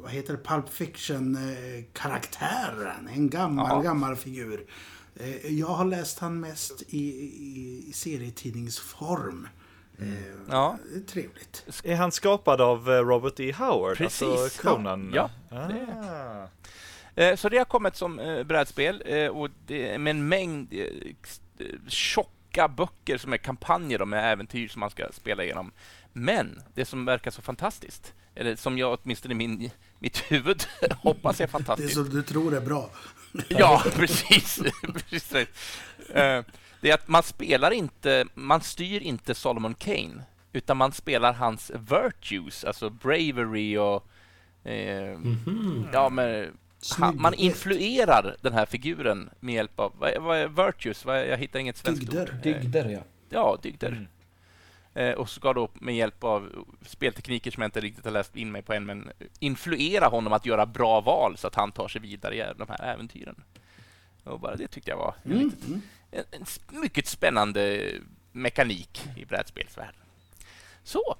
vad heter det, Pulp Fiction-karaktär. en gammal, Ja. gammal figur. Eh, jag har läst han mest i, i, i serietidningsform. Eh, Ja. det är Trevligt. Är han skapad av eh, Robert E. Howard? Precis, Alltså Conan? ja. Ah. Eh, Så det har kommit som brädspel och det, med en mängd tjocka böcker som är kampanjer och med äventyr som man ska spela igenom. Men det som verkar så fantastiskt, eller som jag åtminstone i min, mitt huvud [LAUGHS] hoppas är Det är fantastiskt. som du tror är bra. Ja, [LAUGHS] precis. precis. Det är att man spelar inte, man styr inte Solomon Kane, utan man spelar hans virtues, alltså bravery och eh, ja, men han, man influerar den här figuren med hjälp av, vad vad är virtues? Vad är, jag hittar inget svenskt Dygder. ord. Eh, Dygder, ja. Ja, dygder. Eh, och ska då med hjälp av speltekniker som jag inte riktigt har läst in mig på än, men influera honom att göra bra val så att han tar sig vidare i de här äventyren. Och bara det tyckte jag var Mm, litet, en, en mycket spännande mekanik i brädspelsvärlden. Så.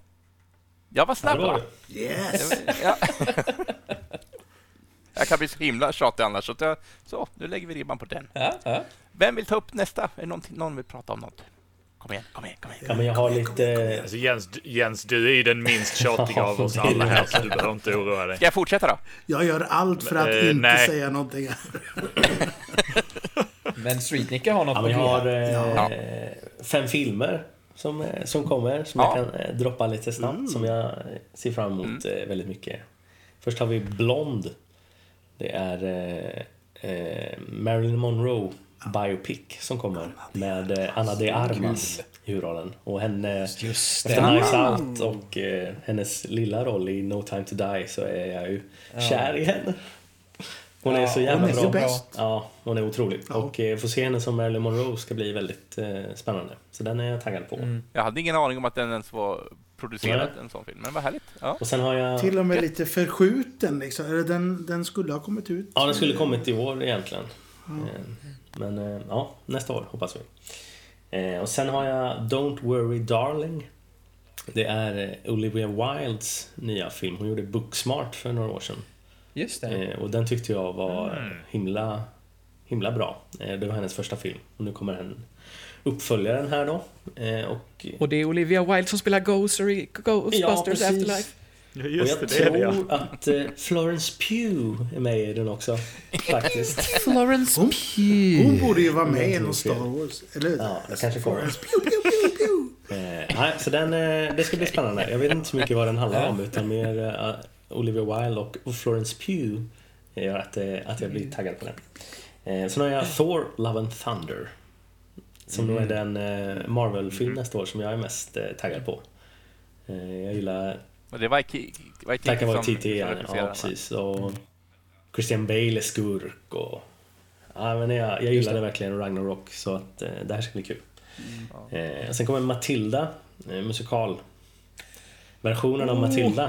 Jag var snabb, va? Yes! Ja. [LAUGHS] jag kan bli så himla tjatig annars. Så, jag, så, nu lägger vi ribban på den. Ja, ja. Vem vill ta upp nästa? Är det någonting, någon vill prata om något? Kom igen, kom igen, kom igen. Ja, men jag har lite... Alltså Jens, du- Jens, du är ju den minst tjatiga av oss alla här, så du behöver inte oroa dig. Ska jag fortsätta då? Jag gör allt för att Eh, inte nej. säga någonting. [LAUGHS] Men Streetnicke har något Ja, på jag har eh, fem filmer som, eh, som kommer, som Ja. jag kan eh, droppa lite snabbt, som jag ser fram emot eh, väldigt mycket. Först har vi Blond. Det är eh, eh, Marilyn Monroe biopic som kommer med eh, Anna de Armas i huvudrollen. Och henne, Just efter. Nice Out och eh, hennes lilla roll i No Time To Die så är jag ju kär i henne. Hon är Ja, så Hon jävla är bra. bäst. Ja, hon är otrolig. Ja. Och eh, få se henne som Marilyn Monroe ska bli väldigt eh, spännande. Så den är jag taggad på. Mm. Jag hade ingen aning om att den ens var producerad, Nej. en sån film. Men vad härligt. Ja. Och sen har jag... Till och med lite förskjuten liksom. Eller den, den skulle ha kommit ut. Ja, den skulle kommit i år egentligen. Eh, Men eh, ja, nästa år hoppas vi. Eh, Och sen har jag Don't Worry Darling. Det är Olivia Wildes nya film. Hon gjorde Booksmart för några år sedan. Just det. Eh, Och den tyckte jag var himla, himla bra. Eh, Det var hennes första film. Och nu kommer en uppföljaren här då. Eh, Och Och det är Olivia Wilde som spelar Ghoster i Ghostbusters precis. Afterlife. Ja, Och just jag det, är det ja. tror att eh, Florence Pugh är med i den också. Faktiskt. [LAUGHS] Florence Hon- Pugh. Hon borde ju vara med i Mm, någon. Star Wars. Eller hur? Ja, det kanske kommer. Florence Pew, pew, pew, pew. Eh, nej, så den, eh, det ska bli spännande. Jag vet inte så mycket vad den handlar om utan mer eh, Olivia Wilde och Florence Pugh gör att, eh, att jag blir taggad på den. Eh, sen har jag Thor, Love and Thunder. Som då är den eh, Marvel-film nästa år som jag är mest taggad på. Jag gillar Och det var Waititi Taika som Waititi, ja, regisserade ja den, va? precis. Och Christian Bale är skurk och... Ja, men jag, jag gillade verkligen Ragnarok så att det här ska bli kul. Eh, sen kommer Matilda, musikal. Versionen av Matilda.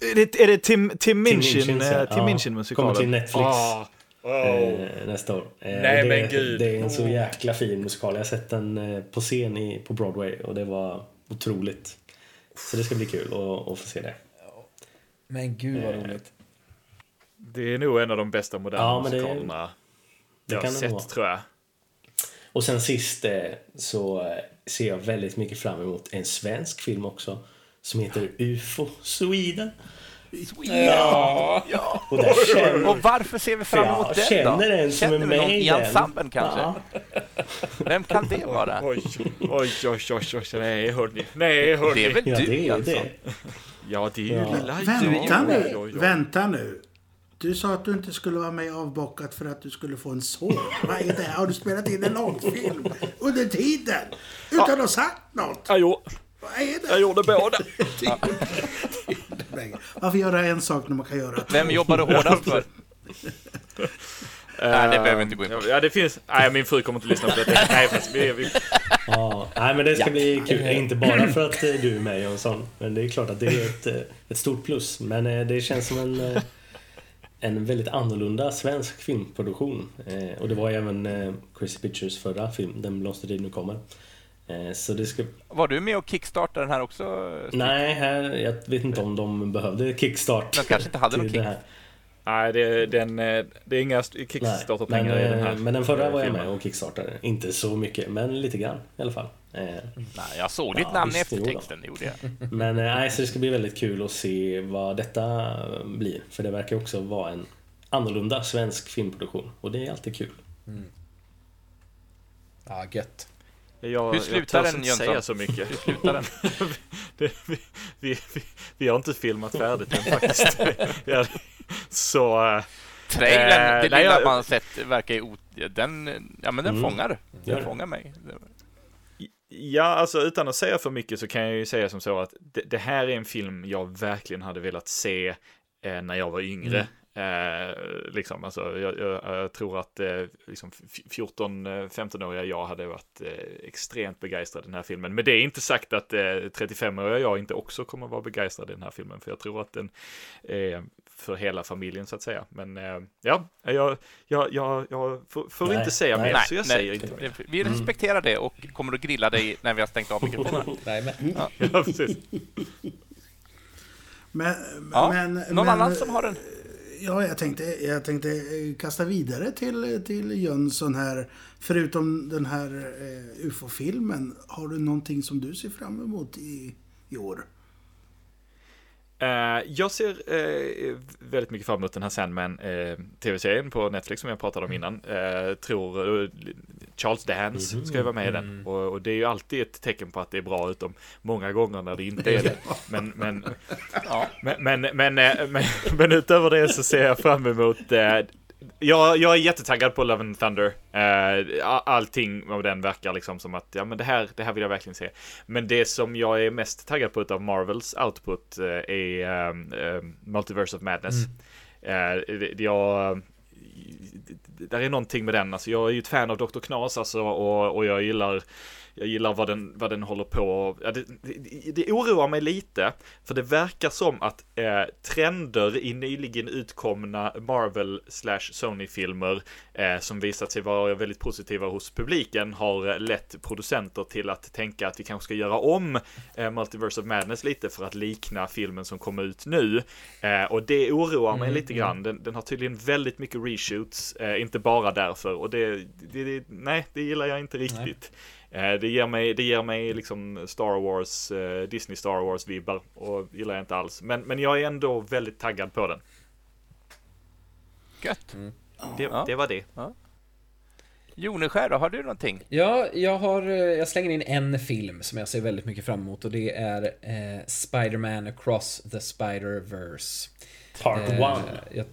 Är det, är det Tim, Tim Minchin, Minchins, eh, ja. Tim Minchin musikalen? kommer till Netflix. Ah, wow. Eh, nästa år. Eh, Nej, det, men gud. det är en så jäkla fin musikal. Jag har sett den eh, på scen i, på Broadway och det var otroligt. Så det ska bli kul att, att få se det. Men gud vad roligt. Det är nog en av de bästa moderna Ja, men det- musikalerna det jag kan har det vara. sett, tror jag. Och sen sist eh, så eh, ser jag väldigt mycket fram emot en svensk film också. Som heter UFO Sweden. Ja. Ja. Och där känner, Och varför ser vi fram emot den då? känner en som Känner är vi med någon i i den. ensemblen kanske? Ja. [LAUGHS] Vem kan det vara? Oj, oj, oj, oj, oj, nej hörni, nej hörni. Det är väl Ja, du det är alltså? det. Ja, det är ju Ja. lilla Vänta nu, oj, oj. vänta nu. Du sa att du inte skulle vara med avbockat för att du skulle få en son. Vad är det här? Har du spelat in en långfilm under tiden? Utan att ha sagt något? Jag gjorde, Vad är jag det? gjorde båda. [LAUGHS] Varför göra en sak när man kan göra två? Vem jobbar du [LAUGHS] hårdast för? Nej, det behöver vi inte gå in på. Ja, det finns... Nej, min fru kommer inte lyssna på detta. Nej, fast vi, vi, Ja, nej men det ska bli kul. Inte bara för att eh, du är med Jönsson. Men det är klart att det är ett, eh, ett stort plus. Men eh, det känns som en, en väldigt annorlunda svensk filmproduktion. Och det var även eh, Crazy Pictures förra film, Den blomstertid nu kommer. Eh, Så det ska... Var du med och kickstartade den här också? Nej, här, jag vet inte om de behövde kickstart. De kanske inte hade någon kick. det nej, det, den, eh, det är inga Kickstarter-pengar i den här eh, men den förra var jag med och kickstartade. Inte så mycket, men lite grann i alla fall. Nej, jag såg ditt Ja, namn i eftertexten, det gjorde jag. [LAUGHS] Men nej, så det ska bli väldigt kul att se vad detta blir. För det verkar också vara en annorlunda svensk filmproduktion. Och det är alltid kul. Ja, gött. Jag, Hur slutar jag den, inte säga så mycket. Hur slutar den? [LAUGHS] det, vi, vi, vi, vi har inte filmat färdigt än faktiskt. [LAUGHS] Så... eh, Trailern, Eh, det nej, lilla jag- man sett verkar ju... Den, ja men den Mm. fångar. Den det. fångar mig. Ja, alltså utan att säga för mycket så kan jag ju säga som så att det, det här är en film jag verkligen hade velat se eh, när jag var yngre. Eh, liksom, alltså, jag, jag, jag tror att eh, liksom 14-15-åriga jag hade varit eh, extremt begeistrad i den här filmen. Men det är inte sagt att eh, 35-åriga jag inte också kommer vara begeistrad i den här filmen, för jag tror att den är för hela familjen så att säga. Men eh, ja, jag, jag, jag, jag får, får Nej, inte säga nej. mer, så jag säger inte mer. Vi respekterar det och kommer att grilla dig när vi har stängt av mikrofonerna. [LAUGHS] Nej, men, Ja, precis. [LAUGHS] Men, Ja, men, någon men, annan som har en? Ja, jag tänkte, jag tänkte eh, kasta vidare till, till Jönsson här. Förutom den här eh, UFO-filmen, har du någonting som du ser fram emot i, i år? Eh, jag ser eh, väldigt mycket fram emot den här Sandman eh, tv-serien på Netflix som jag pratade om innan. Eh, tror Charles Dance ska ju vara med i den. Och, och det är ju alltid ett tecken på att det är bra utom många gånger när det inte är det. [LAUGHS] Men, men, men, men, men, utöver det så ser jag fram emot jag, jag är jättetaggad på Love and Thunder. Eh, allting av den verkar liksom som att ja, men det, här, det här vill jag verkligen se. Men det som jag är mest taggad på av Marvels output eh, är ehm, ehm, Multiverse of Madness. Eh, det- jag, där är någonting med den. Alltså, jag är ju ett fan av Dr. Knas alltså, och, och jag gillar jag gillar vad den, vad den håller på ja, det, det, det oroar mig lite, för det verkar som att eh, trender i nyligen utkomna Marvel slash Sony-filmer eh, som visat sig vara väldigt positiva hos publiken har eh, lett producenter till att tänka att vi kanske ska göra om eh, Multiverse of Madness lite för att likna filmen som kommer ut nu. Eh, och det oroar mig lite grann. Den, den har tydligen väldigt mycket reshoots, eh, inte bara därför. Och det, det, det, nej, det gillar jag inte riktigt. Eh, Det ger mig, det ger mig liksom Star Wars, eh, Disney Star Wars-vibbar och gillar jag inte alls. Men, men jag är ändå väldigt taggad på den. Gött. Det, Ja. det var det. Joneskär då, har du någonting? Ja, jag, har, eh, jag slänger in en film som jag ser väldigt mycket fram emot och det är eh, Spider-Man Across the Spider-Verse. Part Eh, one. jag,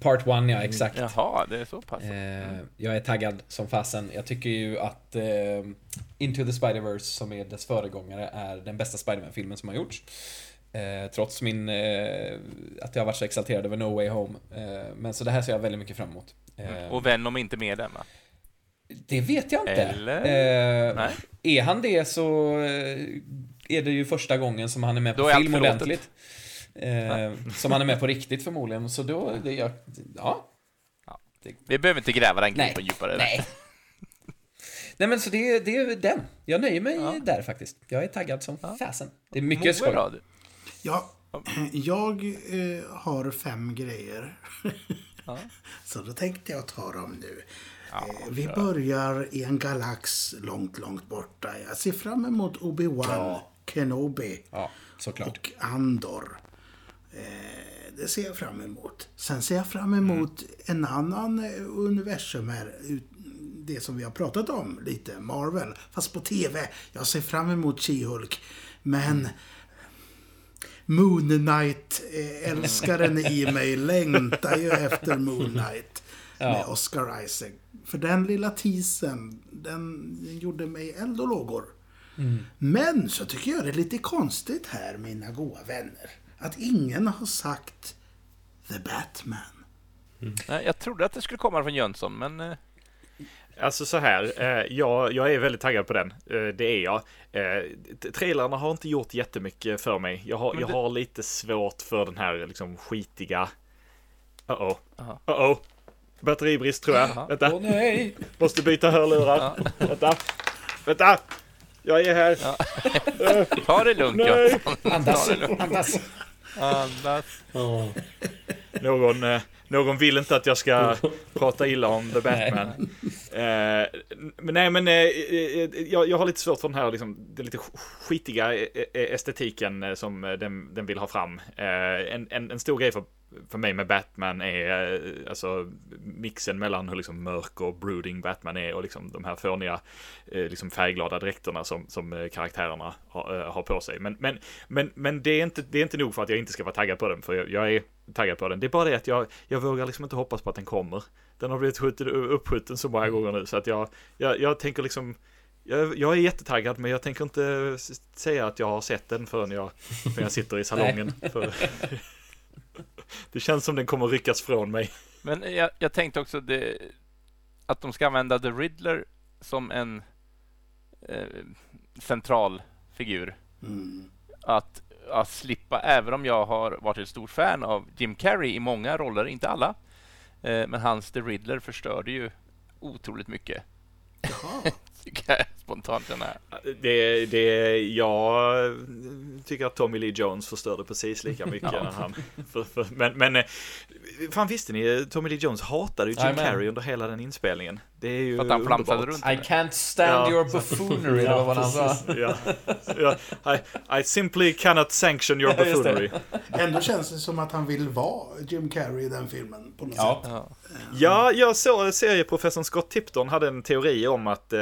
part one, ja exakt. Jaha, det är så pass. Eh, jag är taggad som fasen. Jag tycker ju att eh, Into the Spider-Verse, som är dess föregångare, är den bästa Spider-Man-filmen som har gjorts. Eh, trots min... Eh, att jag har varit så exalterad över No Way Home. Eh, men så det här ser jag väldigt mycket fram emot. Eh, Och Venom inte med den va? det vet jag inte. Eller? Nej. Är han det så är det ju första gången som han är med på Då är allt film förlåtet. Eh, som han är med på riktigt förmodligen. Så då, det, jag, ja. Vi behöver inte gräva den gropen djupare. Nej. [LAUGHS] Nej men så det, det är den. Jag nöjer mig där faktiskt. Jag är taggad som fasen. Det är mycket skoj. Ja, [CLEARS THROAT] jag eh, har fem grejer. [LAUGHS] Så då tänkte jag ta dem nu. eh, vi börjar i en galax långt, långt borta. Jag ser fram emot Obi-Wan Kenobi Ja, såklart. och Andor. Eh, det ser jag fram emot. Sen ser jag fram emot en annan eh, universum här. Det som vi har pratat om lite, Marvel. Fast på TV. Jag ser fram emot She-Hulk. Men Moon Knight-älskaren i mig längtar ju efter Moon Knight. Med Oscar Isaac. För den lilla teasern, den, gjorde mig eld och lågor. Men så tycker jag det är lite konstigt här, mina goda vänner. Att ingen har sagt The Batman. Nej, jag trodde att det skulle komma från Jönsson, men... eh, Alltså så här, eh, jag, jag är väldigt taggad på den. Eh, det är jag. Eh, trailerna har inte gjort jättemycket för mig. Jag har, jag det- har lite svårt för den här liksom skitiga... Uh-oh. Aha. Uh-oh. Batteribrist tror jag. Vänta, Åh nej! måste byta hörlurar. Vänta. Vänta! Jag är här. [LAUGHS] Ta det lugnt Nej. Andas, andas. Andas. Ja. Någon, eh, någon vill inte att jag ska [LAUGHS] prata illa om The Batman. Eh, men nej, men eh, eh, jag, jag har lite svårt för den här liksom, den lite skitiga estetiken som den, den vill ha fram. En, en, en stor grej för, för mig med Batman är eh, alltså mixen mellan hur liksom mörk och brooding Batman är och liksom de här fåniga eh, liksom färgglada dräkterna som, som eh, karaktärerna har, har på sig. Men, men, men, men det, är inte, det är inte nog för att jag inte ska vara taggad på den, för jag, jag är taggad på den. Det är bara det att jag, jag vågar liksom inte hoppas på att den kommer. Den har blivit skjuten, uppskjuten så många gånger nu så att jag, jag, jag tänker liksom jag, jag är jättetaggad men jag tänker inte säga att jag har sett den förrän jag, förrän jag sitter i salongen. [LAUGHS] det känns som den kommer ryckas från mig. Men jag, jag tänkte också det, att de ska använda The Riddler som en eh, central figur. Att, att slippa, även om jag har varit ett stort fan av Jim Carrey i många roller, inte alla, eh, men hans The Riddler förstörde ju otroligt mycket. [LAUGHS] Tycker jag spontant den här. Det, det, jag tycker att Tommy Lee Jones förstörde precis lika mycket när han... För, för, men, men, eh, fan visste ni? Tommy Lee Jones hatade ju Jim. Carrey under hela den inspelningen. Det är ju För att han flamsade underbart. runt. I can't stand Ja. your buffoonery, eller vad han sa. Ja, ja. I, I simply cannot sanction your det. buffoonery. Ändå känns det som att han vill vara Jim Carrey i den filmen. På något Ja. sätt. Ja. Ja, jag såg serieprofessorn Scott Tipton hade en teori om att eh,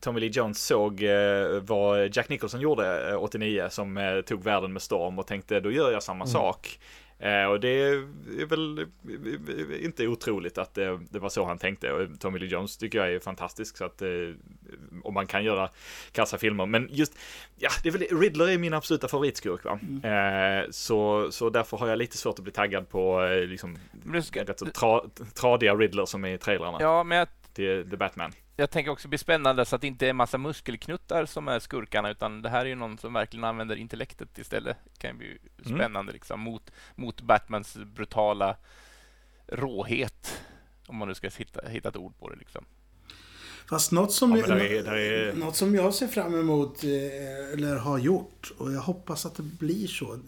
Tommy Lee Jones såg eh, vad Jack Nicholson gjorde eh, 89 som eh, tog världen med storm och tänkte då gör jag samma sak. Eh, och det är väl eh, inte otroligt att det, det var så han tänkte. Och Tommy Lee Jones tycker jag är fantastisk så att eh, om man kan göra kassa filmer. Men just, ja, det är väl, Riddler är min absoluta favoritskurk va. Eh, så, så därför har jag lite svårt att bli taggad på liksom ska, rätt så tra, tradiga Riddler som är i trailrarna ja, men jag, till The Batman. Jag tänker också bli spännande så att det inte är massa muskelknuttar som är skurkarna utan det här är ju någon som verkligen använder intellektet istället. Det kan ju bli Mm. spännande liksom mot, mot Batmans brutala råhet. Om man nu ska hitta, hitta ett ord på det liksom. Fast något som, Ja, där är, där är, något som jag ser fram emot, eh, eller har gjort, och jag hoppas att det blir så.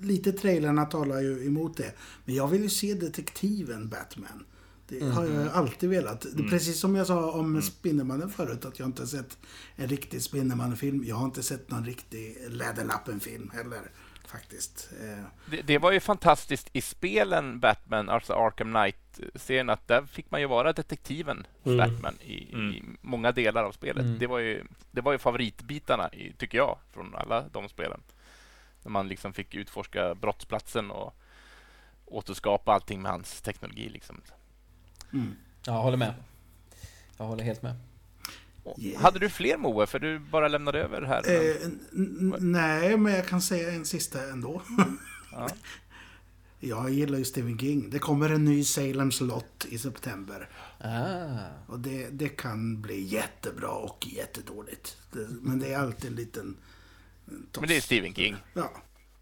Lite trailerna talar ju emot det. Men jag vill ju se detektiven Batman. Det har jag ju alltid velat. Det är Precis som jag sa om Spindelmannen förut, att jag inte har sett en riktig Spindelmannen-film. Jag har inte sett någon riktig Läderlappen-film heller, faktiskt. Eh, Det, det var ju fantastiskt i spelen Batman, alltså Arkham Knight-serien, att där fick man ju vara detektiven Mm. Batman i, i många delar av spelet. Mm. Det, var ju, det var ju favoritbitarna, i, tycker jag, från alla de spelen. När man liksom fick utforska brottsplatsen och återskapa allting med hans teknologi. Liksom. Jag håller med. Jag håller helt med. Yeah. Hade du fler Moe? För du bara lämnade över här. Eh, nej, men jag kan säga en sista ändå. Ja. [LAUGHS] Jag gillar ju Stephen King. Det kommer en ny Salem's Lot i september. Ah. Och det, det kan bli jättebra och jättedåligt. Det, men det är alltid en liten... en toss. Men det är Stephen King. Ja,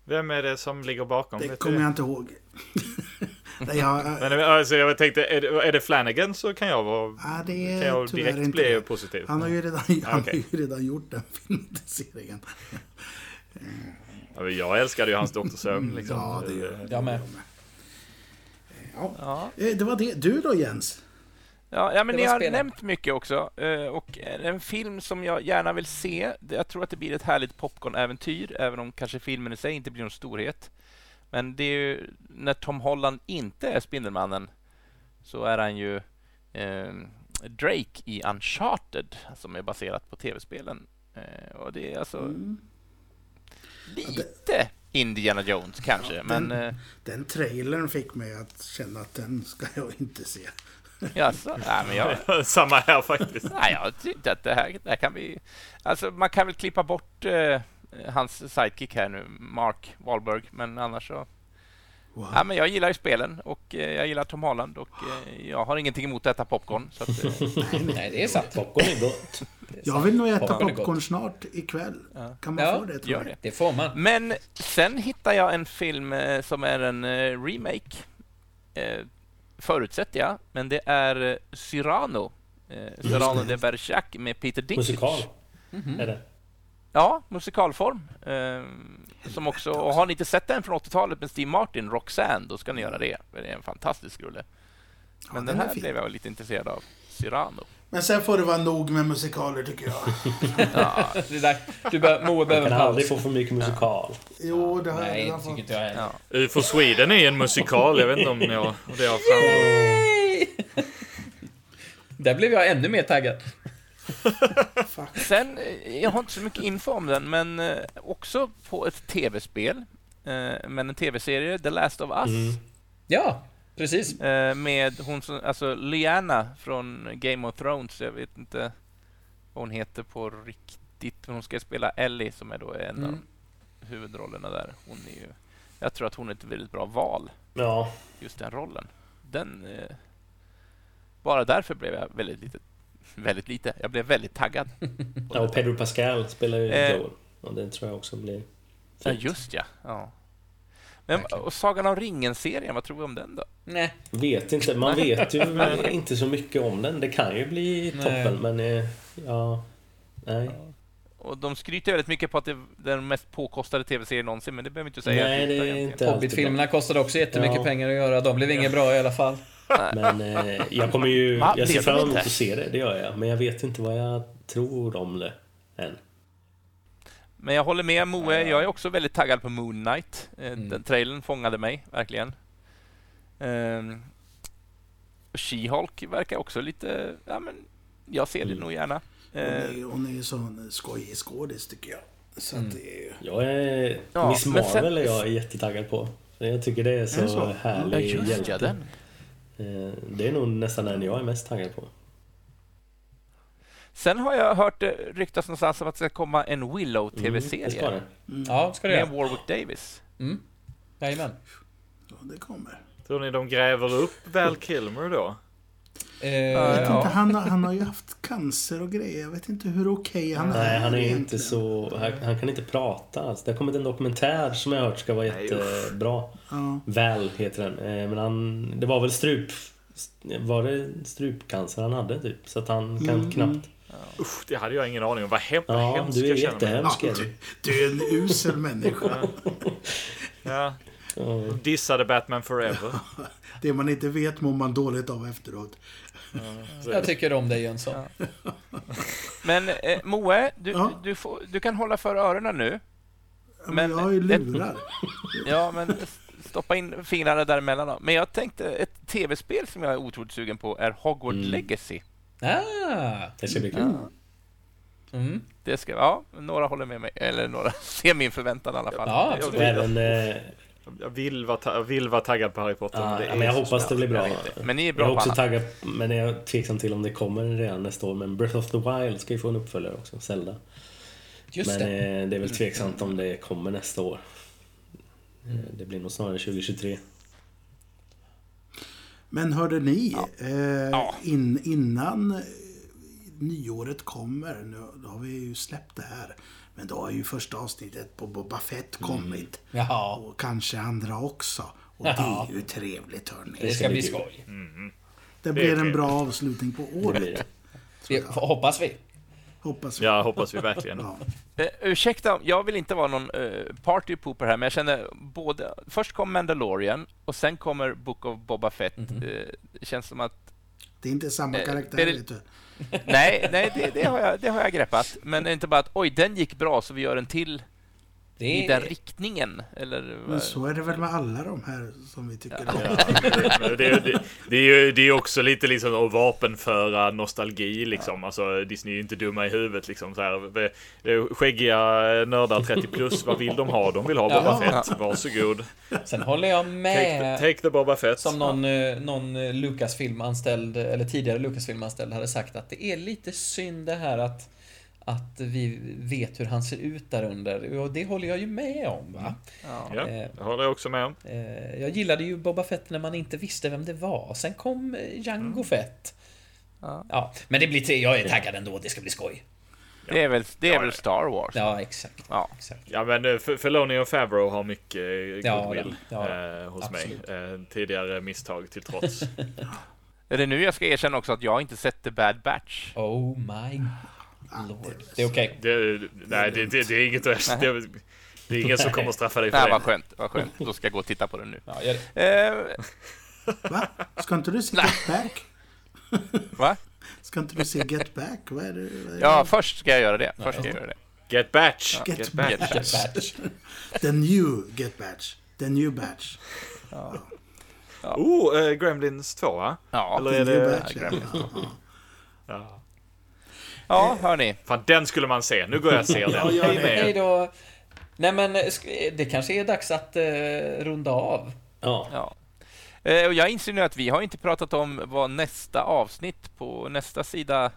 vem är det som ligger bakom? det kommer du? jag inte ihåg. [LAUGHS] Nej, jag, [LAUGHS] Men alltså, jag tänkte, är det, är det Flanagan så kan jag vara... ja, det Kan jag direkt inte bli det. positiv? Han har ju redan, han okej. har ju redan gjort den filmatiseringen. Ja, Jag älskade ju hans Dr. Sömn. Liksom. Ja, det gör Jag med. Ja. Ja. Eh, Det var det. Du då Jens? Ja, ja men Det ni har spelen. nämnt mycket också. eh, Och en film som jag gärna vill se. Jag tror att det blir ett härligt popcorn-äventyr, även om kanske filmen i sig inte blir någon storhet. Men det är ju när Tom Holland inte är Spindelmannen så är han ju eh, Drake i Uncharted som är baserat på tv-spelen. Eh, och det är alltså Mm. lite Indiana Jones kanske, Ja, men den- eh, Den trailern fick mig att känna att den ska jag inte se. jaså? Nej, men jag, [LAUGHS] Samma här faktiskt. Nej, jag tyckte att det här, det här kan vi... Alltså, man kan väl klippa bort eh, hans sidekick här nu, Mark Wahlberg, men annars så... Wow. Ja, men jag gillar ju spelen och eh, jag gillar Tom Holland och eh, jag har ingenting emot att äta popcorn. Så att, eh, [LAUGHS] Nej, det är sant. Popcorn är gott. Är Jag vill nog äta Popcorn popcorn snart ikväll. Ja. Kan man Ja, få det tror gör jag? det. Det får man. Men sen hittar jag en film eh, som är en eh, remake. Eh, förutsätter jag, men det är eh, Cyrano. Eh, Cyrano de Bergerac med Peter Dinklage. Musikal Mhm. är det. Ja, musikalform. Eh, som också, och har ni inte sett den från 80-talet med Steve Martin, Roxanne, då ska ni göra det. Det är en fantastisk rulle. Men Ja, den den är här fin. blev jag lite intresserad av. Cyrano. Men sen får det vara nog med musikaler tycker jag. [LAUGHS] Ja, Det där, du bör, Moe Man behöver kan en aldrig få för mycket musikal. Jo, det har jag Nej, redan tycker fått. inte jag ja. UFO Sweden är en musikal. Jag vet inte om ni har, det har fram... [LAUGHS] Där blev jag ännu mer taggad. Sen, eh, jag har inte så mycket info om den, men eh, också på ett tv-spel. Eh, men en tv-serie, The Last of Us. Mm. Ja, precis. Med hon som, alltså Lyanna från Game of Thrones. Jag vet inte vad hon heter på riktigt. men Hon ska spela Ellie som är då en av Mm. huvudrollerna där. Hon är ju, jag tror att hon är ett väldigt bra val, Ja, just den rollen. Den, bara därför blev jag väldigt lite, väldigt lite. Jag blev väldigt taggad. [LAUGHS] ja och. Pedro Pascal spelar ju Eh. Joel. Och det tror jag också blir Ja, fint. just ja. ja. Men, Verkligen. och Sagan om ringen-serien, vad tror vi om den då? Nej. Vet inte. Man [LAUGHS] vet ju inte så mycket om den. Det kan ju bli Nej. toppen, men eh, ja... Nej. Och de skryter väldigt mycket på att det är den mest påkostade tv-serien någonsin, men det behöver vi inte säga. Nej, det är inte Hobbit-filmerna kostade också jättemycket Ja. pengar att göra. De blev inget bra i alla fall. Men eh, jag kommer ju... Va? Jag ser fram emot att se det, det gör jag. Men jag vet inte vad jag tror om det än. Men jag håller med Moe, jag är också väldigt taggad på Moon Knight. Eh, Mm. Den trailern fångade mig, verkligen. Ehm, She-Hulk verkar också lite... Ja, men jag ser det Mm. nog gärna. Hon är, ju- hon är ju sån skojig skådis tycker jag. Så Mm. att det är ju... Jag är... Ja, Miss men sen- Marvel är jag jättetaggad på. Jag tycker det är så, Är det så? ja, härlig just ja, hjälte. den. Eh, Det är nog nästan den jag är mest taggad på. Sen har jag hört det ryktas någonstans om att det ska komma en Mm, det ska Willow-tv-serie det. Ja, ska det med göra. Warwick Davis. Mm. Jajamän. Ja, det kommer. Tror ni de gräver upp Val Kilmer då? Eh, Jag vet Ja. inte, han, har- han har ju haft cancer och grejer. Jag vet inte hur okej han är. Nej, han är inte egentligen. så... Han, han kan inte prata alls. Det har kommit en dokumentär som jag har hört ska vara Nej, jättebra. Ja. Väl heter den. Eh, Men han... Det var väl strup... Var det strupcancer han hade typ? Så att han kan Mm, knappt... Usch, det hade jag ingen aning om. Vad, hem, Ja, hemskt du är jag känner mig. jättehemsk. Ja, du. du, är en usel människa. Ja. Ja. Dissade Batman Forever. [LAUGHS] Det man inte vet mår man dåligt av efteråt. Jag tycker om dig Jönsson. Men eh, Moe, du, Ja. du, får, du kan hålla för öronen nu. Ja, Men, Men jag har ju ett- lurar. Ja, men stoppa in fingrarna däremellan då. Men jag tänkte, ett tv-spel som jag är otroligt sugen på är Hogwarts Mm. Legacy. Ah! Det ska bli kul. Mm. Det ska, ja, några håller med mig. Eller några [LAUGHS] ser min förväntan i alla fall. Ja, absolut. Och även... Eh, Jag vill vara, ta- jag vill vara taggad på Harry Potter. ja, det är men jag hoppas det svårt. blir bra. Men ni är Jag bra är på också taggad, men jag är tveksam till om det kommer redan nästa år. Men Breath of the Wild ska ju få en uppföljare också, Zelda. Just men det. eh, det är väl tveksamt om det kommer nästa år. Eh, Det blir nog snarare 2023. Men hörde ni, eh, Ja. In, innan nyåret kommer, nu har vi ju släppt det här, men då har ju första avsnittet på Boba Fett Mm. kommit. Jaha. Och kanske andra också. Och Ja. det är ju trevligt hörni. Det ska bli skoj. Det blir en bra avslutning på Det året. det. Det hoppas vi. Hoppas vi. Ja, hoppas vi verkligen. Ja. Eh, ursäkta, jag vill inte vara någon uh, partypooper här, men jag känner både... Först kom Mandalorian och sen kommer Book of Boba Fett. Mhm. Eh, det känns som att... Det är inte samma Eh, karaktär, vet du. [LAUGHS] Nej, nej det, det, har jag, det har jag greppat. Men det är inte bara att oj, den gick bra så vi gör en till Det den riktningen. Eller, Men så är det väl med alla de här som vi tycker om. [LAUGHS] Ja, det, det, det är ju det är också lite liksom att vapenföra nostalgi liksom. Alltså Disney är ju inte dumma i huvudet liksom. Så här, skäggiga nördar 30 plus, vad vill de ha? De vill ha Boba Ja. Fett. Varsågod. sen håller jag Take, med. the- take the Boba Fett. Som någon, eh, någon eh, Lucasfilm-anställd, eller tidigare Lucasfilm-anställd hade sagt att det är lite synd det här att, att vi vet hur han ser ut där under. Och det håller jag ju med om. Va? ja. Ja, Eh, det håller jag också med om. eh, jag gillade ju Boba Fett när man inte visste vem det var. Sen kom eh, Jango Fett. Ja. Ja, men det blir tre. Jag är taggad ändå. Det ska bli skoj. Det är väl, det är Ja, väl ja. Star Wars? Ja, exakt. Ja. exakt. Ja men F- Filoni och Favreau har mycket Ja, goodwill ja, eh, hos absolut. mig. Eh, tidigare misstag till trots. [LAUGHS] Är det nu jag ska erkänna också att jag inte sett The Bad Batch? Oh my lord. Det är okej. det, nej, det, det, det är inget att- det, det är ingen som kommer att straffa dig för Nej, det. vad skönt, vad skönt. Då ska jag gå och titta på den nu. Ja, gör det. Eh, Va? Ska inte du se Get Back? [LAUGHS] va? Ska inte du se Get Back? Vad är det? Vad är det? Ja, först ska jag göra det. Först ska jag göra det. Get Batch! Get Get Batch. Batch! Get Batch. [LAUGHS] The new Get Batch. The new batch. Oh, eh, Gremlins 2 va? Ja, Eller är det... batch. Gremlins. Ja, ja. Ja. ja hörni. Fan, den skulle man se. Nu går jag och ser den. Ja, Hej ja, med Hej då. Nej men, det kanske är dags att eh, runda av. Ja, Ja. Eh, och jag inser nu att vi har inte pratat om vad nästa avsnitt på nästa sida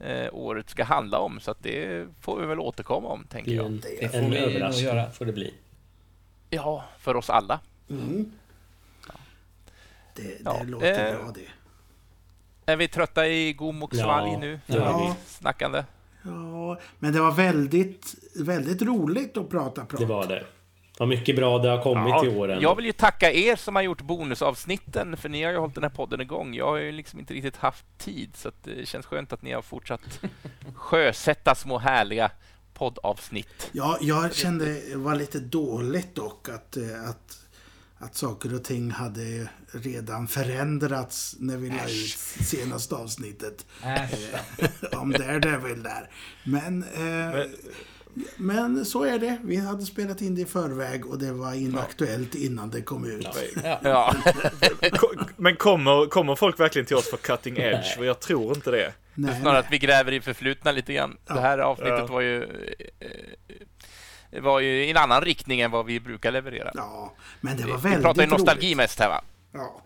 eh, året ska handla om. Så att det får vi väl återkomma om, tänker jag. en, Det får en vi överraskning göra. får det bli. Ja, för oss alla. Mm. Det, det Ja, låter eh, bra det. Är vi trötta i gom och svalg Ja, nu? Ja. Snackande? Ja, men det var väldigt, väldigt roligt att prata prat. Det var det. Vad mycket bra det har kommit Ja, i år ändå. Jag vill ju tacka er som har gjort bonusavsnitten, för ni har ju hållit den här podden igång. Jag har ju liksom inte riktigt haft tid, så att det känns skönt att ni har fortsatt [LAUGHS] sjösätta små härliga poddavsnitt. Ja, jag kände det var lite dåligt dock att, eh, att, att saker och ting hade redan förändrats när vi la ut senaste avsnittet Äsch. [LAUGHS] om där. Men, eh, men så är det. Vi hade spelat in det i förväg och det var inaktuellt innan det kom ut. Ja. Ja, [LAUGHS] Men kommer, kommer folk verkligen till oss för cutting edge? För jag tror inte det. Nej, snarare nej. att vi gräver i förflutna lite grann. Det här avsnittet Ja. var ju eh, var ju i en annan riktning än vad vi brukar leverera. Ja, men det var Vi väldigt pratar ju nostalgi roligt. mest här va? Ja.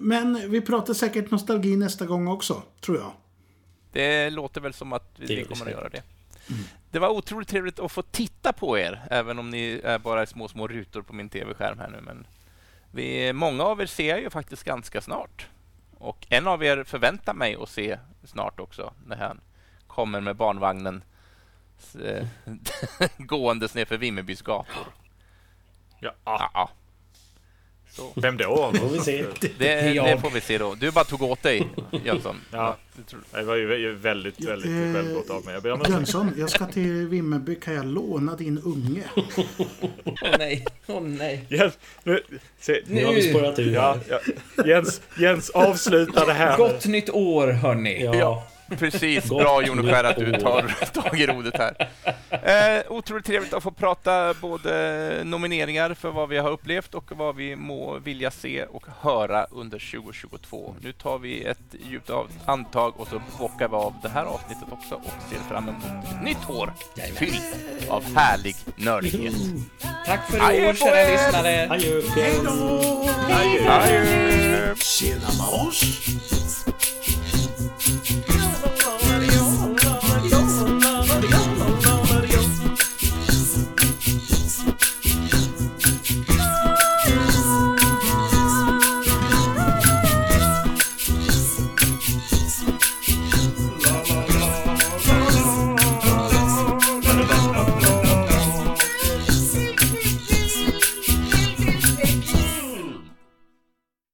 Men vi pratar säkert nostalgi nästa gång också, tror jag. Det låter väl som att vi, Det vi vi kommer att göra det. Det var otroligt trevligt att få titta på er, även om ni är bara små, små rutor på min tv-skärm här nu. Men vi, många av er ser jag ju faktiskt ganska snart. Och en av er förväntar mig att se snart också när han kommer med barnvagnen [LAUGHS] gåendes nerför Vimmerbys gator. Ja, Ja, ja. vem då? Får vi se. Det, det får vi se då. Du bara tog åt dig, Jönsson. Ja. det Det var ju väldigt, väldigt Eh, välgått av mig. Jag ber om. Jönsson, jag ska till Vimmerby. Kan jag låna din unge? [LAUGHS] Åh nej, åh nej. Jens, nu, se, Nu har vi spårat ur. ja, ja, Jens, Jens avsluta det här. Gott nytt år, hörni. Ja. Ja. Precis, bra Joneskär att du tar [LAUGHS] tag i rodret här. Eh, otroligt trevligt att få prata både nomineringar för vad vi har upplevt och vad vi må vilja se och höra under 2022. Nu tar vi ett djupt av- andetag och så bockar vi av det här avsnittet också och ser fram emot ett nytt år fyllt av härlig nördighet. Tack för i Adjö år, kära lyssnare. Adjö. Adjö. Adjö!